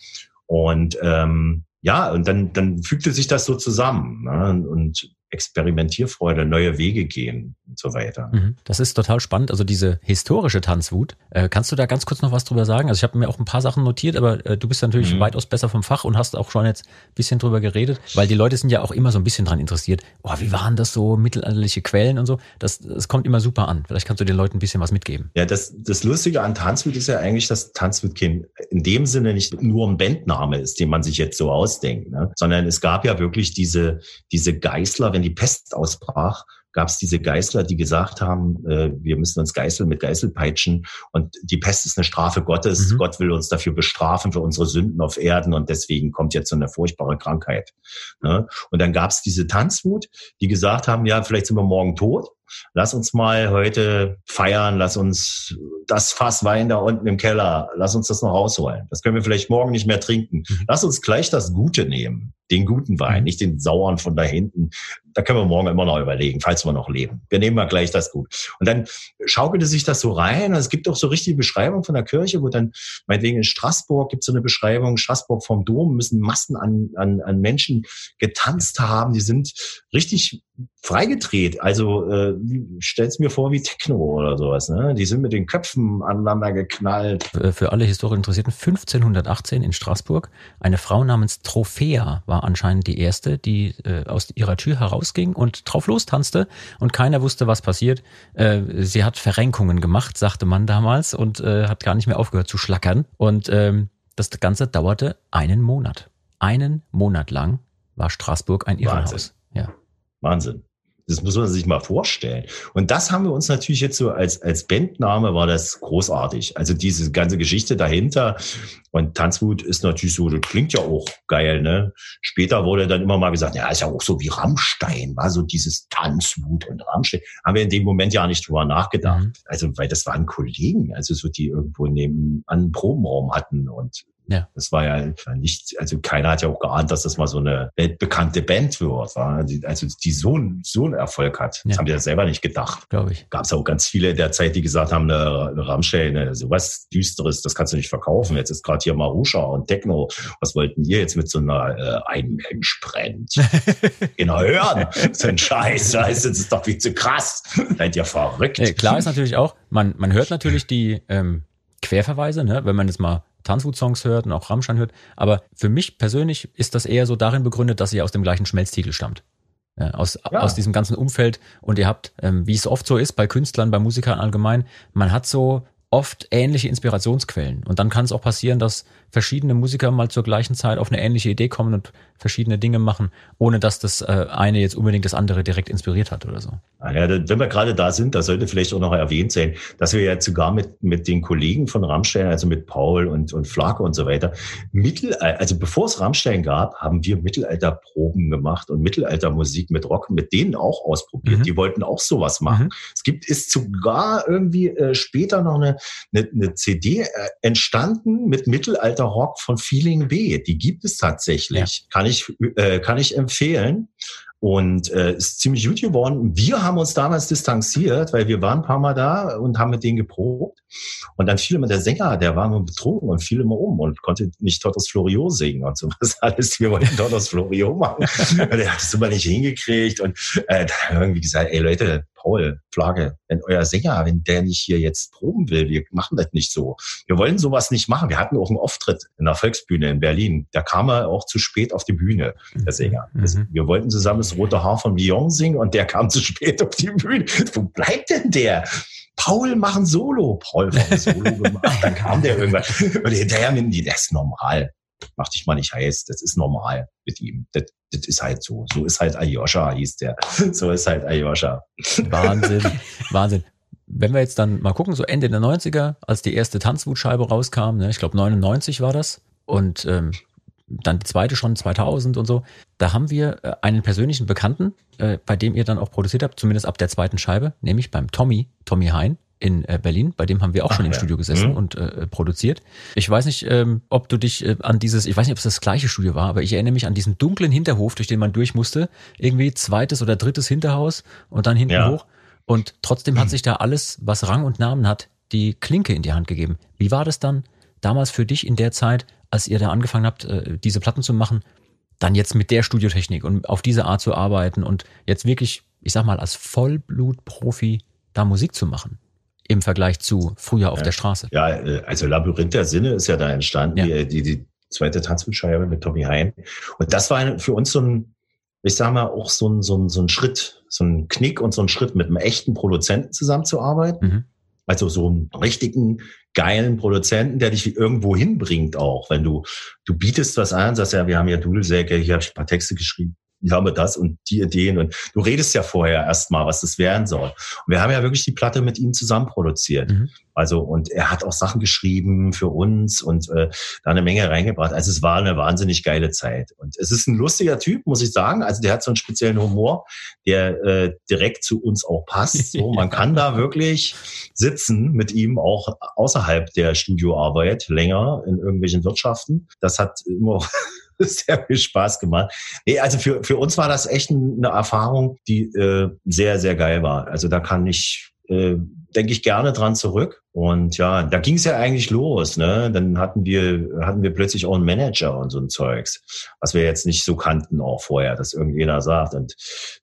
Und ähm, ja, und dann, dann fügte sich das so zusammen. Ne? Und Experimentierfreude, neue Wege gehen und so weiter. Mhm. Das ist total spannend. Also diese historische Tanzwut. Äh, kannst du da ganz kurz noch was drüber sagen? Also ich habe mir auch ein paar Sachen notiert, aber äh, du bist natürlich mhm. weitaus besser vom Fach und hast auch schon jetzt ein bisschen drüber geredet, weil die Leute sind ja auch immer so ein bisschen dran interessiert. Oh, wie waren das so mittelalterliche Quellen und so? Das, das kommt immer super an. Vielleicht kannst du den Leuten ein bisschen was mitgeben. Ja, das, das Lustige an Tanzwut ist ja eigentlich, dass Tanzwut in dem Sinne nicht nur ein Bandname ist, den man sich jetzt so ausdenkt, ne? sondern es gab ja wirklich diese, diese Geißler, wenn die Pest ausbrach, gab es diese Geißler, die gesagt haben, äh, wir müssen uns geißeln mit Geißelpeitschen und die Pest ist eine Strafe Gottes. Mhm. Gott will uns dafür bestrafen für unsere Sünden auf Erden und deswegen kommt jetzt so eine furchtbare Krankheit. Ne? Und dann gab es diese Tanzwut, die gesagt haben, ja, vielleicht sind wir morgen tot lass uns mal heute feiern, lass uns das Fass Wein da unten im Keller, lass uns das noch rausholen. Das können wir vielleicht morgen nicht mehr trinken. Mhm. Lass uns gleich das Gute nehmen, den guten Wein, mhm. nicht den sauren von da hinten. Da können wir morgen immer noch überlegen, falls wir noch leben. Wir nehmen mal gleich das Gut. Und dann schaukelte sich das so rein. Es gibt auch so richtige Beschreibungen von der Kirche, wo dann, meinetwegen in Straßburg gibt es so eine Beschreibung, Straßburg vom Dom müssen Massen an, an, an Menschen getanzt haben. Die sind richtig freigedreht. Also äh, stell's mir vor wie Techno oder sowas. Ne? Die sind mit den Köpfen aneinander geknallt. Für alle Historieinteressierten, 1518 in Straßburg, eine Frau namens Trophäa war anscheinend die erste, die äh, aus ihrer Tür herausging und drauf lostanzte und keiner wusste, was passiert. Äh, sie hat Verrenkungen gemacht, sagte man damals, und äh, hat gar nicht mehr aufgehört zu schlackern. Und ähm, das Ganze dauerte einen Monat. Einen Monat lang war Straßburg ein Irrenhaus. Ja. Wahnsinn. Das muss man sich mal vorstellen. Und das haben wir uns natürlich jetzt so als, als Bandname war das großartig. Also diese ganze Geschichte dahinter. Und Tanzwut ist natürlich so, das klingt ja auch geil, ne? Später wurde dann immer mal gesagt, ja, ist ja auch so wie Rammstein, war so dieses Tanzwut und Rammstein. Haben wir in dem Moment ja nicht drüber nachgedacht. Mhm. Also, weil das waren Kollegen, also so, die irgendwo neben an Probenraum hatten und ja. Das war ja nicht, also keiner hat ja auch geahnt, dass das mal so eine weltbekannte Band wird, also die so, so einen Erfolg hat. Das ja. haben die ja selber nicht gedacht. Glaube ich. Gab es auch ganz viele in der Zeit, die gesagt haben, eine, eine Rammstein, eine, sowas Düsteres, das kannst du nicht verkaufen. Jetzt ist gerade hier Marusha und Techno. Was wollten ihr jetzt mit so einer äh, ein Mensch brennt? Genau hören. So ein Scheiß, das ist doch viel zu krass. Seid ihr verrückt. Nee, klar ist natürlich auch, man, man hört natürlich die ähm, Querverweise, ne? wenn man jetzt mal Tanzwut-Songs hört und auch Rammstein hört. Aber für mich persönlich ist das eher so darin begründet, dass sie aus dem gleichen Schmelztiegel stammt. äh, aus, ja. aus diesem ganzen Umfeld. Und ihr habt, ähm, wie es oft so ist, bei Künstlern, bei Musikern allgemein, man hat so oft ähnliche Inspirationsquellen. Und dann kann es auch passieren, dass verschiedene Musiker mal zur gleichen Zeit auf eine ähnliche Idee kommen und verschiedene Dinge machen, ohne dass das äh, eine jetzt unbedingt das andere direkt inspiriert hat oder so. Ja, wenn wir gerade da sind, da sollte vielleicht auch noch erwähnt sein, dass wir jetzt sogar mit, mit den Kollegen von Rammstein, also mit Paul und, und Flake und so weiter, Mittel, also bevor es Rammstein gab, haben wir Mittelalterproben gemacht und Mittelaltermusik mit Rock mit denen auch ausprobiert. Mhm. Die wollten auch sowas machen. Mhm. Es gibt, ist sogar irgendwie äh, später noch eine, eine, eine CD äh, entstanden mit Mittelalter Rock von Feeling B. Die gibt es tatsächlich. Ja. Kann ich, äh, kann ich empfehlen. Und äh, ist ziemlich gut geworden. Wir haben uns damals distanziert, weil wir waren ein paar Mal da und haben mit denen geprobt. Und dann fiel immer der Sänger, der war nur betrunken und fiel immer um und konnte nicht Totos Florio singen und so was alles. Wir wollten Totos Florio machen. und er hat es immer nicht hingekriegt. Und äh, dann haben wir irgendwie gesagt, ey Leute, Paul, Flagge, wenn euer Sänger, wenn der nicht hier jetzt proben will, wir machen das nicht so. Wir wollen sowas nicht machen. Wir hatten auch einen Auftritt in der Volksbühne in Berlin. Da kam er auch zu spät auf die Bühne, der Sänger. Mhm. wir wollten zusammen das Rote Haar von Beyond singen und der kam zu spät auf die Bühne. Wo bleibt denn der? Paul machen Solo. Paul war Solo gemacht. Dann kam der irgendwann. Und hinterher, das ist normal mach dich mal nicht heiß, das ist normal mit ihm. Das, das ist halt so. So ist halt Ayosha, hieß der. So ist halt Ayosha. Wahnsinn, Wahnsinn. Wenn wir jetzt dann mal gucken, so Ende der 90er, als die erste Tanzwutscheibe rauskam, ne, ich glaube 99 war das, und ähm, dann die zweite schon 2000 und so, da haben wir äh, einen persönlichen Bekannten, äh, bei dem ihr dann auch produziert habt, zumindest ab der zweiten Scheibe, nämlich beim Tommy, Tommy Hein, in äh, Berlin, bei dem haben wir auch Ach, schon im ja. Studio gesessen mhm. und äh, produziert. Ich weiß nicht, ähm, ob du dich äh, an dieses, ich weiß nicht, ob es das gleiche Studio war, aber ich erinnere mich an diesen dunklen Hinterhof, durch den man durch musste. Irgendwie zweites oder drittes Hinterhaus und dann hinten ja. hoch. Und trotzdem hat sich da alles, was Rang und Namen hat, die Klinke in die Hand gegeben. Wie war das dann damals für dich in der Zeit, als ihr da angefangen habt, äh, diese Platten zu machen, dann jetzt mit der Studiotechnik und auf diese Art zu arbeiten und jetzt wirklich, ich sag mal, als Vollblutprofi da Musik zu machen? Im Vergleich zu früher auf ja. der Straße. Ja, äh, also Labyrinth der Sinne ist ja da entstanden, ja. Die, die, die zweite Tanzmitscheibe mit Tommy Hein. Und das war für uns so ein, ich sag mal, auch so ein, so ein, so ein Schritt, so ein Knick und so ein Schritt mit einem echten Produzenten zusammenzuarbeiten. Mhm. Also so einen richtigen, geilen Produzenten, der dich irgendwo hinbringt auch. Wenn du, du bietest was an, sagst ja, wir haben ja Dudelsäcke, hier habe ich ein paar Texte geschrieben ich habe das und die Ideen und du redest ja vorher erstmal, was das werden soll. Und wir haben ja wirklich die Platte mit ihm zusammen produziert. Mhm. Also und er hat auch Sachen geschrieben für uns und äh, da eine Menge reingebracht. Also es war eine wahnsinnig geile Zeit. Und es ist ein lustiger Typ, muss ich sagen. Also der hat so einen speziellen Humor, der äh, direkt zu uns auch passt. So, man kann da wirklich sitzen mit ihm auch außerhalb der Studioarbeit länger in irgendwelchen Wirtschaften. Das hat immer sehr viel Spaß gemacht. Nee, also für, für uns war das echt eine Erfahrung, die äh, sehr, sehr geil war. Also da kann ich, äh, denke ich gerne dran zurück. Und ja, da ging es ja eigentlich los. Ne? Dann hatten wir, hatten wir plötzlich auch einen Manager und so ein Zeugs, was wir jetzt nicht so kannten auch vorher, dass irgendjemand sagt. Und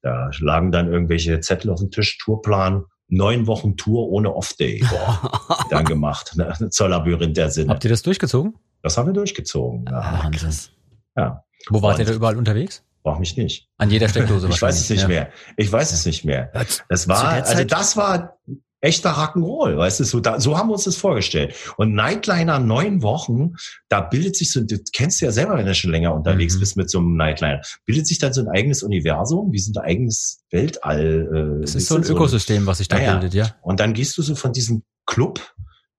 da lagen dann irgendwelche Zettel auf dem Tisch, Tourplan, neun Wochen Tour ohne Off-Day. dann gemacht, ne? zur Labyrinth der Sinne. Habt ihr das durchgezogen? Das haben wir durchgezogen. Ja, Wahnsinn. Ja. Wo wart ihr da überall unterwegs? Brauch mich nicht. An jeder Steckdose Ich weiß es nicht ja. mehr. Ich weiß es nicht mehr. Das war, also das war echter Rock'n'Roll, weißt du, so, da, so haben wir uns das vorgestellt. Und Nightliner neun Wochen, da bildet sich so, du kennst ja selber, wenn du schon länger unterwegs mhm. bist mit so einem Nightliner, bildet sich dann so ein eigenes Universum, wie so ein eigenes Weltall. Äh, es ist so ein Ökosystem, was sich da naja. bildet, ja. Und dann gehst du so von diesem Club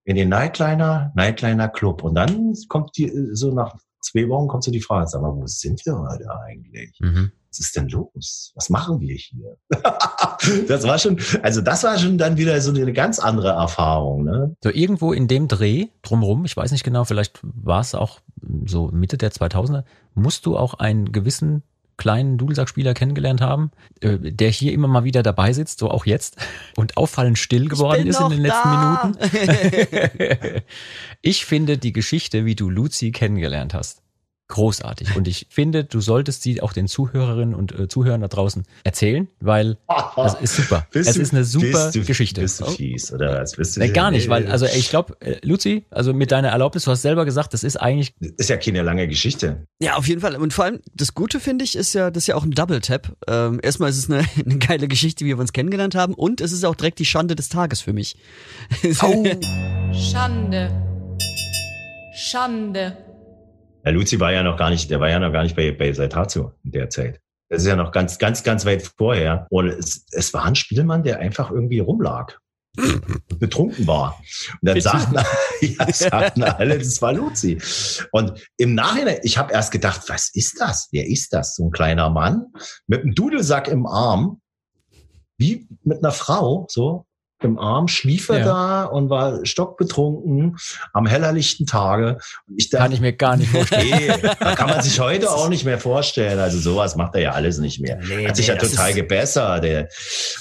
in den Nightliner, Nightliner Club. Und dann kommt die so nach zwei Wochen kommt so die Frage, sag mal, wo sind wir heute eigentlich? Mhm. Was ist denn los? Was machen wir hier? das war schon, also das war schon dann wieder so eine ganz andere Erfahrung. Ne? So irgendwo in dem Dreh drumrum, ich weiß nicht genau, vielleicht war es auch so Mitte der 2000er, musst du auch einen gewissen kleinen Dudelsackspieler kennengelernt haben, äh, der hier immer mal wieder dabei sitzt, so auch jetzt, und auffallend still geworden ist in den letzten da. Minuten. ich finde die Geschichte, wie du Luzi kennengelernt hast, großartig. Und ich finde, du solltest sie auch den Zuhörerinnen und äh, Zuhörern da draußen erzählen, weil das ist super. Bist es du- ist eine super bist du, Geschichte. Bist du fies, oder was? Bist du, Nee, gar nicht, weil, also ich glaube, äh, Luzi, also mit deiner Erlaubnis, du hast selber gesagt, das ist eigentlich, Ist ja keine lange Geschichte. Ja, auf jeden Fall. Und vor allem, das Gute finde ich, ist ja, das ist ja auch ein Double-Tap. Ähm, erstmal ist es eine, eine geile Geschichte, wie wir uns kennengelernt haben. Und es ist auch direkt die Schande des Tages für mich. Schande. Schande. Ja, Luzi war ja noch gar nicht, der war ja noch gar nicht bei, bei Seitatsu in der Zeit. Das ist ja noch ganz, ganz, ganz weit vorher. Und es, es war ein Spielmann, der einfach irgendwie rumlag. und betrunken war. Und dann sagten, ja, sagten alle, das war Luzi. Und im Nachhinein, ich habe erst gedacht, was ist das? Wer ist das? So ein kleiner Mann mit einem Dudelsack im Arm, wie mit einer Frau, so im Arm, schlief er Ja. da und war stockbetrunken am hellerlichten Tage. Und ich dachte, kann ich mir gar nicht vorstellen. Nee, da kann man sich heute auch nicht mehr vorstellen. Also sowas macht er ja alles nicht mehr. Nee, Hat sich nee, ja total gebessert. Der,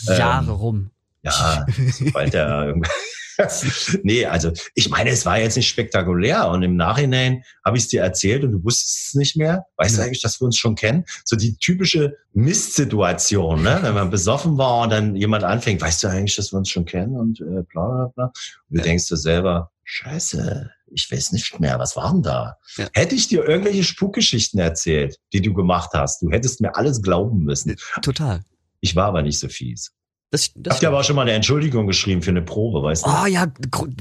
ähm, Jahre rum. Ja, sobald er irgendwie- nee, also ich meine, es war jetzt nicht spektakulär und im Nachhinein habe ich es dir erzählt und du wusstest es nicht mehr. Weißt du eigentlich, dass wir uns schon kennen? So die typische Mistsituation, ne? wenn man besoffen war und dann jemand anfängt, weißt du eigentlich, dass wir uns schon kennen und äh, bla bla bla. Und du denkst dir selber, scheiße, ich weiß nicht mehr, was war denn da? Ja. Hätte ich dir irgendwelche Spukgeschichten erzählt, die du gemacht hast, du hättest mir alles glauben müssen. Total. Ich war aber nicht so fies. Das, Ich das hab dir aber auch schon mal eine Entschuldigung geschrieben für eine Probe, weißt du? Oh ja,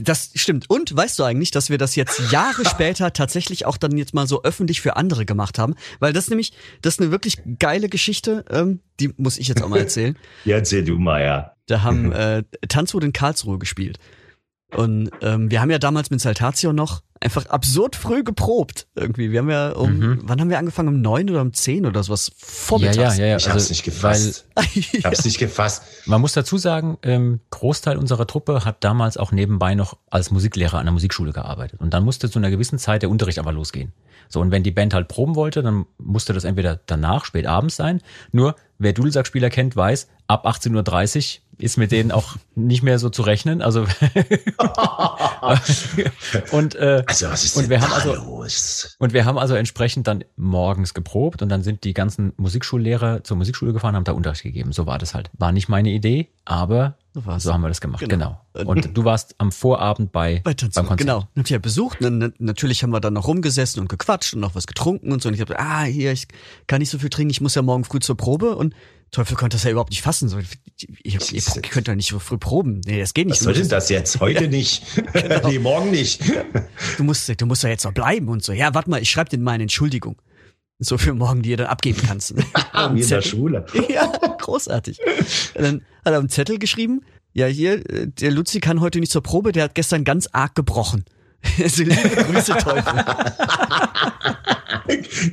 das stimmt. Und weißt du eigentlich, dass wir das jetzt Jahre später tatsächlich auch dann jetzt mal so öffentlich für andere gemacht haben? Weil das nämlich, das ist eine wirklich geile Geschichte, ähm, die muss ich jetzt auch mal erzählen. Ja, erzähl du mal, ja. Da haben äh, Tanzwut in Karlsruhe gespielt. Und ähm, wir haben ja damals mit Saltatio noch einfach absurd früh geprobt irgendwie. Wir haben ja um, Mhm. wann haben wir angefangen? Um neun oder um zehn oder sowas? Vormittags. Ja, ja, ja, ja. Ich hab's also, nicht gefasst. Ich hab's nicht gefasst. Man muss dazu sagen, ähm, Großteil unserer Truppe hat damals auch nebenbei noch als Musiklehrer an der Musikschule gearbeitet. Und dann musste zu einer gewissen Zeit der Unterricht aber losgehen. So, und wenn die Band halt proben wollte, dann musste das entweder danach, spät abends sein. Nur, wer Dudelsackspieler kennt, weiß, ab 18.30 Uhr ist mit denen auch nicht mehr so zu rechnen. Also und äh, Also, was ist Und wir haben also- los? und wir haben also entsprechend dann morgens geprobt und dann sind die ganzen Musikschullehrer zur Musikschule gefahren, haben da Unterricht gegeben. So war das halt. War nicht meine Idee, aber So haben wir das gemacht. Genau. Genau. Und du warst am Vorabend bei, Bei beim Tanzwut, Konzert. genau. Ich ja besucht. Natürlich haben wir dann noch rumgesessen und gequatscht und noch was getrunken und so. Und ich habe, ah, hier, ich kann nicht so viel trinken, ich muss ja morgen früh zur Probe. Und Teufel konnte das ja überhaupt nicht fassen. So, ich, ich könnt doch nicht so früh proben. Nee, das geht nicht. Was soll denn das jetzt? Heute nicht. Genau. nee, morgen nicht. Du musst, du musst ja jetzt noch bleiben und so. Ja, warte mal, ich schreibe dir mal eine Entschuldigung. So für morgen, die ihr dann abgeben kannst. Wie in der. Schule. Ja, großartig. Und dann hat er am Zettel geschrieben, ja hier, äh, der Luzi kann heute nicht zur Probe, der hat gestern ganz arg gebrochen. Also liebe Grüße, Teufel.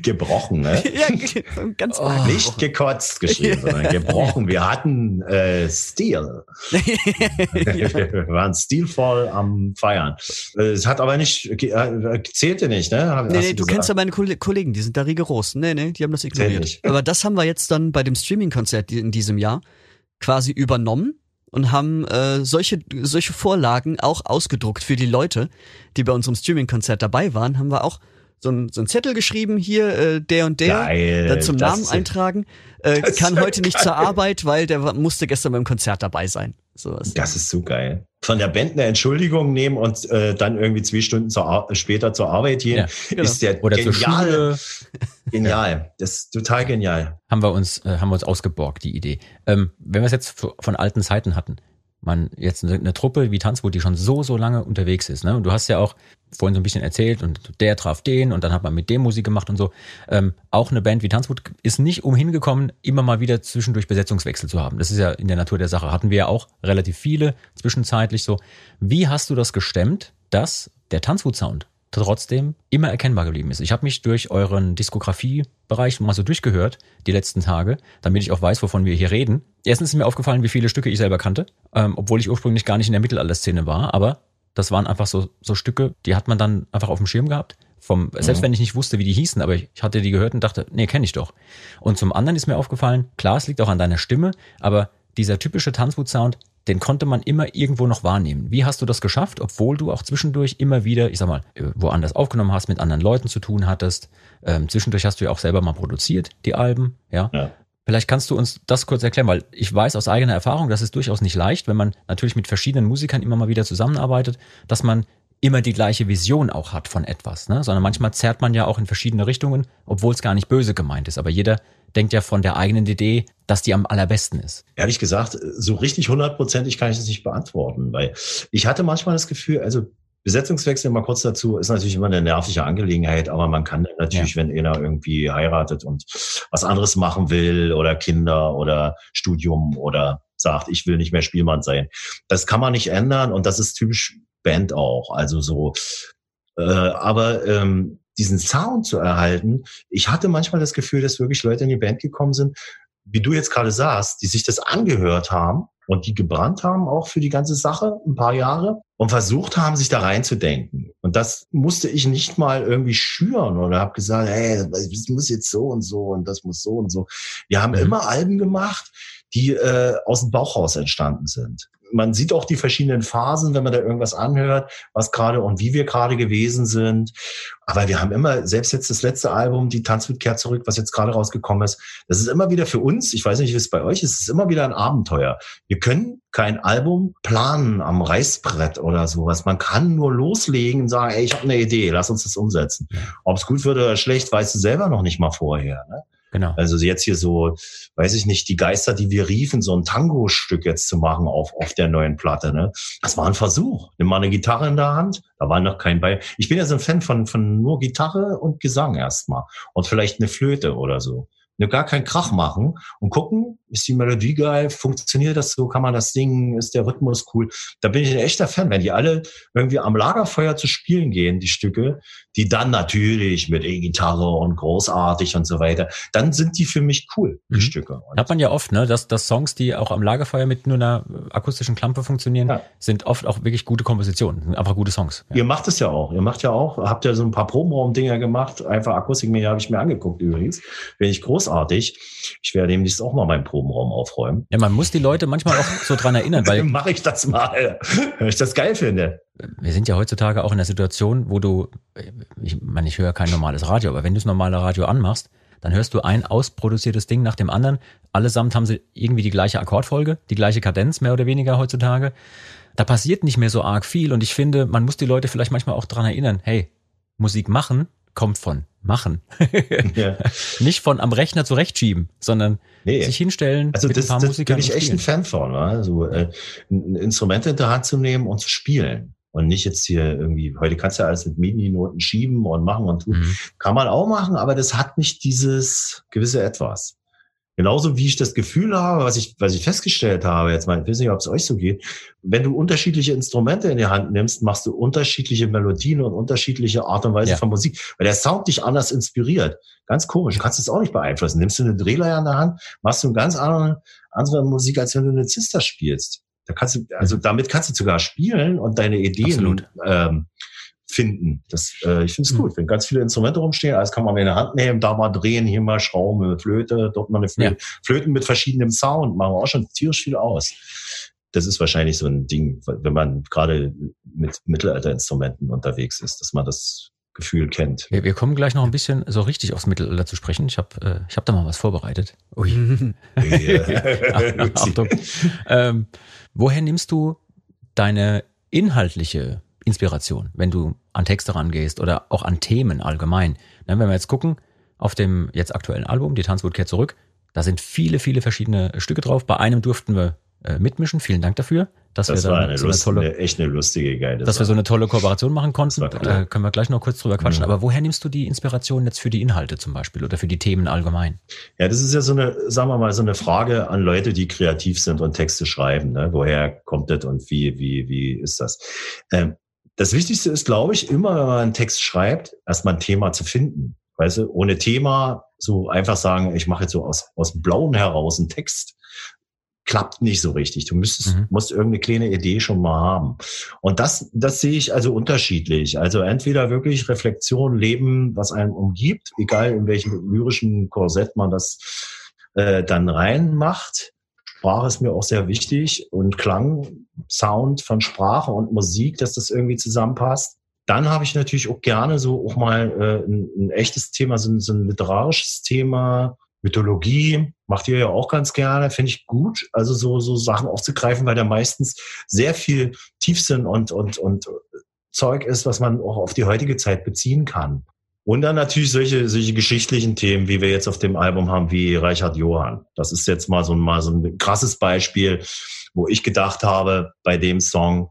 Gebrochen, ne? ja, ganz Oh. Nicht gekotzt geschrieben, sondern gebrochen. Wir hatten äh, Stil. Wir waren stilvoll am Feiern. Äh, Es hat aber nicht, ge- äh, zählte nicht, ne? Hast Nee, nee, du gesagt. kennst ja meine Kolle- Kollegen, die sind da rigoros. Nee, nee, die haben das ignoriert. Aber das haben wir jetzt dann bei dem Streaming-Konzert in diesem Jahr quasi übernommen und haben äh, solche, solche Vorlagen auch ausgedruckt für die Leute, die bei unserem Streaming-Konzert dabei waren, haben wir auch so ein, so ein Zettel geschrieben, hier äh, der und der, Geil, dann zum Namen ist- eintragen, äh, kann heute nicht zur Arbeit, weil der musste gestern beim Konzert dabei sein. Sowas. Das ist so geil. Von der Band eine Entschuldigung nehmen und äh, dann irgendwie zwei Stunden zur später zur Arbeit gehen, Ja, genau. ist der Oder zur genial. Schule Genial. Das ist total genial. haben wir uns, äh, haben wir uns ausgeborgt, die Idee. Ähm, wenn wir es jetzt von alten Zeiten hatten, man jetzt eine, eine Truppe wie Tanzwut, die schon so, so lange unterwegs ist, ne? Und du hast ja auch vorhin so ein bisschen erzählt und der traf den und dann hat man mit dem Musik gemacht und so. Ähm, auch eine Band wie Tanzwut ist nicht umhin gekommen, immer mal wieder zwischendurch Besetzungswechsel zu haben. Das ist ja in der Natur der Sache. Hatten wir ja auch relativ viele zwischenzeitlich so. Wie hast du das gestemmt, dass der Tanzwut-Sound trotzdem immer erkennbar geblieben ist. Ich habe mich durch euren Diskografiebereich mal so durchgehört die letzten Tage, damit ich auch weiß, wovon wir hier reden. Erstens ist mir aufgefallen, wie viele Stücke ich selber kannte, ähm, obwohl ich ursprünglich gar nicht in der Mittelalterszene war, aber das waren einfach so, so Stücke, die hat man dann einfach auf dem Schirm gehabt. Vom, selbst wenn ich nicht wusste, wie die hießen, aber ich hatte die gehört und dachte, nee, kenne ich doch. Und zum anderen ist mir aufgefallen, klar, es liegt auch an deiner Stimme, aber dieser typische Tanzwut-Sound, den konnte man immer irgendwo noch wahrnehmen. Wie hast du das geschafft, obwohl du auch zwischendurch immer wieder, ich sag mal, äh, woanders aufgenommen hast, mit anderen Leuten zu tun hattest? Ähm, zwischendurch hast du ja auch selber mal produziert, die Alben, ja. ja. Vielleicht kannst du uns das kurz erklären, weil ich weiß aus eigener Erfahrung, das ist durchaus nicht leicht, wenn man natürlich mit verschiedenen Musikern immer mal wieder zusammenarbeitet, dass man immer die gleiche Vision auch hat von etwas, ne? sondern manchmal zerrt man ja auch in verschiedene Richtungen, obwohl es gar nicht böse gemeint ist. Aber jeder denkt ja von der eigenen Idee, dass die am allerbesten ist. Ehrlich gesagt, so richtig hundertprozentig kann ich das nicht beantworten, weil ich hatte manchmal das Gefühl, also Besetzungswechsel mal kurz dazu ist natürlich immer eine nervige Angelegenheit, aber man kann natürlich, ja. wenn einer irgendwie heiratet und was anderes machen will oder Kinder oder Studium oder sagt, ich will nicht mehr Spielmann sein. Das kann man nicht ändern und das ist typisch Band auch. Also so, äh, aber ähm, diesen Sound zu erhalten, ich hatte manchmal das Gefühl, dass wirklich Leute in die Band gekommen sind, wie du jetzt gerade sagst, die sich das angehört haben und die gebrannt haben auch für die ganze Sache ein paar Jahre und versucht haben, sich da reinzudenken. Und das musste ich nicht mal irgendwie schüren oder habe gesagt, hey, das muss jetzt so und so und das muss so und so. Wir haben mhm. immer Alben gemacht, die äh, aus dem Bauchhaus entstanden sind man sieht auch die verschiedenen Phasen, wenn man da irgendwas anhört, was gerade und wie wir gerade gewesen sind. Aber wir haben immer, selbst jetzt das letzte Album, die Tanz mit kehrt zurück, was jetzt gerade rausgekommen ist, das ist immer wieder für uns, ich weiß nicht, wie es bei euch ist, es ist immer wieder ein Abenteuer. Wir können kein Album planen am Reißbrett oder sowas. Man kann nur loslegen und sagen, ey, ich habe eine Idee, lass uns das umsetzen. Ob es gut wird oder schlecht, weißt du selber noch nicht mal vorher. Ne? Genau. Also jetzt hier so, weiß ich nicht, die Geister, die wir riefen, so ein Tango-Stück jetzt zu machen auf, auf der neuen Platte. Ne? Das war ein Versuch. Nimm mal eine Gitarre in der Hand, da war noch kein bei. Ich bin ja so ein Fan von, von nur Gitarre und Gesang erstmal. Und vielleicht eine Flöte oder so nur gar keinen Krach machen und gucken, ist die Melodie geil, funktioniert das so, kann man das singen, ist der Rhythmus cool. Da bin ich ein echter Fan, wenn die alle irgendwie am Lagerfeuer zu spielen gehen, die Stücke, die dann natürlich mit E-Gitarre und großartig und so weiter, dann sind die für mich cool, die mhm. Stücke. Und Hat man ja oft, ne, dass, dass Songs, die auch am Lagerfeuer mit nur einer akustischen Klampe funktionieren, ja. sind oft auch wirklich gute Kompositionen, einfach gute Songs. Ja. Ihr macht es ja auch, ihr macht ja auch, habt ja so ein paar Probenraum-Dinger gemacht, einfach Akustik, mir habe ich mir angeguckt übrigens, bin ich großartig. Ich werde demnächst auch mal meinen Probenraum aufräumen. Ja, man muss die Leute manchmal auch so dran erinnern, weil. Mache ich das mal, weil ich das geil finde wir sind ja heutzutage auch in der Situation, wo du, ich meine, ich höre kein normales Radio, aber wenn du das normale Radio anmachst, dann hörst du ein ausproduziertes Ding nach dem anderen. Allesamt haben sie irgendwie die gleiche Akkordfolge, die gleiche Kadenz mehr oder weniger heutzutage. Da passiert nicht mehr so arg viel und ich finde, man muss die Leute vielleicht manchmal auch dran erinnern, hey, Musik machen kommt von machen. ja. Nicht von am Rechner zurechtschieben, sondern nee. sich hinstellen. Also das, ein das bin ich echt ein Fan von, also äh, Instrumente in der Hand zu nehmen und zu spielen. Und nicht jetzt hier irgendwie, heute kannst du ja alles mit Mini-Noten schieben und machen und tun. Mhm. Kann man auch machen, aber das hat nicht dieses gewisse Etwas. Genauso wie ich das Gefühl habe, was ich, was ich festgestellt habe, jetzt mal, ich weiß nicht, ob es euch so geht, wenn du unterschiedliche Instrumente in die Hand nimmst, machst du unterschiedliche Melodien und unterschiedliche Art und Weise ja. von Musik, weil der Sound dich anders inspiriert. Ganz komisch, du kannst es auch nicht beeinflussen. Nimmst du eine Drehleier in der Hand, machst du eine ganz andere, andere Musik, als wenn du eine Zister spielst. Da kannst du, also mhm. damit kannst du sogar spielen und deine Ideen ähm, finden. Das, äh, ich finde es mhm. gut, wenn ganz viele Instrumente rumstehen, alles kann man in der Hand nehmen, da mal drehen, hier mal Schrauben, Flöte, dort mal eine Flöte. Ja. Flöten mit verschiedenem Sound machen auch schon tierisch viel aus. Das ist wahrscheinlich so ein Ding, wenn man gerade mit Mittelalterinstrumenten unterwegs ist, dass man das Gefühl kennt. Wir, wir, kommen gleich noch ein bisschen so richtig aufs Mittelalter zu sprechen. Ich habe äh, ich hab da mal was vorbereitet. Ui. Achtung. Ähm, woher nimmst du deine inhaltliche Inspiration, wenn du an Texte rangehst oder auch an Themen allgemein? wenn wir jetzt gucken, auf dem jetzt aktuellen Album, Die Tanzwut kehrt zurück, da sind viele, viele verschiedene Stücke drauf. Bei einem durften wir äh, mitmischen. Vielen Dank dafür. Dass das wir war eine, so eine tolle, eine, echt eine lustige geile Dass Sache. wir so eine tolle Kooperation machen konnten. Da können wir gleich noch kurz drüber quatschen. Mhm. Aber woher nimmst du die Inspiration jetzt für die Inhalte zum Beispiel oder für die Themen allgemein? Ja, das ist ja so eine, sagen wir mal, so eine Frage an Leute, die kreativ sind und Texte schreiben. Ne? Woher kommt das und wie, wie, wie ist das? Ähm, das Wichtigste ist, glaube ich, immer, wenn man einen Text schreibt, erstmal ein Thema zu finden. Weißt du, ohne Thema so einfach sagen, ich mache jetzt so aus, aus dem Blauen heraus einen Text klappt nicht so richtig. Du müsstest, mhm. musst irgendeine kleine Idee schon mal haben. Und das, das sehe ich also unterschiedlich. Also entweder wirklich Reflexion, Leben, was einen umgibt, egal in welchem lyrischen Korsett man das äh, dann reinmacht. Sprache ist mir auch sehr wichtig und Klang, Sound von Sprache und Musik, dass das irgendwie zusammenpasst. Dann habe ich natürlich auch gerne so auch mal äh, ein, ein echtes Thema, so so ein literarisches Thema, Mythologie macht ihr ja auch ganz gerne, finde ich gut. Also so, so Sachen aufzugreifen, weil da meistens sehr viel Tiefsinn und, und, und Zeug ist, was man auch auf die heutige Zeit beziehen kann. Und dann natürlich solche, solche geschichtlichen Themen, wie wir jetzt auf dem Album haben, wie Reichard Johann. Das ist jetzt mal so, mal so ein krasses Beispiel, wo ich gedacht habe, bei dem Song,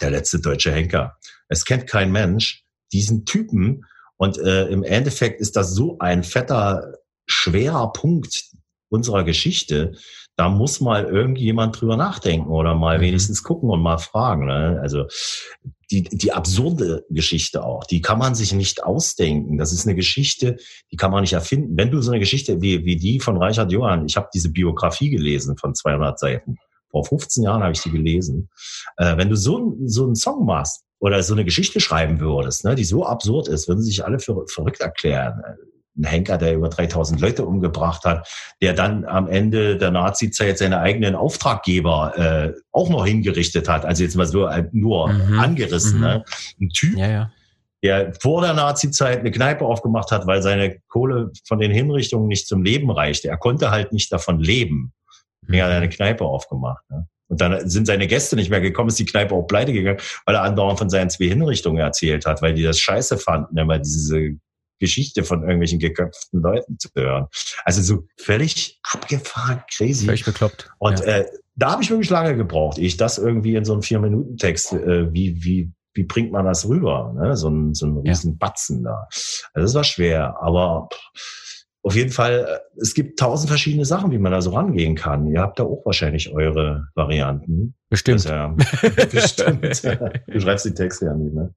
der letzte deutsche Henker. Es kennt kein Mensch diesen Typen. Und äh, im Endeffekt ist das so ein fetter schwerer Punkt unserer Geschichte. Da muss mal irgendjemand drüber nachdenken oder mal mhm. wenigstens gucken und mal fragen. Ne? Also die, die absurde Geschichte auch, die kann man sich nicht ausdenken. Das ist eine Geschichte, die kann man nicht erfinden. Wenn du so eine Geschichte wie, wie die von Reichard Johann, ich habe diese Biografie gelesen von 200 Seiten, vor 15 Jahren habe ich die gelesen. Äh, wenn du so, so einen Song machst oder so eine Geschichte schreiben würdest, ne, die so absurd ist, würden sich alle für verrückt erklären ein Henker, der über 3000 Leute umgebracht hat, der dann am Ende der Nazi-Zeit seine eigenen Auftraggeber äh, auch noch hingerichtet hat. Also jetzt mal so äh, nur mhm. angerissen. Mhm. Ne? Ein Typ, ja, ja. der vor der Nazi-Zeit eine Kneipe aufgemacht hat, weil seine Kohle von den Hinrichtungen nicht zum Leben reichte. Er konnte halt nicht davon leben. Mhm. Er hat eine Kneipe aufgemacht. Ne? Und dann sind seine Gäste nicht mehr gekommen, ist die Kneipe auch pleite gegangen, weil er andauernd von seinen zwei Hinrichtungen erzählt hat, weil die das scheiße fanden, immer diese Geschichte von irgendwelchen geköpften Leuten zu hören. Also so völlig abgefahren, crazy. Völlig bekloppt. Und ja. äh, da habe ich wirklich lange gebraucht, ich das irgendwie in so einem Vier-Minuten-Text, äh, wie, wie, wie bringt man das rüber? Ne? So ein, so ein riesen ja. Batzen da. Also das war schwer, aber pff, auf jeden Fall, äh, es gibt tausend verschiedene Sachen, wie man da so rangehen kann. Ihr habt da auch wahrscheinlich eure Varianten. Bestimmt. Ja, bestimmt. du schreibst die Texte ja nicht, ne?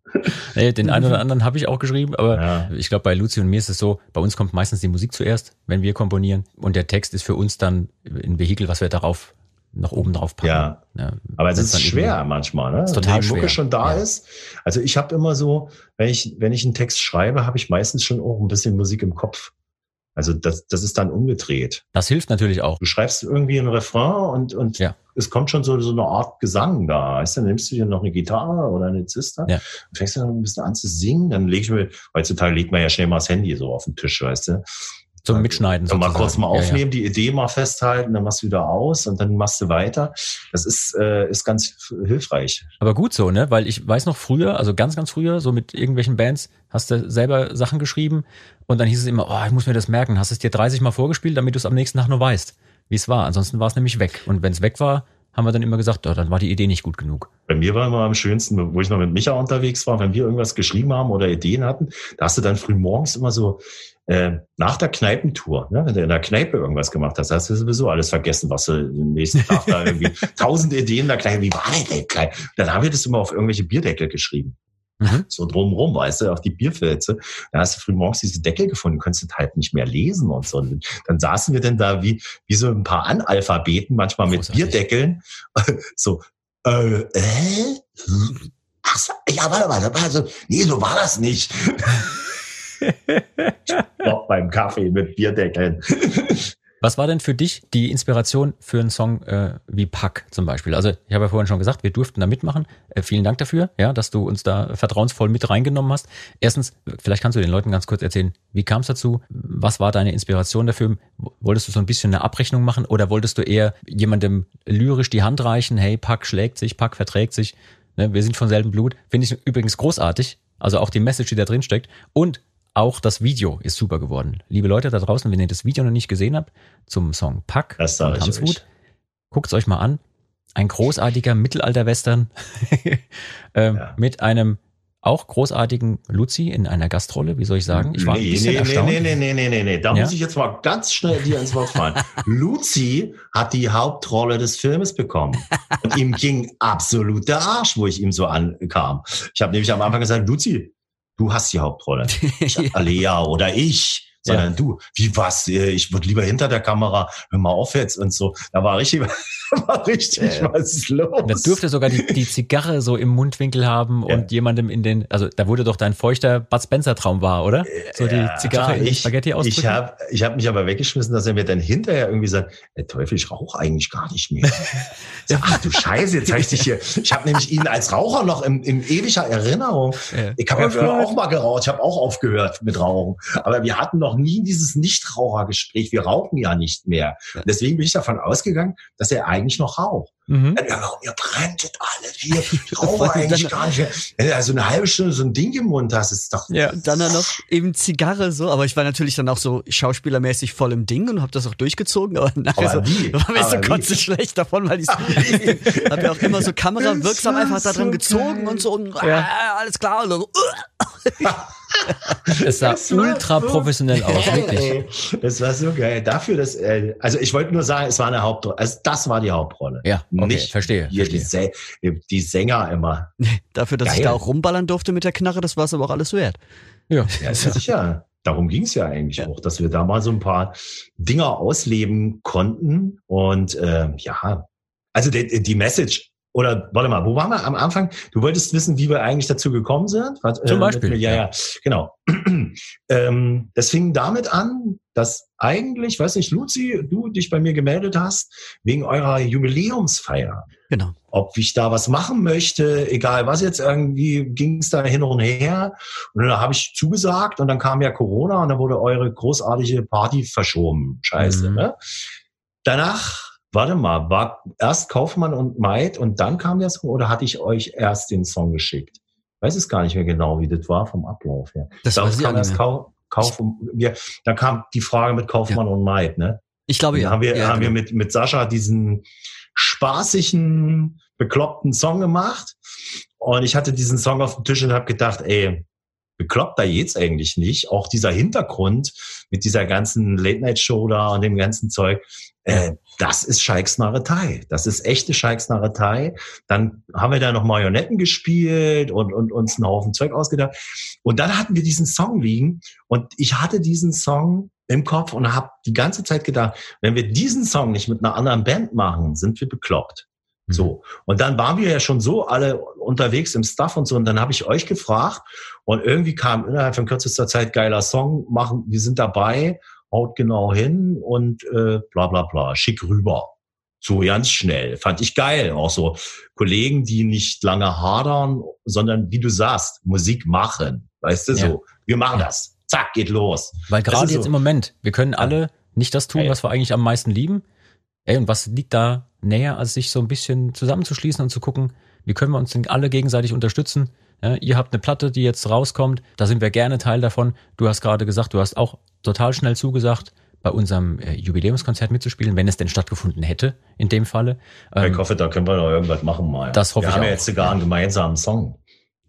Nee, den einen oder anderen habe ich auch geschrieben, aber ja. ich glaube, bei Luzi und mir ist es so, bei uns kommt meistens die Musik zuerst, wenn wir komponieren. Und der Text ist für uns dann ein Vehikel, was wir darauf noch oben drauf packen. Ja, ja aber es ist schwer manchmal, ne? Ist total wenn die Mucke schwer. schon da ja. ist. Also ich habe immer so, wenn ich wenn ich einen Text schreibe, habe ich meistens schon auch ein bisschen Musik im Kopf. Also das, das ist dann umgedreht. Das hilft natürlich auch. Du schreibst irgendwie ein Refrain und, und ja. es kommt schon so, so eine Art Gesang da. Weißt du, dann nimmst du dir noch eine Gitarre oder eine Zister ja. und fängst dann ein bisschen an zu singen. Dann leg ich mir, heutzutage legt man ja schnell mal das Handy so auf den Tisch, weißt du. Zum Mitschneiden. Dann mal kurz mal aufnehmen, ja, ja. die Idee mal festhalten, dann machst du wieder aus und dann machst du weiter. Das ist, äh, ist ganz hilfreich. Aber gut so, ne? Weil ich weiß noch früher, also ganz, ganz früher, so mit irgendwelchen Bands, hast du selber Sachen geschrieben und dann hieß es immer, oh, ich muss mir das merken. Hast es dir 30 Mal vorgespielt, damit du es am nächsten Tag nur weißt, wie es war. Ansonsten war es nämlich weg. Und wenn es weg war, haben wir dann immer gesagt, oh, dann war die Idee nicht gut genug. Bei mir war immer am schönsten, wo ich noch mit Micha unterwegs war, wenn wir irgendwas geschrieben haben oder Ideen hatten, da hast du dann früh morgens immer so äh, nach der Kneipentour, ne, wenn du in der Kneipe irgendwas gemacht hast, hast du sowieso alles vergessen, was du den nächsten Tag da irgendwie tausend Ideen da klein, wie war denn der Dann haben wir das immer auf irgendwelche Bierdeckel geschrieben. Mhm. So drumrum, weißt du, auf die Bierfilze. Da hast du früh morgens diese Deckel gefunden, konntest halt nicht mehr lesen und so. Und dann saßen wir denn da wie, wie so ein paar Analphabeten, manchmal mit Großartig. Bierdeckeln. so, äh, äh? Ach so, ja, warte mal, also, nee, so war das nicht. Noch beim Kaffee mit Bierdeckeln. Was war denn für dich die Inspiration für einen Song äh, wie Pack zum Beispiel? Also ich habe ja vorhin schon gesagt, wir durften da mitmachen. Äh, vielen Dank dafür, ja, dass du uns da vertrauensvoll mit reingenommen hast. Erstens, vielleicht kannst du den Leuten ganz kurz erzählen, wie kam es dazu? Was war deine Inspiration dafür? Wolltest du so ein bisschen eine Abrechnung machen oder wolltest du eher jemandem lyrisch die Hand reichen? Hey, Pack schlägt sich, Pack verträgt sich. Ne, wir sind von selben Blut. Finde ich übrigens großartig. Also auch die Message, die da drin steckt. Und auch das Video ist super geworden. Liebe Leute da draußen, wenn ihr das Video noch nicht gesehen habt, zum Song Pack das von Tanzwut, guckt es euch mal an. Ein großartiger Mittelalter-Western ähm, ja. mit einem auch großartigen Luzi in einer Gastrolle, wie soll ich sagen? Ich war nee, ein bisschen nee, erstaunt. Nee, nee, nee, nee, nee, nee, da ja? muss ich jetzt mal ganz schnell dir ins Wort fallen. Luzi hat die Hauptrolle des Filmes bekommen. Und ihm ging absolut der Arsch, wo ich ihm so ankam. Ich habe nämlich am Anfang gesagt, Luzi, du hast die Hauptrolle. ja. Alea oder ich, sondern ja. du. Wie was? Äh, ich würde lieber hinter der Kamera, hör mal auf jetzt und so. Da war richtig, war richtig ja. was los. Da durfte sogar die, die Zigarre so im Mundwinkel haben ja. und jemandem in den, also da wurde doch dein feuchter Bud Spencer Traum war, oder? So die Zigarre in Spaghetti ausdrücken. Ich habe ich hab mich aber weggeschmissen, dass er mir dann hinterher irgendwie sagt, der Teufel, ich rauche eigentlich gar nicht mehr. so, ach du Scheiße, jetzt habe ich dich hier. Ich habe nämlich ihn als Raucher noch im, in ewiger Erinnerung. Ja. Ich habe ja früher auch mal geraucht, ich habe auch aufgehört mit Rauchen. Aber wir hatten noch nie dieses Nichtrauchergespräch. Wir rauchen ja nicht mehr. Deswegen bin ich davon ausgegangen, dass er eigentlich noch raucht. Mhm. Ja, warum ihr brenntet alle hier? Ich rauche eigentlich gar nicht. Wenn du also eine halbe Stunde so ein Ding im Mund hast, ist doch. Ja, dann noch eben Zigarre so, aber ich war natürlich dann auch so schauspielermäßig voll im Ding und habe das auch durchgezogen. Aber nachher aber so, wie? war mir so kotze schlecht davon, weil ich habe ja auch immer so Kamera wirksam einfach da dran gezogen und so und ja. alles klar. Und so. es sah ultra professionell aus, wirklich. Das war so geil. Dafür, dass, äh, also ich wollte nur sagen, es war eine Hauptrolle. Also das war die Hauptrolle. Ja, okay, Nicht verstehe. Hier verstehe. Die, die, Sänger immer. Dafür, dass geil. ich da auch rumballern durfte mit der Knarre, das war es aber auch alles wert. Ja, ja ist ja sicher. Darum ging es ja eigentlich ja. auch, dass wir da mal so ein paar Dinger ausleben konnten. Und äh, ja, also die, die Message oder warte mal, wo waren wir am Anfang? Du wolltest wissen, wie wir eigentlich dazu gekommen sind? Was, Zum äh, Beispiel. Mir, ja, ja, genau. ähm, das fing damit an, dass eigentlich, weiß nicht, Luzi, du dich bei mir gemeldet hast, wegen eurer Jubiläumsfeier. Genau. Ob ich da was machen möchte, egal was jetzt, irgendwie ging es da hin und her. Und dann habe ich zugesagt und dann kam ja Corona und dann wurde eure großartige Party verschoben. Scheiße, mhm. ne? Danach Warte mal, war erst Kaufmann und Maid und dann kam der Song oder hatte ich euch erst den Song geschickt? Weiß es gar nicht mehr genau, wie das war vom Ablauf her. Das war kam erst Kauf, Kauf ja, dann kam die Frage mit Kaufmann ja. und Maid, ne? Ich glaube, ja. Haben wir, ja, haben genau. wir mit, mit Sascha diesen spaßigen, bekloppten Song gemacht. Und ich hatte diesen Song auf dem Tisch und habe gedacht, ey, bekloppt da jetzt eigentlich nicht. Auch dieser Hintergrund mit dieser ganzen Late-Night-Show da und dem ganzen Zeug, äh, das ist Scheiksnarretei. Das ist echte Scheiksnarretei. Dann haben wir da noch Marionetten gespielt und, und uns einen Haufen Zeug ausgedacht. Und dann hatten wir diesen Song liegen und ich hatte diesen Song im Kopf und habe die ganze Zeit gedacht, wenn wir diesen Song nicht mit einer anderen Band machen, sind wir bekloppt. Mhm. So. Und dann waren wir ja schon so alle unterwegs im Stuff und so. Und dann habe ich euch gefragt und irgendwie kam innerhalb von kürzester Zeit geiler Song machen. Wir sind dabei haut genau hin und äh, bla bla bla, schick rüber. So ganz schnell. Fand ich geil. Auch so Kollegen, die nicht lange hadern, sondern wie du sagst, Musik machen. Weißt du, ja. so, wir machen ja. das. Zack, geht los. Weil gerade jetzt so. im Moment, wir können alle nicht das tun, was wir eigentlich am meisten lieben. Ey, und was liegt da näher, als sich so ein bisschen zusammenzuschließen und zu gucken, wie können wir uns denn alle gegenseitig unterstützen? Ja, ihr habt eine Platte, die jetzt rauskommt, da sind wir gerne Teil davon. Du hast gerade gesagt, du hast auch total schnell zugesagt, bei unserem äh, Jubiläumskonzert mitzuspielen, wenn es denn stattgefunden hätte, in dem Falle. Ähm, ich hoffe, da können wir noch irgendwas machen mal. Das hoffe wir ich haben auch. ja jetzt sogar einen gemeinsamen Song.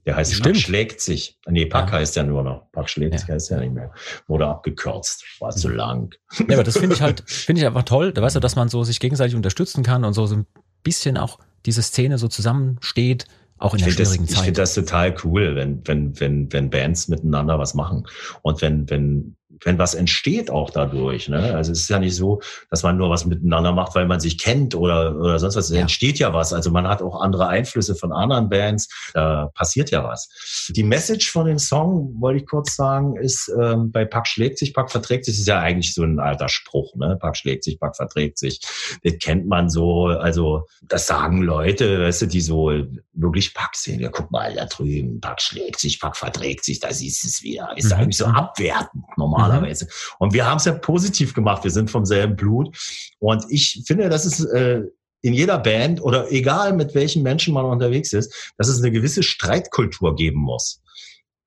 Der heißt Stimmt. Pack schlägt sich. Nee, Pack ja. heißt ja nur noch. Pack schlägt ja. sich heißt ja nicht mehr. Wurde abgekürzt. War zu lang. Ja, aber das finde ich halt, finde ich einfach toll. Da weißt du, dass man so sich gegenseitig unterstützen kann und so, so ein bisschen auch diese Szene so zusammensteht, auch in ich der schwierigen das, Zeit. Ich finde das total cool, wenn, wenn, wenn, wenn Bands miteinander was machen. Und wenn, wenn wenn was entsteht auch dadurch. Ne? Also es ist ja nicht so, dass man nur was miteinander macht, weil man sich kennt oder, oder sonst was. Es ja. entsteht ja was. Also man hat auch andere Einflüsse von anderen Bands. Da passiert ja was. Die Message von dem Song, wollte ich kurz sagen, ist ähm, bei Pack schlägt sich, Pack verträgt sich, ist ja eigentlich so ein alter Spruch. Ne? Pack schlägt sich, Pack verträgt sich. Das kennt man so. Also das sagen Leute, weißt du, die so wirklich Pack sehen. Ja, guck mal da drüben, Pack schlägt sich, Pack verträgt sich. Da siehst du es wieder. Ist mhm. eigentlich so abwertend normal normalerweise. Und wir haben es ja positiv gemacht. Wir sind vom selben Blut. Und ich finde, das ist äh, in jeder Band oder egal mit welchen Menschen man unterwegs ist, dass es eine gewisse Streitkultur geben muss.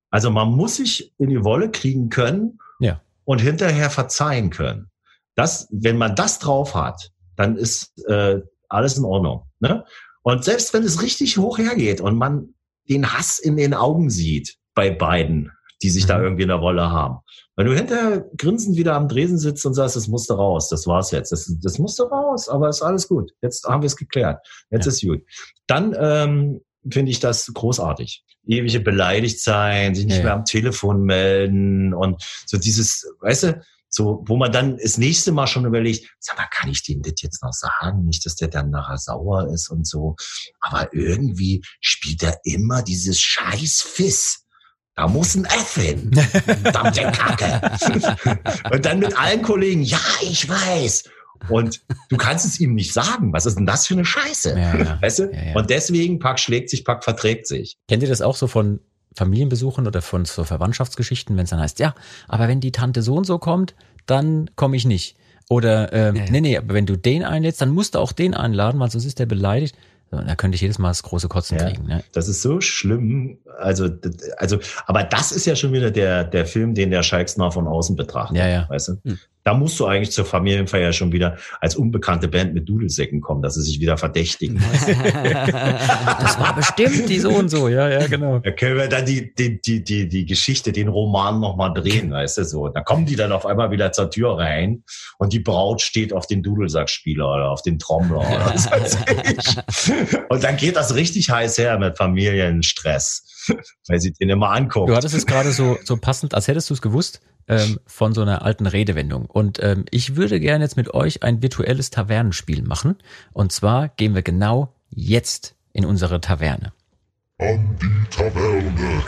Also man muss sich in die Wolle kriegen können ja. und hinterher verzeihen können. Das, wenn man das drauf hat, dann ist äh, alles in Ordnung. Ne? Und selbst wenn es richtig hoch hergeht und man den Hass in den Augen sieht bei beiden, die sich mhm. da irgendwie in der Wolle haben, wenn du hinterher grinsend wieder am Dresen sitzt und sagst, das musste raus, das war's jetzt, das, das musste raus, aber ist alles gut. Jetzt haben wir es geklärt. Jetzt ja. ist gut. Dann ähm, finde ich das großartig. Ewige beleidigt sein, sich nicht ja. mehr am Telefon melden und so dieses, weißt du, so, wo man dann das nächste Mal schon überlegt, sag mal, kann ich dem das jetzt noch sagen? Nicht, dass der dann nachher sauer ist und so. Aber irgendwie spielt er immer dieses scheiß Fiss. Da muss ein F hin. Verdammte Kacke. und dann mit allen Kollegen, ja, ich weiß. Und du kannst es ihm nicht sagen. Was ist denn das für eine Scheiße? Ja, ja. Weißt du? Ja, und deswegen, Pack schlägt sich, Pack verträgt sich. Kennt ihr das auch so von Familienbesuchen oder von so Verwandtschaftsgeschichten, wenn es dann heißt, ja, aber wenn die Tante so und so kommt, dann komme ich nicht. Oder äh, nee, nee, aber wenn du den einlädst, dann musst du auch den einladen, weil sonst ist der beleidigt. Da könnte ich jedes Mal das große Kotzen ja, kriegen. Ne? Das ist so schlimm. Also, also, aber das ist ja schon wieder der, der Film, den der Schalksner von außen betrachtet. Ja, ja. Weißt du? Hm. Da musst du eigentlich zur Familienfeier schon wieder als unbekannte Band mit Dudelsäcken kommen, dass sie sich wieder verdächtigen. das war bestimmt die so und so, ja, ja, genau. Da können wir dann die, die, die, die, die Geschichte, den Roman nochmal drehen, weißt du, so. Da kommen die dann auf einmal wieder zur Tür rein und die Braut steht auf den Dudelsackspieler oder auf den Trommler oder was weiß ich. Und dann geht das richtig heiß her mit Familienstress, weil sie den immer anguckt. Du hattest es gerade so, so passend, als hättest du es gewusst ähm, von so einer alten Redewendung. Und ähm, ich würde gerne jetzt mit euch ein virtuelles Tavernenspiel machen. Und zwar gehen wir genau jetzt in unsere Taverne. An die Taverne.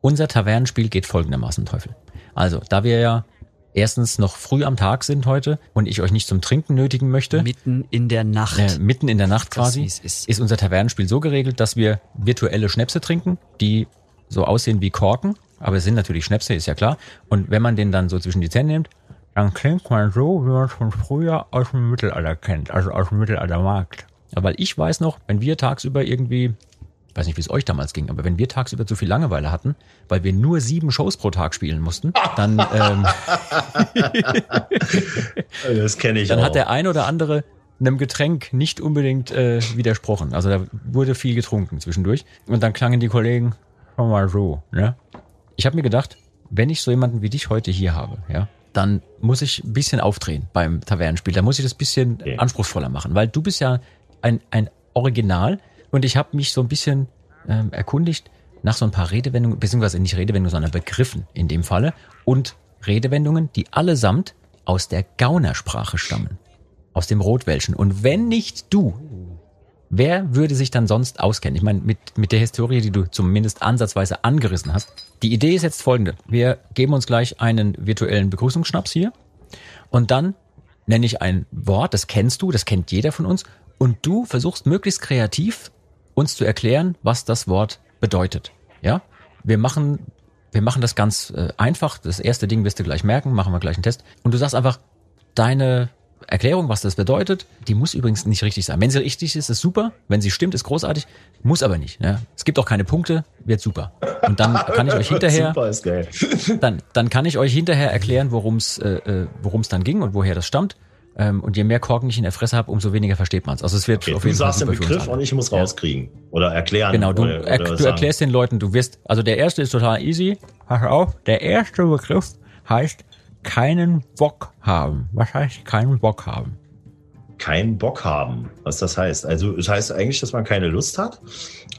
Unser Tavernenspiel geht folgendermaßen, Teufel. Also, da wir ja erstens noch früh am Tag sind heute und ich euch nicht zum Trinken nötigen möchte. Mitten in der Nacht. Äh, mitten in der Nacht quasi ist, ist. unser Tavernenspiel so geregelt, dass wir virtuelle Schnäpse trinken, die so aussehen wie Korken, aber es sind natürlich Schnäpse, ist ja klar. Und wenn man den dann so zwischen die Zähne nimmt, dann klingt man so, wie man es von früher aus dem Mittelalter kennt, also aus dem Mittelaltermarkt. Ja, weil ich weiß noch, wenn wir tagsüber irgendwie weiß nicht, wie es euch damals ging, aber wenn wir tagsüber zu viel Langeweile hatten, weil wir nur sieben Shows pro Tag spielen mussten, dann ähm, das kenne ich Dann auch. hat der ein oder andere einem Getränk nicht unbedingt äh, widersprochen. Also da wurde viel getrunken zwischendurch und dann klangen die Kollegen schon mal so. Ne? Ich habe mir gedacht, wenn ich so jemanden wie dich heute hier habe, ja, dann muss ich ein bisschen aufdrehen beim Tavernenspiel. Da muss ich das ein bisschen okay. anspruchsvoller machen, weil du bist ja ein, ein Original, und ich habe mich so ein bisschen ähm, erkundigt nach so ein paar Redewendungen, beziehungsweise nicht Redewendungen, sondern Begriffen in dem Falle und Redewendungen, die allesamt aus der Gaunersprache stammen. Aus dem Rotwelschen. Und wenn nicht du, wer würde sich dann sonst auskennen? Ich meine, mit, mit der Historie, die du zumindest ansatzweise angerissen hast. Die Idee ist jetzt folgende. Wir geben uns gleich einen virtuellen Begrüßungsschnaps hier. Und dann nenne ich ein Wort, das kennst du, das kennt jeder von uns. Und du versuchst möglichst kreativ uns zu erklären, was das Wort bedeutet. Ja, wir machen, wir machen das ganz äh, einfach. Das erste Ding wirst du gleich merken, machen wir gleich einen Test. Und du sagst einfach deine Erklärung, was das bedeutet. Die muss übrigens nicht richtig sein. Wenn sie richtig ist, ist super. Wenn sie stimmt, ist großartig. Muss aber nicht. Ne? Es gibt auch keine Punkte, wird super. Und dann kann ich euch hinterher, dann, dann kann ich euch hinterher erklären, worum es, äh, äh worum es dann ging und woher das stammt. Ähm, und je mehr Korken ich in der Fresse habe, umso weniger versteht man es. Also es wird okay, auf jeden du Fall. Du sagst den Begriff und ich muss rauskriegen oder erklären. Genau, du, oder, oder du erklärst den Leuten, du wirst, also der erste ist total easy. Pass auf, der erste Begriff heißt keinen Bock haben. Was heißt keinen Bock haben? Keinen Bock haben, was das heißt. Also es das heißt eigentlich, dass man keine Lust hat,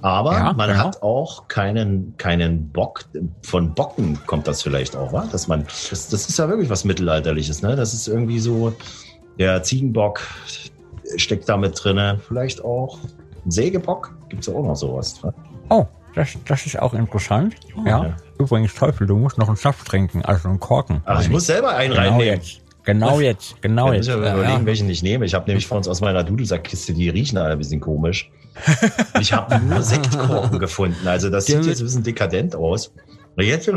aber ja, man genau. hat auch keinen, keinen Bock. Von Bocken kommt das vielleicht auch, wa? Dass man, das, das ist ja wirklich was Mittelalterliches, ne? Das ist irgendwie so, der Ziegenbock steckt da mit drinne. Vielleicht auch ein Sägebock. Gibt es ja auch noch sowas. Ne? Oh, das, das ist auch interessant. Oh, ja. ja. Übrigens, Teufel, du musst noch einen Saft trinken, also einen Korken. Ach, ich muss selber einen genau reinnehmen. Jetzt. Genau jetzt, genau ja, jetzt. Ich muss ja überlegen, ja. welchen ich nehme. Ich habe nämlich vor uns aus meiner Dudelsackkiste, die riechen alle ein bisschen komisch. ich habe nur Sektkorken gefunden. Also das der sieht jetzt ein bisschen dekadent aus. Jetzt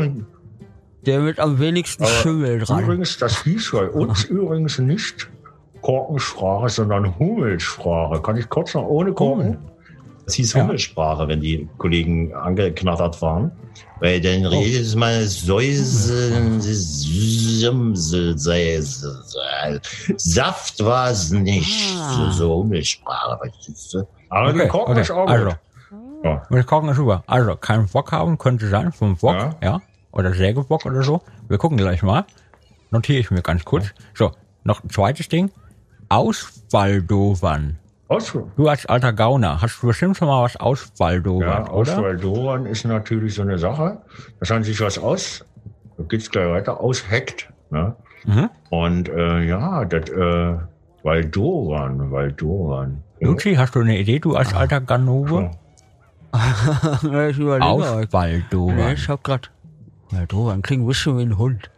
der wird am wenigsten Schimmel dran. Übrigens, das hieß ja uns übrigens nicht Korkensprache, sondern Hummelsprache. Kann ich kurz noch ohne Korken? Das hieß ja. Hummelsprache, wenn die Kollegen angeknattert waren. Weil dann oh. redet man Saft war es nicht. Ah. So Hummelsprache. Aber okay, die Korken okay. ist auch also, ja. Mit Korken ist super. Also, kein Bock haben könnte sein, vom Bock, ja. ja. Oder Sägebock oder so. Wir gucken gleich mal. Notiere ich mir ganz kurz. So, noch ein zweites Ding. Auswaldovern. Aus, du als alter Gauner, hast du bestimmt schon mal was auswaldowert, ja, Auswaldowern ist natürlich so eine Sache. Da schauen sich was aus. Da geht's gleich weiter. Ausheckt. Ne? Mhm. Und äh, ja, das äh, Waldowern, Waldowern. Luci, hast du eine Idee, du als alter Ganove? ich überlege Auswaldowern. Ja, ich hab grad Waldowern klingt ein bisschen wie ein Hund.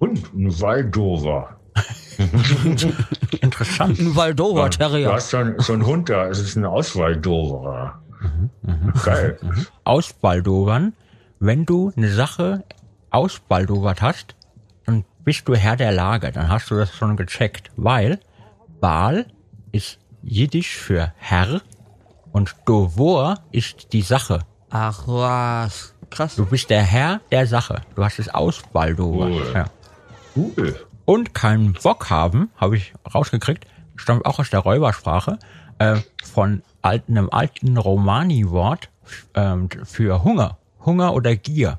Hund, ein Waldover. Interessant. Ein Waldover Terrier. Du hast so, ein, so einen Hund da, es ist ein Auswaldoverer. Mhm, mhm, Geil. Auswaldovern, wenn du eine Sache auswaldovert hast, dann bist du Herr der Lage, dann hast du das schon gecheckt, weil Baal ist Jiddisch für Herr und Dovor ist die Sache. Ach was, krass. Du bist der Herr der Sache. Du hast es auswaldovert. Cool. Ja. Cool und keinen Bock haben, habe ich rausgekriegt, stammt auch aus der Räubersprache, äh, von alten, einem alten Romani-Wort äh, für Hunger. Hunger oder Gier.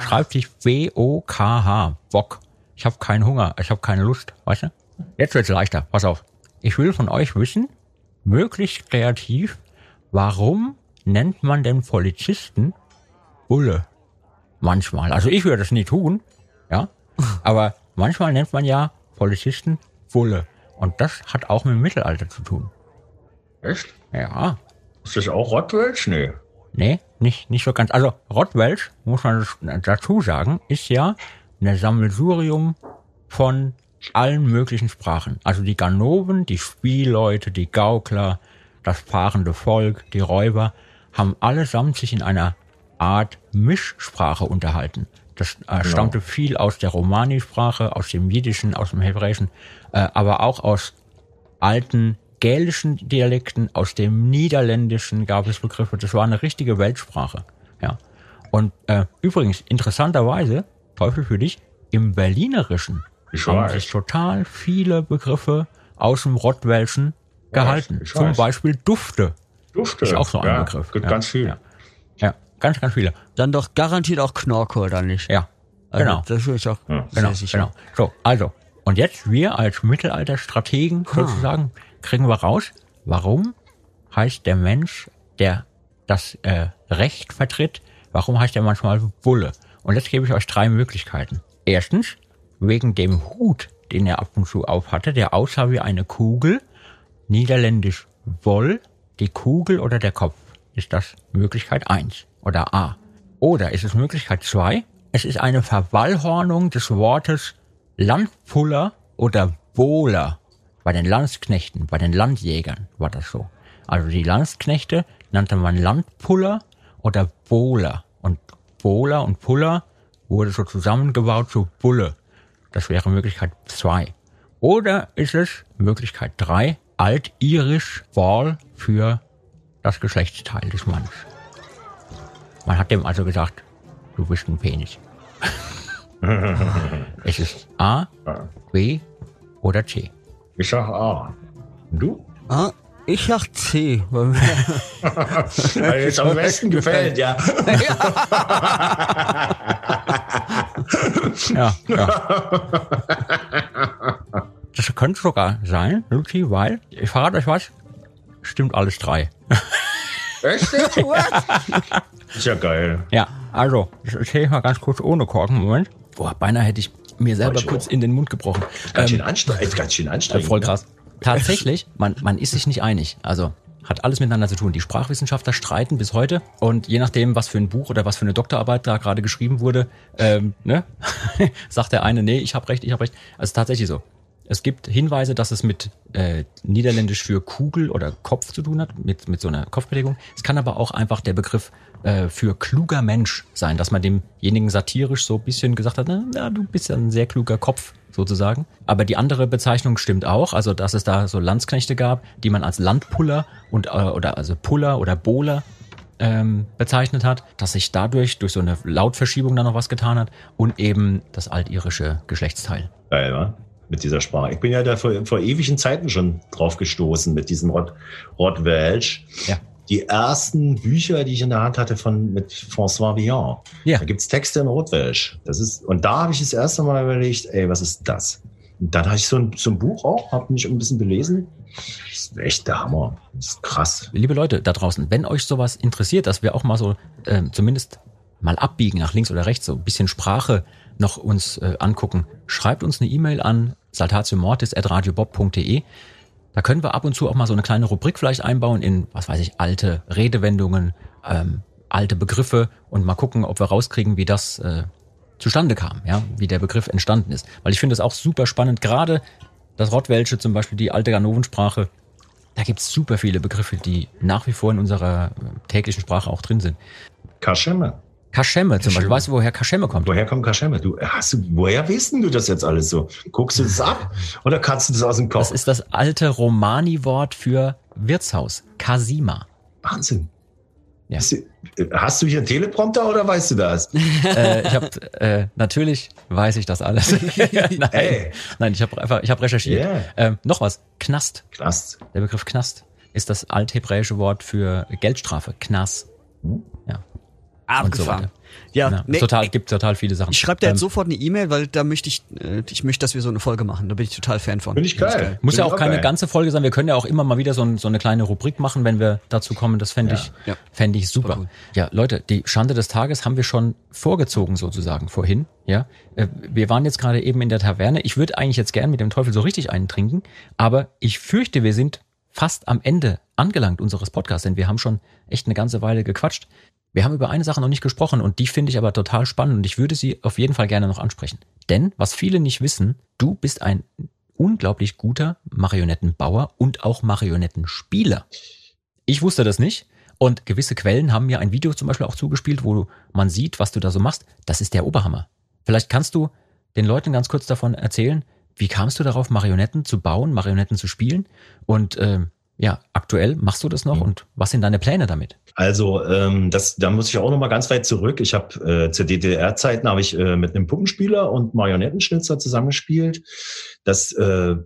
Schreibt sich W-O-K-H. Bock. Ich habe keinen Hunger, ich habe keine Lust, weißt du? Jetzt wird's leichter, pass auf. Ich will von euch wissen, möglichst kreativ, warum nennt man denn Polizisten Bulle? Manchmal. Also ich würde das nie tun, ja. Aber Manchmal nennt man ja Polizisten Wulle. Und das hat auch mit dem Mittelalter zu tun. Echt? Ja. Ist das auch Rottwelsch? Nee. Nee, nicht, nicht so ganz. Also Rottwelsch, muss man dazu sagen, ist ja ein Sammelsurium von allen möglichen Sprachen. Also die Ganoven, die Spielleute, die Gaukler, das fahrende Volk, die Räuber, haben allesamt sich in einer Art Mischsprache unterhalten. Das äh, genau. stammte viel aus der Romani-Sprache, aus dem Jiddischen, aus dem Hebräischen, äh, aber auch aus alten gälischen Dialekten, aus dem Niederländischen gab es Begriffe. Das war eine richtige Weltsprache. Ja. Und äh, übrigens, interessanterweise, Teufel für dich, im Berlinerischen ich haben weiß. sich total viele Begriffe aus dem Rottwelschen gehalten. Ich Zum Beispiel Dufte. Dufte. Ist auch so ein ja, Begriff. Gibt ja. ganz viel. Ja. Ganz, ganz viele. Dann doch garantiert auch Knorke, oder nicht? Ja. Also, genau. Das ich auch ja. genau, sicher. Genau. So, also. Und jetzt, wir als Mittelalterstrategen ah. sozusagen, kriegen wir raus, warum heißt der Mensch, der das äh, Recht vertritt, warum heißt er manchmal Bulle? Und jetzt gebe ich euch drei Möglichkeiten. Erstens, wegen dem Hut, den er ab und zu auf hatte, der aussah wie eine Kugel, niederländisch Woll, die Kugel oder der Kopf. Ist das Möglichkeit eins oder A. Oder ist es Möglichkeit 2? Es ist eine Verwallhornung des Wortes Landpuller oder Bohler. Bei den Landsknechten, bei den Landjägern war das so. Also die Landsknechte nannte man Landpuller oder Bohler. Und Bohler und Puller wurde so zusammengebaut zu Bulle. Das wäre Möglichkeit 2. Oder ist es Möglichkeit 3, altirisch Wall für das Geschlechtsteil des Mannes. Man hat dem also gesagt, du bist ein Penis. es ist A, B oder C. Ich sag A. Du? A. Ich sag C. Weil es am besten gefällt, ja. ja, ja. Das könnte sogar sein, Lucy, weil, ich verrate euch was, stimmt alles drei. Echt? What? Ist ja geil. Ja, also, das erzähle ich mal ganz kurz ohne Korken. Moment. Boah, beinahe hätte ich mir selber kurz in den Mund gebrochen. Ganz schön ähm, anstrengend. Ganz schön anstrengend. Äh, voll krass. Tatsächlich, man, man ist sich nicht einig. Also, hat alles miteinander zu tun. Die Sprachwissenschaftler streiten bis heute und je nachdem, was für ein Buch oder was für eine Doktorarbeit da gerade geschrieben wurde, ähm, ne, sagt der eine, nee, ich habe recht, ich habe recht. Also tatsächlich so. Es gibt Hinweise, dass es mit äh, Niederländisch für Kugel oder Kopf zu tun hat, mit, mit so einer Kopfbewegung. Es kann aber auch einfach der Begriff äh, für kluger Mensch sein, dass man demjenigen satirisch so ein bisschen gesagt hat, na, na, du bist ja ein sehr kluger Kopf sozusagen. Aber die andere Bezeichnung stimmt auch, also dass es da so Landsknechte gab, die man als Landpuller und äh, oder also Puller oder Bowler ähm, bezeichnet hat, dass sich dadurch durch so eine Lautverschiebung da noch was getan hat und eben das altirische Geschlechtsteil. Geil, wa? Mit dieser Sprache. Ich bin ja da vor, vor ewigen Zeiten schon drauf gestoßen mit diesem Rot, Rot Welsch. Ja. Die ersten Bücher, die ich in der Hand hatte von mit François Villon. Ja. Da gibt's Texte in Rotwelsch. Das ist, und da habe ich das erste Mal überlegt, ey, was ist das? Und dann hatte ich so ein, so ein Buch auch, habe mich ein bisschen belesen. Das ist echt der Hammer. Das ist krass. Liebe Leute da draußen, wenn euch sowas interessiert, dass wir auch mal so äh, zumindest mal abbiegen nach links oder rechts, so ein bisschen Sprache noch uns äh, angucken, schreibt uns eine E-Mail an saltatiomortis.radiobob.de. Da können wir ab und zu auch mal so eine kleine Rubrik vielleicht einbauen in, was weiß ich, alte Redewendungen, ähm, alte Begriffe und mal gucken, ob wir rauskriegen, wie das äh, zustande kam, ja, wie der Begriff entstanden ist. Weil ich finde es auch super spannend, gerade das Rottwelsche zum Beispiel, die alte Ganovensprache, da gibt es super viele Begriffe, die nach wie vor in unserer äh, täglichen Sprache auch drin sind. Kaschemme. Kaschemme zum Beispiel. Weißt du, woher Kaschemme kommt? Woher kommt Kaschemme? Du, hast du, woher weißt du das jetzt alles so? Guckst du das ab oder kannst du das aus dem Kopf? Das ist das alte Romani-Wort für Wirtshaus. Kasima. Wahnsinn. Ja. Hast du hier einen Teleprompter oder weißt du das? äh, ich habe äh, natürlich weiß ich das alles. nein, hey. nein, ich habe einfach ich habe recherchiert. Yeah. Ähm, noch was? Knast. Knast. Der Begriff Knast ist das althebräische Wort für Geldstrafe. Knas. Hm? Ja. Abgefahren. So ja, ja nee, total, gibt total viele Sachen. Ich schreibe dir jetzt ähm, sofort eine E-Mail, weil da möchte ich, äh, ich möchte, dass wir so eine Folge machen. Da bin ich total Fan von. Finde ich geil. geil. Muss ja auch keine geil. ganze Folge sein. Wir können ja auch immer mal wieder so, ein, so eine kleine Rubrik machen, wenn wir dazu kommen. Das fände ich, ja. fände ich super. Cool. Ja, Leute, die Schande des Tages haben wir schon vorgezogen sozusagen vorhin. Ja, äh, wir waren jetzt gerade eben in der Taverne. Ich würde eigentlich jetzt gern mit dem Teufel so richtig einen trinken, aber ich fürchte, wir sind fast am Ende angelangt unseres Podcasts, denn wir haben schon echt eine ganze Weile gequatscht. Wir haben über eine Sache noch nicht gesprochen und die finde ich aber total spannend und ich würde sie auf jeden Fall gerne noch ansprechen. Denn, was viele nicht wissen, du bist ein unglaublich guter Marionettenbauer und auch Marionettenspieler. Ich wusste das nicht und gewisse Quellen haben mir ein Video zum Beispiel auch zugespielt, wo man sieht, was du da so machst. Das ist der Oberhammer. Vielleicht kannst du den Leuten ganz kurz davon erzählen, wie kamst du darauf, Marionetten zu bauen, Marionetten zu spielen und äh, ja, aktuell machst du das noch mhm. und was sind deine Pläne damit? Also ähm, das, da muss ich auch noch mal ganz weit zurück. Ich habe äh, zu DDR-Zeiten habe ich äh, mit einem Puppenspieler und Marionettenschnitzer zusammengespielt. Das äh,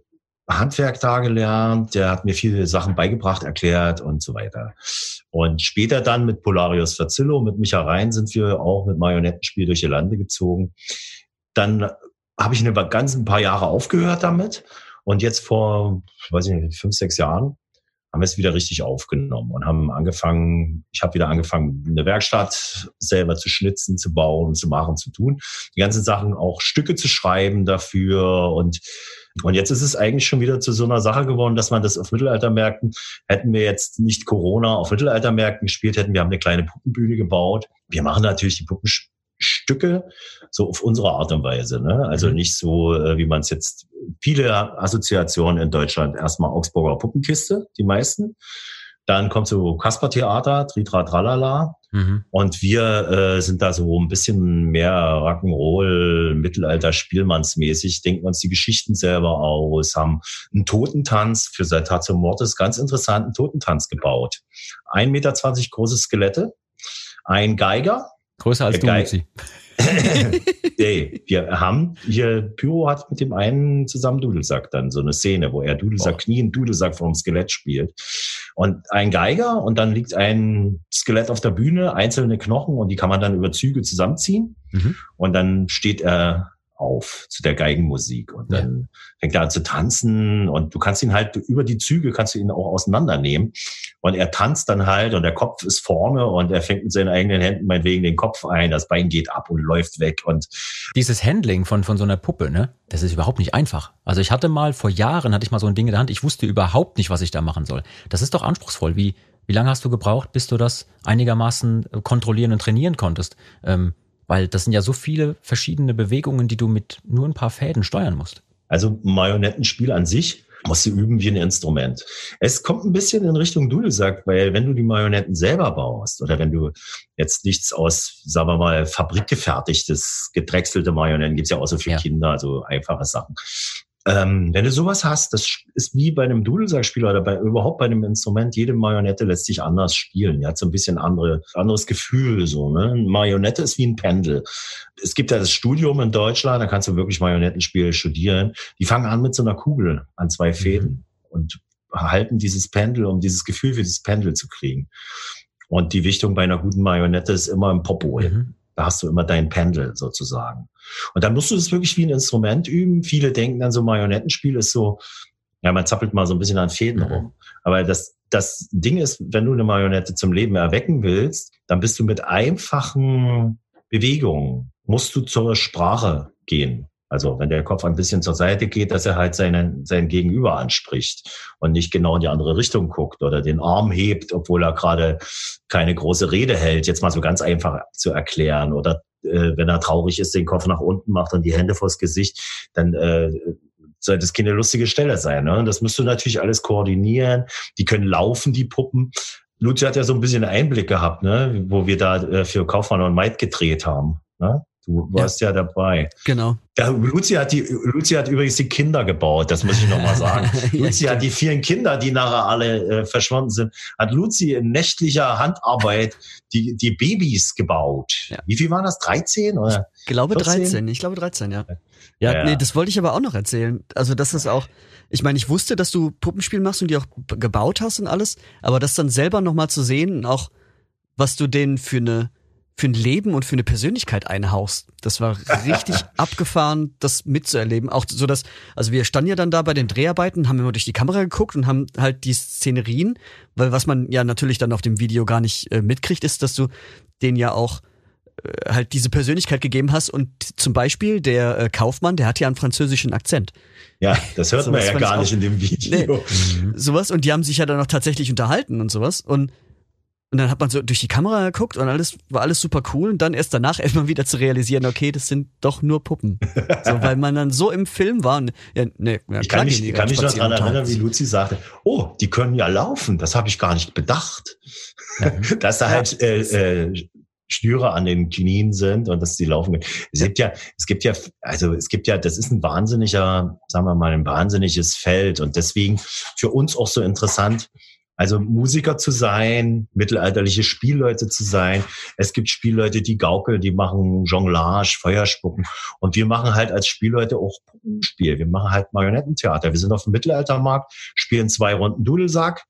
Handwerk da gelernt, der hat mir viele Sachen beigebracht, erklärt und so weiter. Und später dann mit Polarius Verzillo, mit Micha Rhein sind wir auch mit Marionettenspiel durch die Lande gezogen. Dann habe ich eine ganz ein paar Jahre aufgehört damit. Und jetzt vor, weiß ich nicht, fünf, sechs Jahren haben wir es wieder richtig aufgenommen und haben angefangen, ich habe wieder angefangen, eine Werkstatt selber zu schnitzen, zu bauen, zu machen, zu tun. Die ganzen Sachen auch Stücke zu schreiben dafür und und jetzt ist es eigentlich schon wieder zu so einer Sache geworden, dass man das auf Mittelaltermärkten, hätten wir jetzt nicht Corona auf Mittelaltermärkten gespielt, hätten wir haben eine kleine Puppenbühne gebaut. Wir machen natürlich die Puppen Stücke so auf unsere Art und Weise. Ne? Also mhm. nicht so, äh, wie man es jetzt, viele Assoziationen in Deutschland. Erstmal Augsburger Puppenkiste, die meisten. Dann kommt so Kaspertheater, Tritra Tralala. Mhm. Und wir äh, sind da so ein bisschen mehr Rock'n'Roll, Mittelalter, Spielmannsmäßig, denken uns die Geschichten selber aus, haben einen Totentanz für Saltatio Mortis, ganz interessanten Totentanz gebaut. 1,20 Meter große Skelette, ein Geiger, Größer als du, Luzi. hey, wir haben hier, Pyro hat mit dem einen zusammen Dudelsack dann so eine Szene, wo er Dudelsack, oh. Knien Dudelsack vom Skelett spielt. Und ein Geiger und dann liegt ein Skelett auf der Bühne, einzelne Knochen und die kann man dann über Züge zusammenziehen. Mhm. Und dann steht er auf zu der Geigenmusik und dann ja. fängt er an zu tanzen und du kannst ihn halt über die Züge kannst du ihn auch auseinandernehmen und er tanzt dann halt und der Kopf ist vorne und er fängt mit seinen eigenen Händen meinetwegen den Kopf ein, das Bein geht ab und läuft weg und dieses Handling von von so einer Puppe, ne, das ist überhaupt nicht einfach. Also ich hatte mal vor Jahren hatte ich mal so ein Ding in der Hand, ich wusste überhaupt nicht, was ich da machen soll. Das ist doch anspruchsvoll. Wie wie lange hast du gebraucht, bis du das einigermaßen kontrollieren und trainieren konntest? Ähm, weil das sind ja so viele verschiedene Bewegungen, die du mit nur ein paar Fäden steuern musst. Also Marionettenspiel an sich musst du üben wie ein Instrument. Es kommt ein bisschen in Richtung Dudelsack, weil wenn du die Marionetten selber baust oder wenn du jetzt nichts aus, sagen wir mal, fabrikgefertigtes, gedrechselte Marionetten, gibt's ja auch so für ja. Kinder, also einfache Sachen. Ähm, wenn du sowas hast, das ist wie bei einem Dudelsackspieler oder bei, überhaupt bei einem Instrument, jede Marionette lässt sich anders spielen. Die hat so ein bisschen andere, anderes Gefühl, so, ne? Eine Marionette ist wie ein Pendel. Es gibt ja das Studium in Deutschland, da kannst du wirklich Marionettenspiele studieren. Die fangen an mit so einer Kugel an zwei mhm. Fäden mhm. und halten dieses Pendel, um dieses Gefühl für dieses Pendel zu kriegen. Und die Wichtung bei einer guten Marionette ist immer im Popo Mhm. Da hast du immer dein Pendel sozusagen. Und dann musst du das wirklich wie ein Instrument üben. Viele denken dann so, Marionettenspiel ist so, Ja, man zappelt mal so ein bisschen an Fäden mhm. rum. Aber das, das Ding ist, wenn du eine Marionette zum Leben erwecken willst, dann bist du mit einfachen Bewegungen, musst du zur Sprache gehen. Also wenn der Kopf ein bisschen zur Seite geht, dass er halt seinen, sein Gegenüber anspricht und nicht genau in die andere Richtung guckt oder den Arm hebt, obwohl er gerade keine große Rede hält. Jetzt mal so ganz einfach zu erklären. Oder äh, wenn er traurig ist, den Kopf nach unten macht und die Hände vors Gesicht, dann äh, soll das keine lustige Stelle sein. Ne? Das musst du natürlich alles koordinieren. Die können laufen, die Puppen. Luzi hat ja so ein bisschen Einblick gehabt, ne? wo wir da äh, für Kaufmann und Maid gedreht haben. Ne? Du warst ja, ja dabei. Genau. Ja, Luzi hat die, Luzi hat übrigens die Kinder gebaut, das muss ich nochmal sagen. Luzi hat die vielen Kinder, die nachher alle äh, verschwunden sind, hat Luzi in nächtlicher Handarbeit die, die Babys gebaut. Ja. Wie viel waren das? 13 oder? Ich glaube 14? 13, ich glaube 13, ja. Ja, ja. nee, das wollte ich aber auch noch erzählen. Also, das ist auch, ich meine, ich wusste, dass du Puppenspiel machst und die auch gebaut hast und alles, aber das dann selber nochmal zu sehen und auch, was du denen für eine, für ein Leben und für eine Persönlichkeit einhaust. Das war richtig abgefahren, das mitzuerleben. Auch so, dass, also wir standen ja dann da bei den Dreharbeiten, haben immer durch die Kamera geguckt und haben halt die Szenerien, weil was man ja natürlich dann auf dem Video gar nicht äh, mitkriegt, ist, dass du den ja auch äh, halt diese Persönlichkeit gegeben hast und zum Beispiel der äh, Kaufmann, der hat ja einen französischen Akzent. Ja, das hört man ja gar nicht in dem Video. Nee, mhm. Sowas und die haben sich ja dann auch tatsächlich unterhalten und sowas und und dann hat man so durch die Kamera geguckt und alles war alles super cool und dann erst danach erstmal wieder zu realisieren, okay, das sind doch nur Puppen. so, weil man dann so im Film war. Und, ja, nee, ja, ich kann mich, kann mich noch daran erinnern, wie Luzi sagte, oh, die können ja laufen, das habe ich gar nicht bedacht. Mhm. Dass da halt äh, äh, Schnüre an den Knien sind und dass sie laufen können. Es gibt ja, es gibt ja, also es gibt ja, das ist ein wahnsinniger, sagen wir mal, ein wahnsinniges Feld und deswegen für uns auch so interessant, also Musiker zu sein, mittelalterliche Spielleute zu sein. Es gibt Spielleute, die gaukeln, die machen Jonglage, Feuerspucken. Und wir machen halt als Spielleute auch Puppenspiel. Wir machen halt Marionettentheater. Wir sind auf dem Mittelaltermarkt, spielen zwei Runden Dudelsack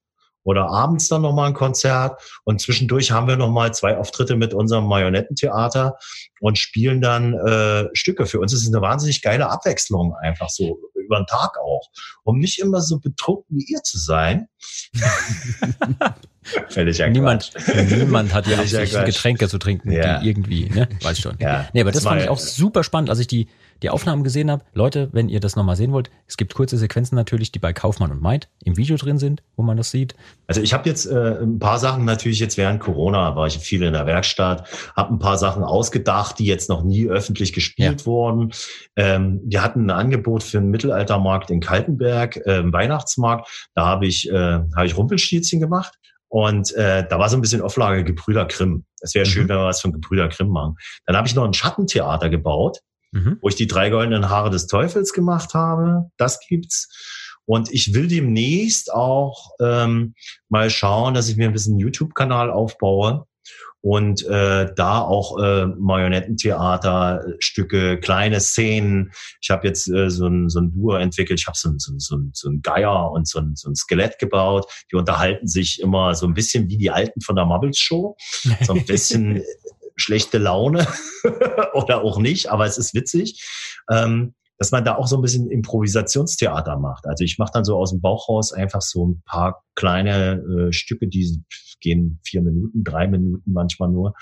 oder abends dann nochmal ein Konzert. Und zwischendurch haben wir nochmal zwei Auftritte mit unserem Marionettentheater und spielen dann äh, Stücke. Für uns ist es eine wahnsinnig geile Abwechslung, einfach so über den Tag auch. Um nicht immer so betrunken wie ihr zu sein. Völlig niemand, niemand hat ja Absicht, Getränke zu trinken, ja. irgendwie, ne? Weiß schon. Ja, nee, aber das, das fand ich auch super spannend, als ich die die Aufnahmen gesehen habe. Leute, wenn ihr das nochmal sehen wollt, es gibt kurze Sequenzen natürlich, die bei Kaufmann und Maid im Video drin sind, wo man das sieht. Also ich habe jetzt äh, ein paar Sachen natürlich jetzt während Corona war ich viel in der Werkstatt, habe ein paar Sachen ausgedacht, die jetzt noch nie öffentlich gespielt ja. wurden. Ähm, wir hatten ein Angebot für einen Mittelaltermarkt in Kaltenberg, äh, Weihnachtsmarkt. Da habe ich äh, habe ich Rumpelstilzchen gemacht. Und äh, da war so ein bisschen Auflage Gebrüder Grimm. Es wäre mhm. schön, wenn wir was von Gebrüder Grimm machen. Dann habe ich noch ein Schattentheater gebaut mhm. wo ich die drei goldenen Haare des Teufels gemacht habe. Das gibt's. Und ich will demnächst auch ähm, mal schauen, dass ich mir ein bisschen YouTube-Kanal aufbaue und äh, da auch äh, Marionettentheaterstücke, kleine Szenen. Ich habe jetzt äh, so ein, so ein Duo entwickelt. Ich habe so ein, so, ein, so ein Geier und so ein, so ein Skelett gebaut. Die unterhalten sich immer so ein bisschen wie die Alten von der Mubbles Show. So ein bisschen schlechte Laune oder auch nicht, aber es ist witzig, ähm, dass man da auch so ein bisschen Improvisationstheater macht. Also ich mache dann so aus dem Bauch raus einfach so ein paar kleine äh, Stücke, die gehen vier Minuten, drei Minuten manchmal nur.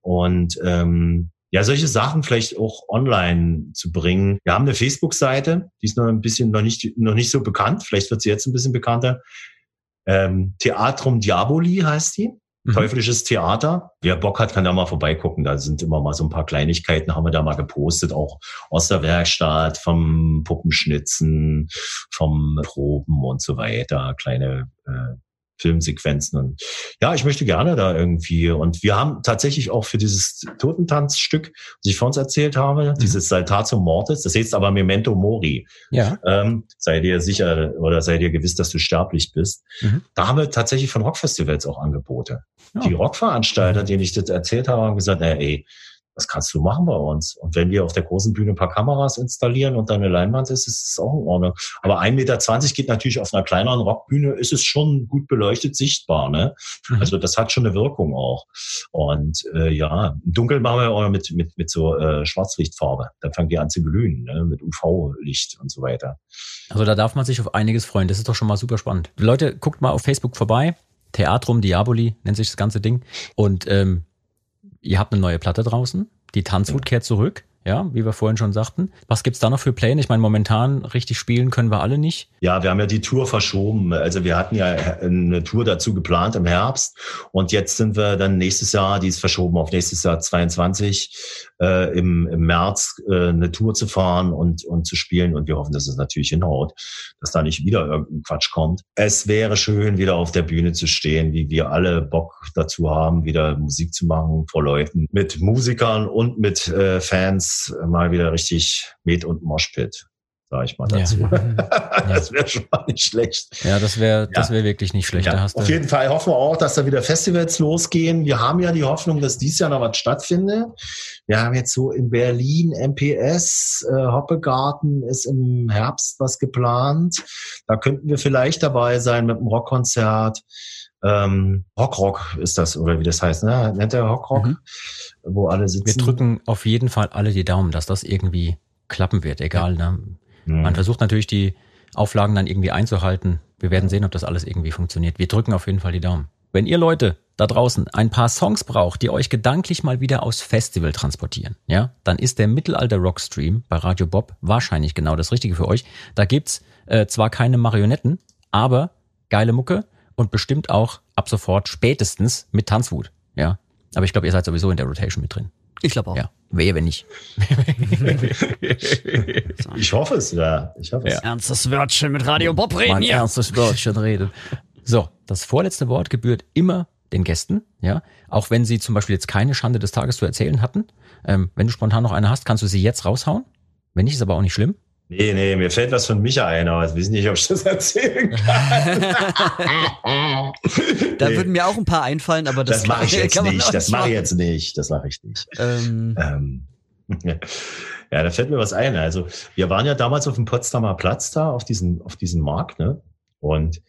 Und ähm, ja, solche Sachen vielleicht auch online zu bringen. Wir haben eine Facebook-Seite, die ist noch ein bisschen noch nicht noch nicht so bekannt. Vielleicht wird sie jetzt ein bisschen bekannter. Ähm, Theatrum Diaboli heißt die. Mhm. Teuflisches Theater. Wer Bock hat, kann da mal vorbeigucken. Da sind immer mal so ein paar Kleinigkeiten, haben wir da mal gepostet, auch aus der Werkstatt, vom Puppenschnitzen, vom Proben und so weiter. Kleine äh, Filmsequenzen. Und ja, ich möchte gerne da irgendwie. Und wir haben tatsächlich auch für dieses Totentanzstück, was ich vor uns erzählt habe, mhm. dieses Saltatio Mortis, das heißt aber Memento Mori. Ja. Ähm, sei dir sicher oder sei dir gewiss, dass du sterblich bist. Mhm. Da haben wir tatsächlich von Rockfestivals auch Angebote. Oh. Die Rockveranstalter, mhm. denen ich das erzählt habe, haben gesagt, na, ey, das kannst du machen bei uns. Und wenn wir auf der großen Bühne ein paar Kameras installieren und dann eine Leinwand ist, ist es auch in Ordnung. Aber 1,20 Meter geht natürlich auf einer kleineren Rockbühne, ist es schon gut beleuchtet, sichtbar. Ne? Mhm. Also das hat schon eine Wirkung auch. Und äh, ja, dunkel machen wir auch mit, mit, mit so äh, Schwarzlichtfarbe. Dann fangen die an zu glühen, ne? mit UV-Licht und so weiter. Also da darf man sich auf einiges freuen. Das ist doch schon mal super spannend. Leute, guckt mal auf Facebook vorbei. Theatrum Diaboli nennt sich das ganze Ding. Und ähm, ihr habt eine neue Platte draußen. Die Tanzwut kehrt zurück ja, wie wir vorhin schon sagten. Was gibt's da noch für Pläne? Ich meine, momentan richtig spielen können wir alle nicht. Ja, wir haben ja die Tour verschoben. Also wir hatten ja eine Tour dazu geplant im Herbst und jetzt sind wir dann nächstes Jahr, die ist verschoben auf nächstes Jahr 22, äh, im, im März äh, eine Tour zu fahren und, und zu spielen und wir hoffen, dass es natürlich hinhaut, dass da nicht wieder irgendein Quatsch kommt. Es wäre schön, wieder auf der Bühne zu stehen, wie wir alle Bock dazu haben, wieder Musik zu machen vor Leuten, mit Musikern und mit äh, Fans mal wieder richtig Met und Moshpit, sage ich mal dazu. Ja. das wäre schon mal nicht schlecht. Ja, das wäre das wäre wirklich nicht schlecht. Ja, auf jeden Fall hoffen wir auch, dass da wieder Festivals losgehen. Wir haben ja die Hoffnung, dass dies Jahr noch was stattfindet. Wir haben jetzt so in Berlin MPS, äh, Hoppegarten ist im Herbst was geplant. Da könnten wir vielleicht dabei sein mit einem Rockkonzert. Ähm, Rockrock ist das, oder wie das heißt, ne? Nennt er Rockrock? Mhm wo alle sitzen. Wir drücken auf jeden Fall alle die Daumen, dass das irgendwie klappen wird, egal. Ne? Mhm. Man versucht natürlich die Auflagen dann irgendwie einzuhalten. Wir werden sehen, ob das alles irgendwie funktioniert. Wir drücken auf jeden Fall die Daumen. Wenn ihr Leute da draußen ein paar Songs braucht, die euch gedanklich mal wieder aus Festival transportieren, ja, dann ist der Mittelalter Rockstream bei Radio Bob wahrscheinlich genau das Richtige für euch. Da gibt's äh, zwar keine Marionetten, aber geile Mucke und bestimmt auch ab sofort spätestens mit Tanzwut, ja. Aber ich glaube, ihr seid sowieso in der Rotation mit drin. Ich glaube auch. Ja. Wehe, wenn nicht. ich hoffe es, ja. Ich hoffe es. Ja. Ernstes Wörtchen mit Radio Bob reden. Mein ja. ernstes Wörtchen reden. So, das vorletzte Wort gebührt immer den Gästen, ja. Auch wenn sie zum Beispiel jetzt keine Schande des Tages zu erzählen hatten. Ähm, wenn du spontan noch eine hast, kannst du sie jetzt raushauen. Wenn nicht, ist aber auch nicht schlimm. Nee, nee, mir fällt was von Micha ein, aber ich weiß nicht, ob ich das erzählen kann. da nee. würden mir auch ein paar einfallen, aber das, das mache ich jetzt nicht. Das mache ich jetzt nicht. Das mache ich nicht. Ähm. Ähm. Ja, da fällt mir was ein. Also wir waren ja damals auf dem Potsdamer Platz da, auf diesen, auf diesen Markt, ne? Und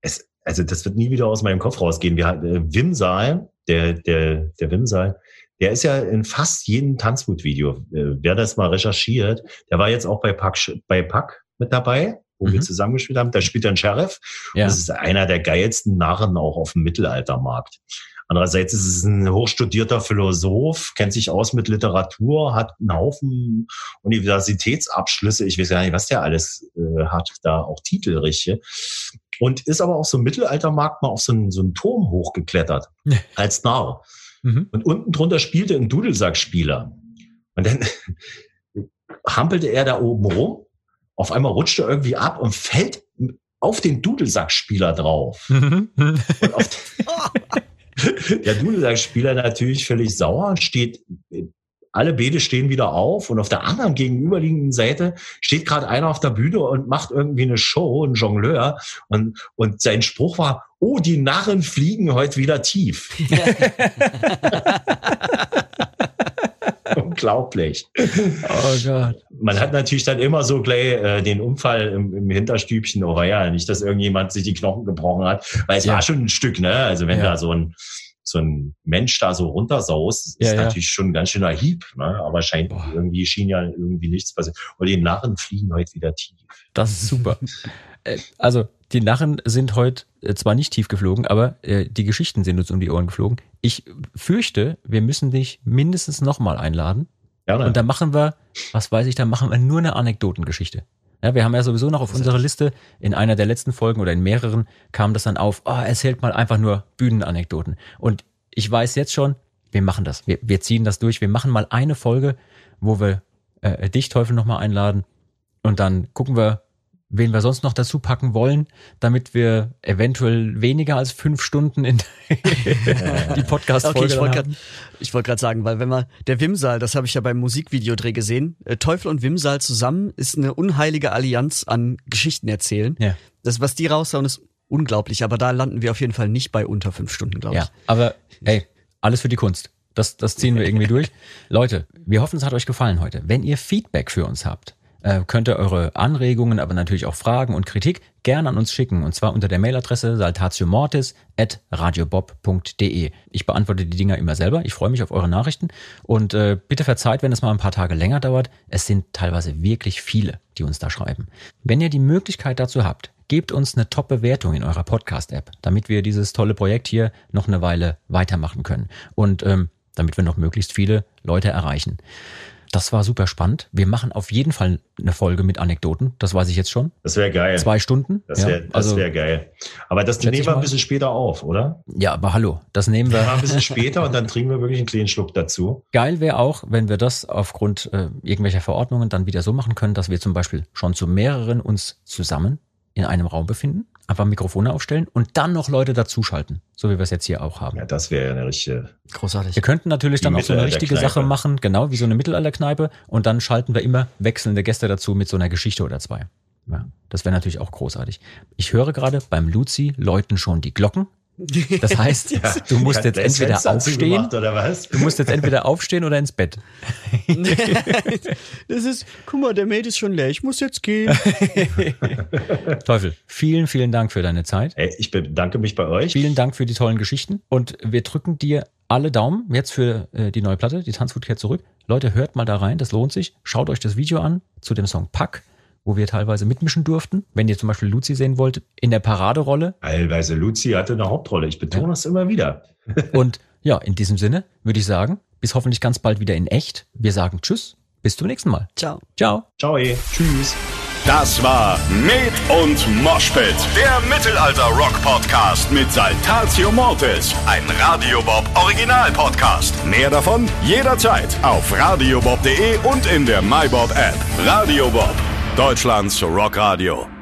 es, also das wird nie wieder aus meinem Kopf rausgehen. Wir hatten äh, Wimsaal, der, der, der Wimsaal, der ist ja in fast jedem Tanzwut-Video. Äh, wer das mal recherchiert, der war jetzt auch bei Pack, bei Pack mit dabei, wo mhm. wir zusammengespielt haben. Da spielt er ein Sheriff. Ja. Das ist einer der geilsten Narren auch auf dem Mittelaltermarkt. Andererseits ist es ein hochstudierter Philosoph, kennt sich aus mit Literatur, hat einen Haufen Universitätsabschlüsse. Ich weiß ja nicht, was der alles äh, hat, da auch Titelriche. Und ist aber auch so im Mittelaltermarkt mal auf so einen, so einen Turm hochgeklettert. als Narr. Mhm. Und unten drunter spielte ein Dudelsackspieler. Und dann hampelte er da oben rum. Auf einmal rutschte er irgendwie ab und fällt auf den Dudelsackspieler drauf. Mhm. der Dudelsackspieler natürlich völlig sauer, steht alle Bede stehen wieder auf und auf der anderen gegenüberliegenden Seite steht gerade einer auf der Bühne und macht irgendwie eine Show, ein Jongleur und, und sein Spruch war, oh, die Narren fliegen heute wieder tief. Unglaublich. Oh Gott. Man hat natürlich dann immer so gleich äh, den Unfall im, im Hinterstübchen, oh ja, nicht, dass irgendjemand sich die Knochen gebrochen hat, weil es ja. war schon ein Stück, ne? Also wenn ja. da so ein so ein Mensch da so runtersaust, ist ja, ja. natürlich schon ein ganz schöner Hieb, ne? aber scheint Boah. irgendwie schien ja irgendwie nichts passiert. Und die Narren fliegen heute wieder tief. Das ist super. Äh, also die Narren sind heute äh, zwar nicht tief geflogen, aber äh, die Geschichten sind uns um die Ohren geflogen. Ich fürchte, wir müssen dich mindestens nochmal einladen. Gerne. Und da machen wir, was weiß ich, da machen wir nur eine Anekdotengeschichte. Ja, wir haben ja sowieso noch auf unserer Liste, in einer der letzten Folgen oder in mehreren kam das dann auf, oh, erzählt mal einfach nur Bühnenanekdoten. Und ich weiß jetzt schon, wir machen das. Wir, wir ziehen das durch. Wir machen mal eine Folge, wo wir äh, dich, Teufel, nochmal einladen. Und dann gucken wir, wen wir sonst noch dazu packen wollen, damit wir eventuell weniger als fünf Stunden in die Podcast-Folge okay, ich wollte gerade wollt sagen, weil wenn man, der Wimsal, das habe ich ja beim Musikvideodreh gesehen, äh, Teufel und Wimsal zusammen ist eine unheilige Allianz an Geschichten erzählen. Ja. Das, was die raushauen, ist unglaublich, aber da landen wir auf jeden Fall nicht bei unter fünf Stunden, glaube ich. Ja, aber hey, alles für die Kunst. Das, das ziehen wir irgendwie durch. Leute, wir hoffen, es hat euch gefallen heute. Wenn ihr Feedback für uns habt, äh, könnt ihr eure Anregungen, aber natürlich auch Fragen und Kritik gerne an uns schicken. Und zwar unter der Mailadresse saltatiomortis.radiobob.de. Ich beantworte die Dinger immer selber. Ich freue mich auf eure Nachrichten. Und äh, bitte verzeiht, wenn es mal ein paar Tage länger dauert. Es sind teilweise wirklich viele, die uns da schreiben. Wenn ihr die Möglichkeit dazu habt, gebt uns eine Top-Bewertung in eurer Podcast-App, damit wir dieses tolle Projekt hier noch eine Weile weitermachen können. Und ähm, damit wir noch möglichst viele Leute erreichen. Das war super spannend. Wir machen auf jeden Fall eine Folge mit Anekdoten. Das weiß ich jetzt schon. Das wäre geil. Zwei Stunden. Das wäre ja, also, wär geil. Aber das nehmen wir ein bisschen später auf, oder? Ja, aber hallo, das nehmen wir. ein bisschen später und dann trinken wir wirklich einen kleinen Schluck dazu. Geil wäre auch, wenn wir das aufgrund äh, irgendwelcher Verordnungen dann wieder so machen können, dass wir zum Beispiel schon zu mehreren uns zusammen in einem Raum befinden einfach Mikrofone aufstellen und dann noch Leute dazuschalten, so wie wir es jetzt hier auch haben. Ja, das wäre ja eine richtige. Großartig. Wir könnten natürlich dann auch so eine richtige Sache machen, genau wie so eine Mittelalterkneipe und dann schalten wir immer wechselnde Gäste dazu mit so einer Geschichte oder zwei. Ja, das wäre natürlich auch großartig. Ich höre gerade beim Luzi läuten schon die Glocken. Das heißt, ja, du musst jetzt entweder aufstehen, oder was? du musst jetzt entweder aufstehen oder ins Bett. das ist, guck mal, der Mate ist schon leer, ich muss jetzt gehen. Teufel, vielen, vielen Dank für deine Zeit. Hey, ich bedanke mich bei euch. Vielen Dank für die tollen Geschichten und wir drücken dir alle Daumen jetzt für äh, die neue Platte, die Tanzwut kehrt zurück. Leute, hört mal da rein, das lohnt sich. Schaut euch das Video an zu dem Song Pack wo wir teilweise mitmischen durften. Wenn ihr zum Beispiel Luzi sehen wollt, in der Paraderolle. Teilweise Luzi hatte eine Hauptrolle. Ich betone es immer wieder. Und ja, in diesem Sinne würde ich sagen, bis hoffentlich ganz bald wieder in echt. Wir sagen Tschüss, bis zum nächsten Mal. Ciao. Ciao. Ciao, ey. Tschüss. Das war Med und Moshpit, der Mittelalter-Rock-Podcast mit Saltatio Mortis, ein Radiobob Original-Podcast. Mehr davon jederzeit auf radiobob.de und in der MyBob-App. Radio Bob Deutschlands Rockradio.